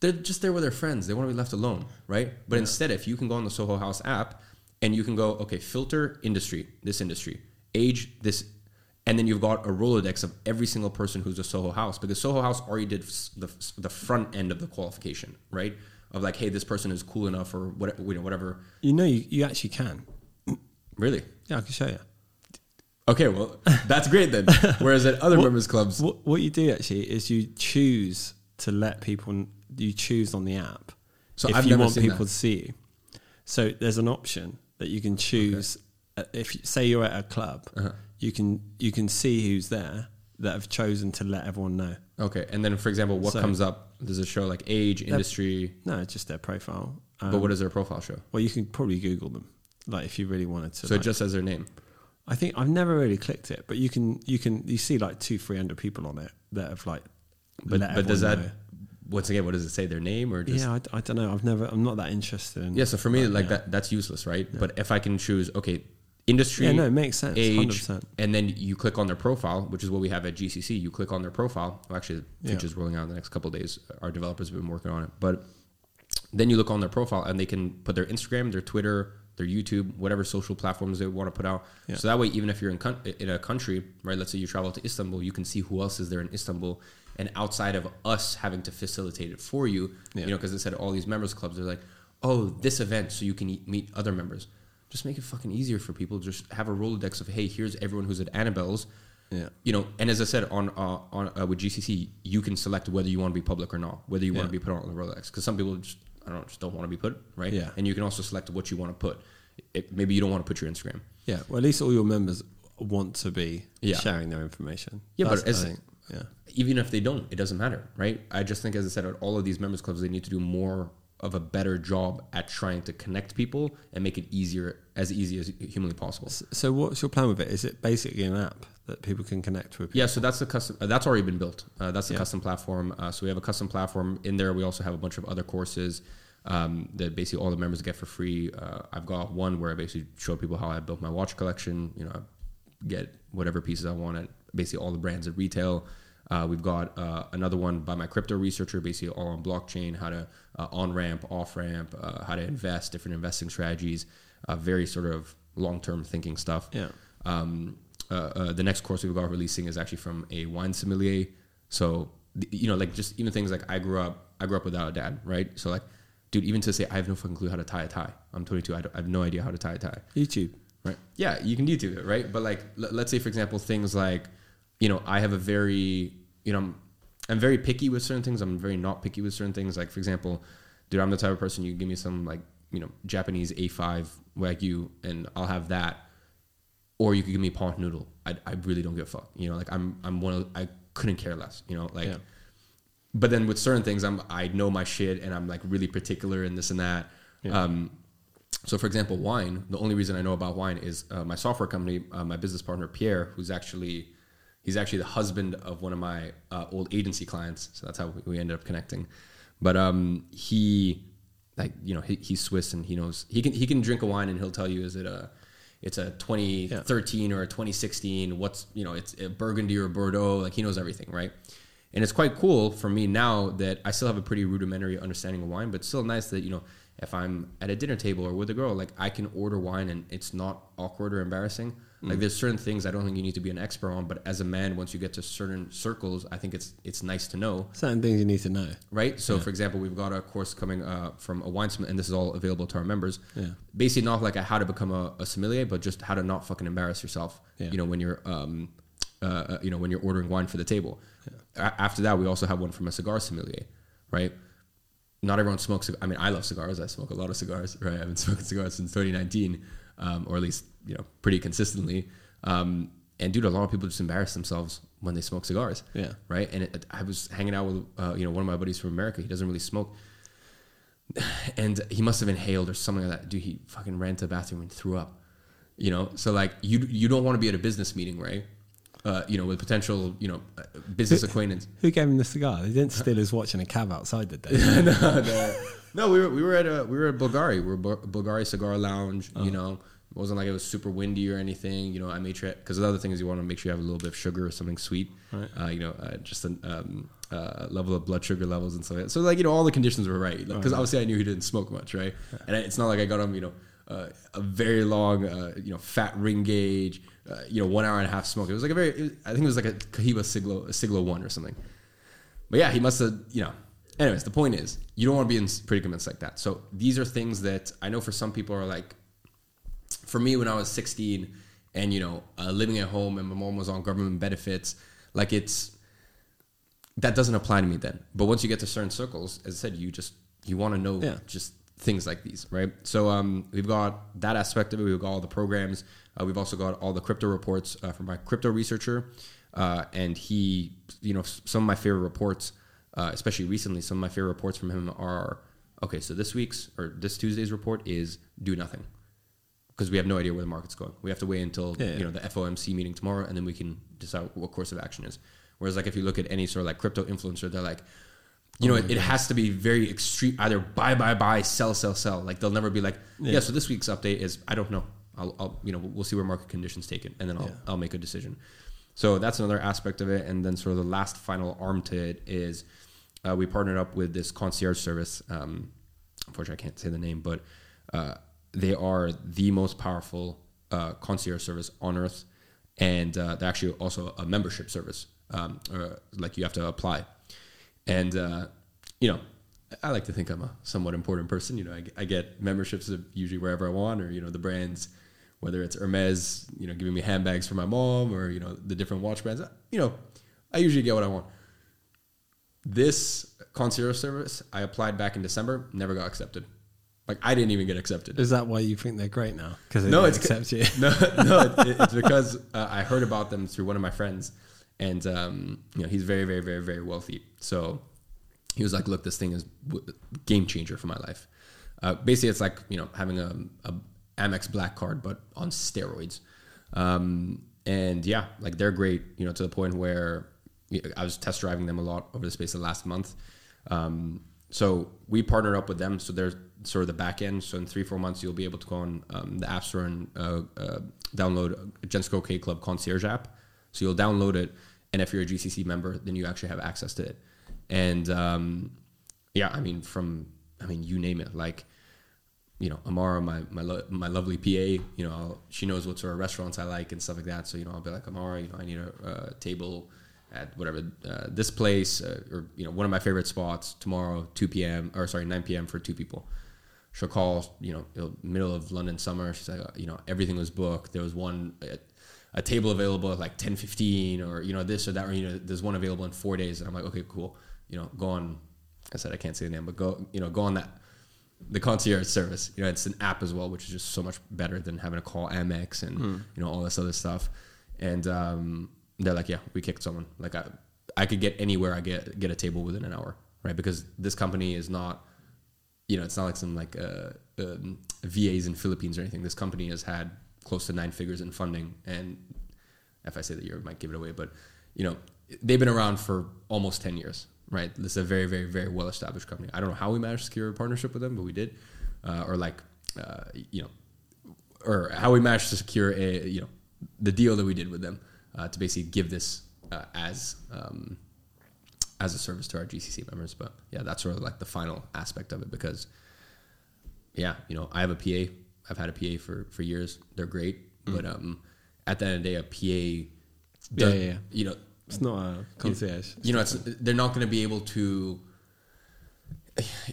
They're just there with their friends. They want to be left alone, right? But instead, if you can go on the Soho House app and you can go, okay, filter industry, this industry, age, this, and then you've got a Rolodex of every single person who's a Soho House because Soho House already did the, the front end of the qualification, right? Of like, hey, this person is cool enough or what, you know, whatever. You know, you, you actually can. Really? Yeah, I can show you. Okay, well, that's great then. Whereas at other members clubs, What, what you do actually is you choose to let people, you choose on the app So if I've you want people that. to see you. So there's an option that you can choose. uh, If say you're at a club, Uh-huh. you can you can see who's there that have chosen to let everyone know. okay, and then for example, what So- comes up? Does it show like age, industry? No, it's just their profile. Um, but what does their profile show? Well, you can probably Google them, like if you really wanted to. So it just says their name. I think I've never really clicked it, but you can you can you see like two three hundred people on it that have like. But, but does that everyone once again? What does it say? Their name or just Yeah, I, I don't know. I've never. I'm not that interested in. Yeah, so for me, but, like yeah. that, that's useless, right? But if I can choose, okay, industry, Yeah, no, it makes sense. age, Hundred percent. and then you click on their profile, which is what we have at GCC. You click on their profile. Well, actually, the Yeah. feature's rolling out in the next couple of days. Our developers have been working on it, but then you look on their profile, and they can put their Instagram, their Twitter, their YouTube, whatever social platforms they want to put out. Yeah. So that way, even if you're in coun- in a country, right? Let's say you travel to Istanbul, you can see who else is there in Istanbul, and outside of us having to facilitate it for you, Yeah. you know, because they said all these members clubs, they're like, oh, this event, so you can e- meet other members. Just make it fucking easier for people. Just have a Rolodex of, hey, here's everyone who's at Annabel's. Yeah. You know, and as I said on uh, on uh, with GCC, you can select whether you want to be public or not, whether you want to be put on the Rolodex. Because some people just, I don't just don't want to be put, right? Yeah. And you can also select what you want to put. It, maybe you don't want to put your Instagram. Yeah. Well, at least all your members want to be Yeah. sharing their information. Yeah, but That's- I it's- think, yeah. even if they don't, it doesn't matter, right? I just think, as I said, all of these members clubs, they need to do more of a better job at trying to connect people and make it easier, as easy as humanly possible. So, what's your plan with it? Is it basically an app that people can connect with? Yeah, so that's the custom. Uh, that's already been built. Uh, that's the Yeah. custom platform. Uh, so we have a custom platform in there. We also have a bunch of other courses um, that basically all the members get for free. Uh, I've got one where I basically show people how I built my watch collection. You know, I get whatever pieces I want at basically all the brands at retail. Uh, we've got uh, another one by my crypto researcher, basically all on blockchain, how to uh, on ramp, off ramp, uh, how to invest, different investing strategies, uh, very sort of long term thinking stuff. Yeah. Um, uh, uh, the next course we've got releasing is actually from a wine sommelier. So you know, like just even things like I grew up, I grew up without a dad, right? So like, dude, even to say I have no fucking clue how to tie a tie. I'm 22. I, I have no idea how to tie a tie. YouTube. Right. Yeah, you can YouTube it, right? But like, l- let's say for example, things like, you know, I have a very, you know, I'm, I'm very picky with certain things. I'm very not picky with certain things. Like for example, dude, I'm the type of person you give me some like, you know, Japanese A5 wagyu, and I'll have that. Or you could give me pot noodle. I, I really don't give a fuck. You know, like I'm I'm one of I couldn't care less. You know, like. Yeah. But then with certain things, I'm I know my shit, and I'm like really particular in this and that. Yeah. Um, so, for example, wine. The only reason I know about wine is uh, my software company, uh, my business partner Pierre, who's actually he's actually the husband of one of my uh, old agency clients. So that's how we- we ended up connecting. But um, he, like you know, he, he's Swiss and he knows he can he can drink a wine and he'll tell you is it a it's a 2013 or a 2016 what's you know it's a burgundy or bordeaux like he knows everything right and it's quite cool for me now that I still have a pretty rudimentary understanding of wine, but still nice that, you know, if I'm at a dinner table or with a girl, like I can order wine and it's not awkward or embarrassing. Like there's certain things I don't think you need to be an expert on, but as a man, once you get to certain circles, I think it's it's nice to know, Certain things you need to know. right? So, for example, we've got a course coming uh, from a wine sommelier, and this is all available to our members. Yeah. Basically, not like a how to become a, a sommelier, but just how to not fucking embarrass yourself. Yeah. You know, when you're um, uh, uh, you know, when you're ordering wine for the table. A- after that, we also have one from a cigar sommelier, right? Not everyone smokes. I mean, I love cigars. I smoke a lot of cigars, right? I've been smoking cigars since 2019, um, or at least you know pretty consistently. Um, and dude, a lot of people just embarrass themselves when they smoke cigars, Yeah. right? And it, I was hanging out with uh, you know one of my buddies from America. He doesn't really smoke, and he must have inhaled or something like that. Dude, he fucking ran to the bathroom and threw up. You know, so like you you don't want to be at a business meeting, right? Uh, you know, with potential, you know, business acquaintance. Who gave him the cigar? They didn't steal his watch in a cab outside, did they? no, no, no, we were we were at a we were at Bulgari. We were Bulgari Cigar Lounge. You know, it wasn't like it was super windy or anything. You know, I made sure because the other thing is you want to make sure you have a little bit of sugar or something sweet. Right. Uh, you know, uh, just a um, uh, level of blood sugar levels and stuff. Like that. So like you know, all the conditions were right because obviously I knew he didn't smoke much, right? And it's not like I got him, you know, uh, a very long, uh, you know, fat ring gauge. Uh, you know, one hour and a half smoke. It was like a very, was- I think it was like a Cohiba Siglo, a Siglo one or something. But yeah, he must have, you know. Anyways, the point is, you don't want to be in predicaments like that. So these are things that I know for some people are like, for me, when I was 16 and, you know, uh, living at home and my mom was on government benefits, like it's, that doesn't apply to me then. But once you get to certain circles, as I said, you just, you want to know Yeah. just things like these, right? So um, we've got that aspect of it. We've got all the programs. Uh, we've also got all the crypto reports uh, from my crypto researcher, uh, and he, you know, some of my favorite reports, uh, especially recently, some of my favorite reports from him are okay. So this week's or this Tuesday's report is do nothing because we have no idea where the market's going. We have to wait until Yeah, yeah. you know the FOMC meeting tomorrow, and then we can decide what course of action is. Whereas, like if you look at any sort of like crypto influencer, they're like, you know, it, it has to be very extreme, either buy, buy, buy, sell, sell, sell. Like they'll never be like, yeah. so this week's update is I don't know. I'll, I'll you know, we'll see where market conditions take it, and then I'll Yeah. I'll make a decision. So that's another aspect of it, and then sort of the last final arm to it is uh, we partnered up with this concierge service. Um, unfortunately, I can't say the name, but uh, they are the most powerful uh, concierge service on earth, and uh, they're actually also a membership service. Um, or, like you have to apply, and uh, you know, I like to think I'm a somewhat important person. You know, I, I get memberships usually wherever I want, or you know, the brands, whether it's Hermes, you know, giving me handbags for my mom, or you know, the different watch brands. You know, I usually get what I want. This concierge service, I applied back in December, never got accepted. Like I didn't even get accepted. Is that why you think they're great now? Because they No, it's accept you. no, no, it, it's because uh, I heard about them through one of my friends, and um, you know he's very, very, very, very wealthy. So he was like, "Look, this thing is w- game changer for my life." Uh, basically, it's like you know having a, a Amex Black card, but on steroids. Um, and yeah, like they're great. You know, to the point where I was test driving them a lot over the space of the last month. Um, so we partnered up with them. So they're sort of the back end. So in three, four months, you'll be able to go on um, the App Store and uh, uh, download a Gents Croquet Club Concierge app. So you'll download it, and if you're a GCC member, then you actually have access to it. And um, yeah, I mean, from I mean, you name it, like you know, Amara, my my lo- my lovely PA, you know, I'll, she knows what sort of restaurants I like and stuff like that. So you know, I'll be like, Amara, you know, I need a uh, table at whatever uh, this place, uh, or you know, one of my favorite spots tomorrow, two p.m. or sorry, nine p.m. for two people. She'll call, you know, middle of London summer. She's like, you know, everything was booked. There was one. uh, a table available at like 10 15 or you know this or that or you know there's one available in four days and i'm like okay cool you know go on i said i can't say the name but go you know go on that the concierge service you know it's an app as well which is just so much better than having to call amex and you know all this other stuff and um, they're like yeah we kicked someone like i i could get anywhere i get get a table within an hour right because this company is not you know, it's not like some like uh, um, VAs in Philippines or anything. This company has had close to nine figures in funding, and if I say the year, might give it away. But you know, they've been around for almost ten years, right? This is a very, very, very well established company. I don't know how we managed to secure a partnership with them, but we did, uh, or like, uh, you know, or how we managed to secure a you know the deal that we did with them uh, to basically give this uh, as um, as a service to our GCC members. But yeah, that's sort of like the final aspect of it because yeah, you know, I have a PA. I've had a PA for for years. They're great, but um, at the end of the day, a PA, does, yeah, yeah. you know, It's not a concierge. you know, it's they're not going to be able to,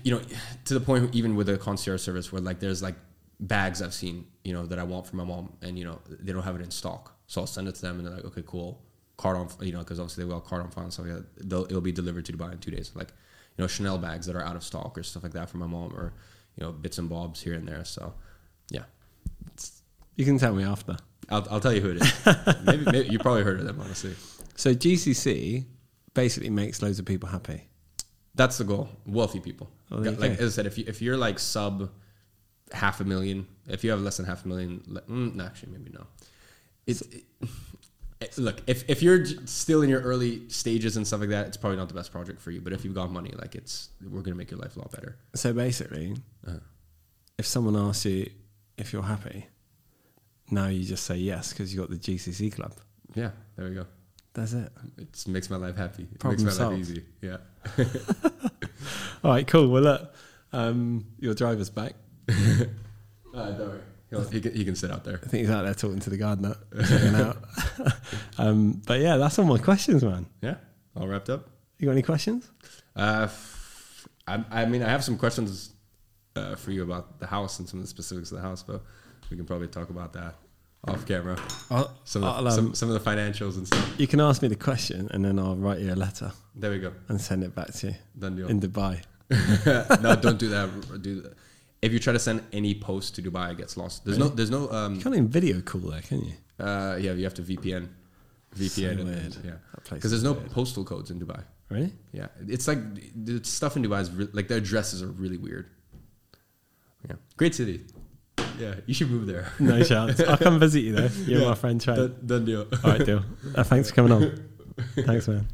you know, to the point even with a concierge service where like there's like bags I've seen, you know, that I want for my mom, and you know they don't have it in stock, so I'll send it to them, and they're like, okay, cool, card on, you know, because obviously they will card on file and stuff like that. They'll, it'll be delivered to Dubai in two days, like you know Chanel bags that are out of stock or stuff like that for my mom, or you know bits and bobs here and there. So yeah, You can tell me after. I'll, I'll tell you who it is. maybe, maybe you probably heard of them, honestly. So GCC basically makes loads of people happy. That's the goal. Wealthy people. Oh, there you like go. as I said, if you if you're like sub, half a million. If you have less than half a million, mm, no, actually, maybe no. It's it, it- look if if you're still in your early stages and stuff like that, it's probably not the best project for you. But if you've got money, like it's we're gonna make your life a lot better. So basically, Uh, if someone asks you if you're happy, now you just say yes because you got the GCC club. yeah, there we go. That's it. It makes my life happy. It Problem makes my solved. life easy. Yeah. All right, cool. Well, look, um, your driver's back. Uh, don't worry. He'll, he, can, he can sit out there. I think he's out there talking to the gardener, checking out. um, but yeah, that's all my questions, man. Yeah. All wrapped up. You got any questions? Uh, f- I, I mean, I have some questions uh, for you about the house and some of the specifics of the house, but we can probably talk about that off camera. I'll, Some of, the, um, some, some of the financials and stuff. you can ask me the question, and then I'll write you a letter There we go. and send it back to you Done deal. in Dubai. no, don't do that. Do that. If you try to send any post to Dubai, it gets lost. There's no, there's no. Um, You can't even video call there, can you? uh, yeah, you have to VPN. VPN. So and- weird. yeah, because there's no weird. postal codes in Dubai. Really? Yeah, it's like the stuff in Dubai is re- like the addresses are really weird. Yeah, great city. Yeah, you should move there. No chance. I'll come visit you though. You're Yeah. my friend, Trent. Done, done deal. All right, deal. Uh, thanks for coming on. Thanks, man.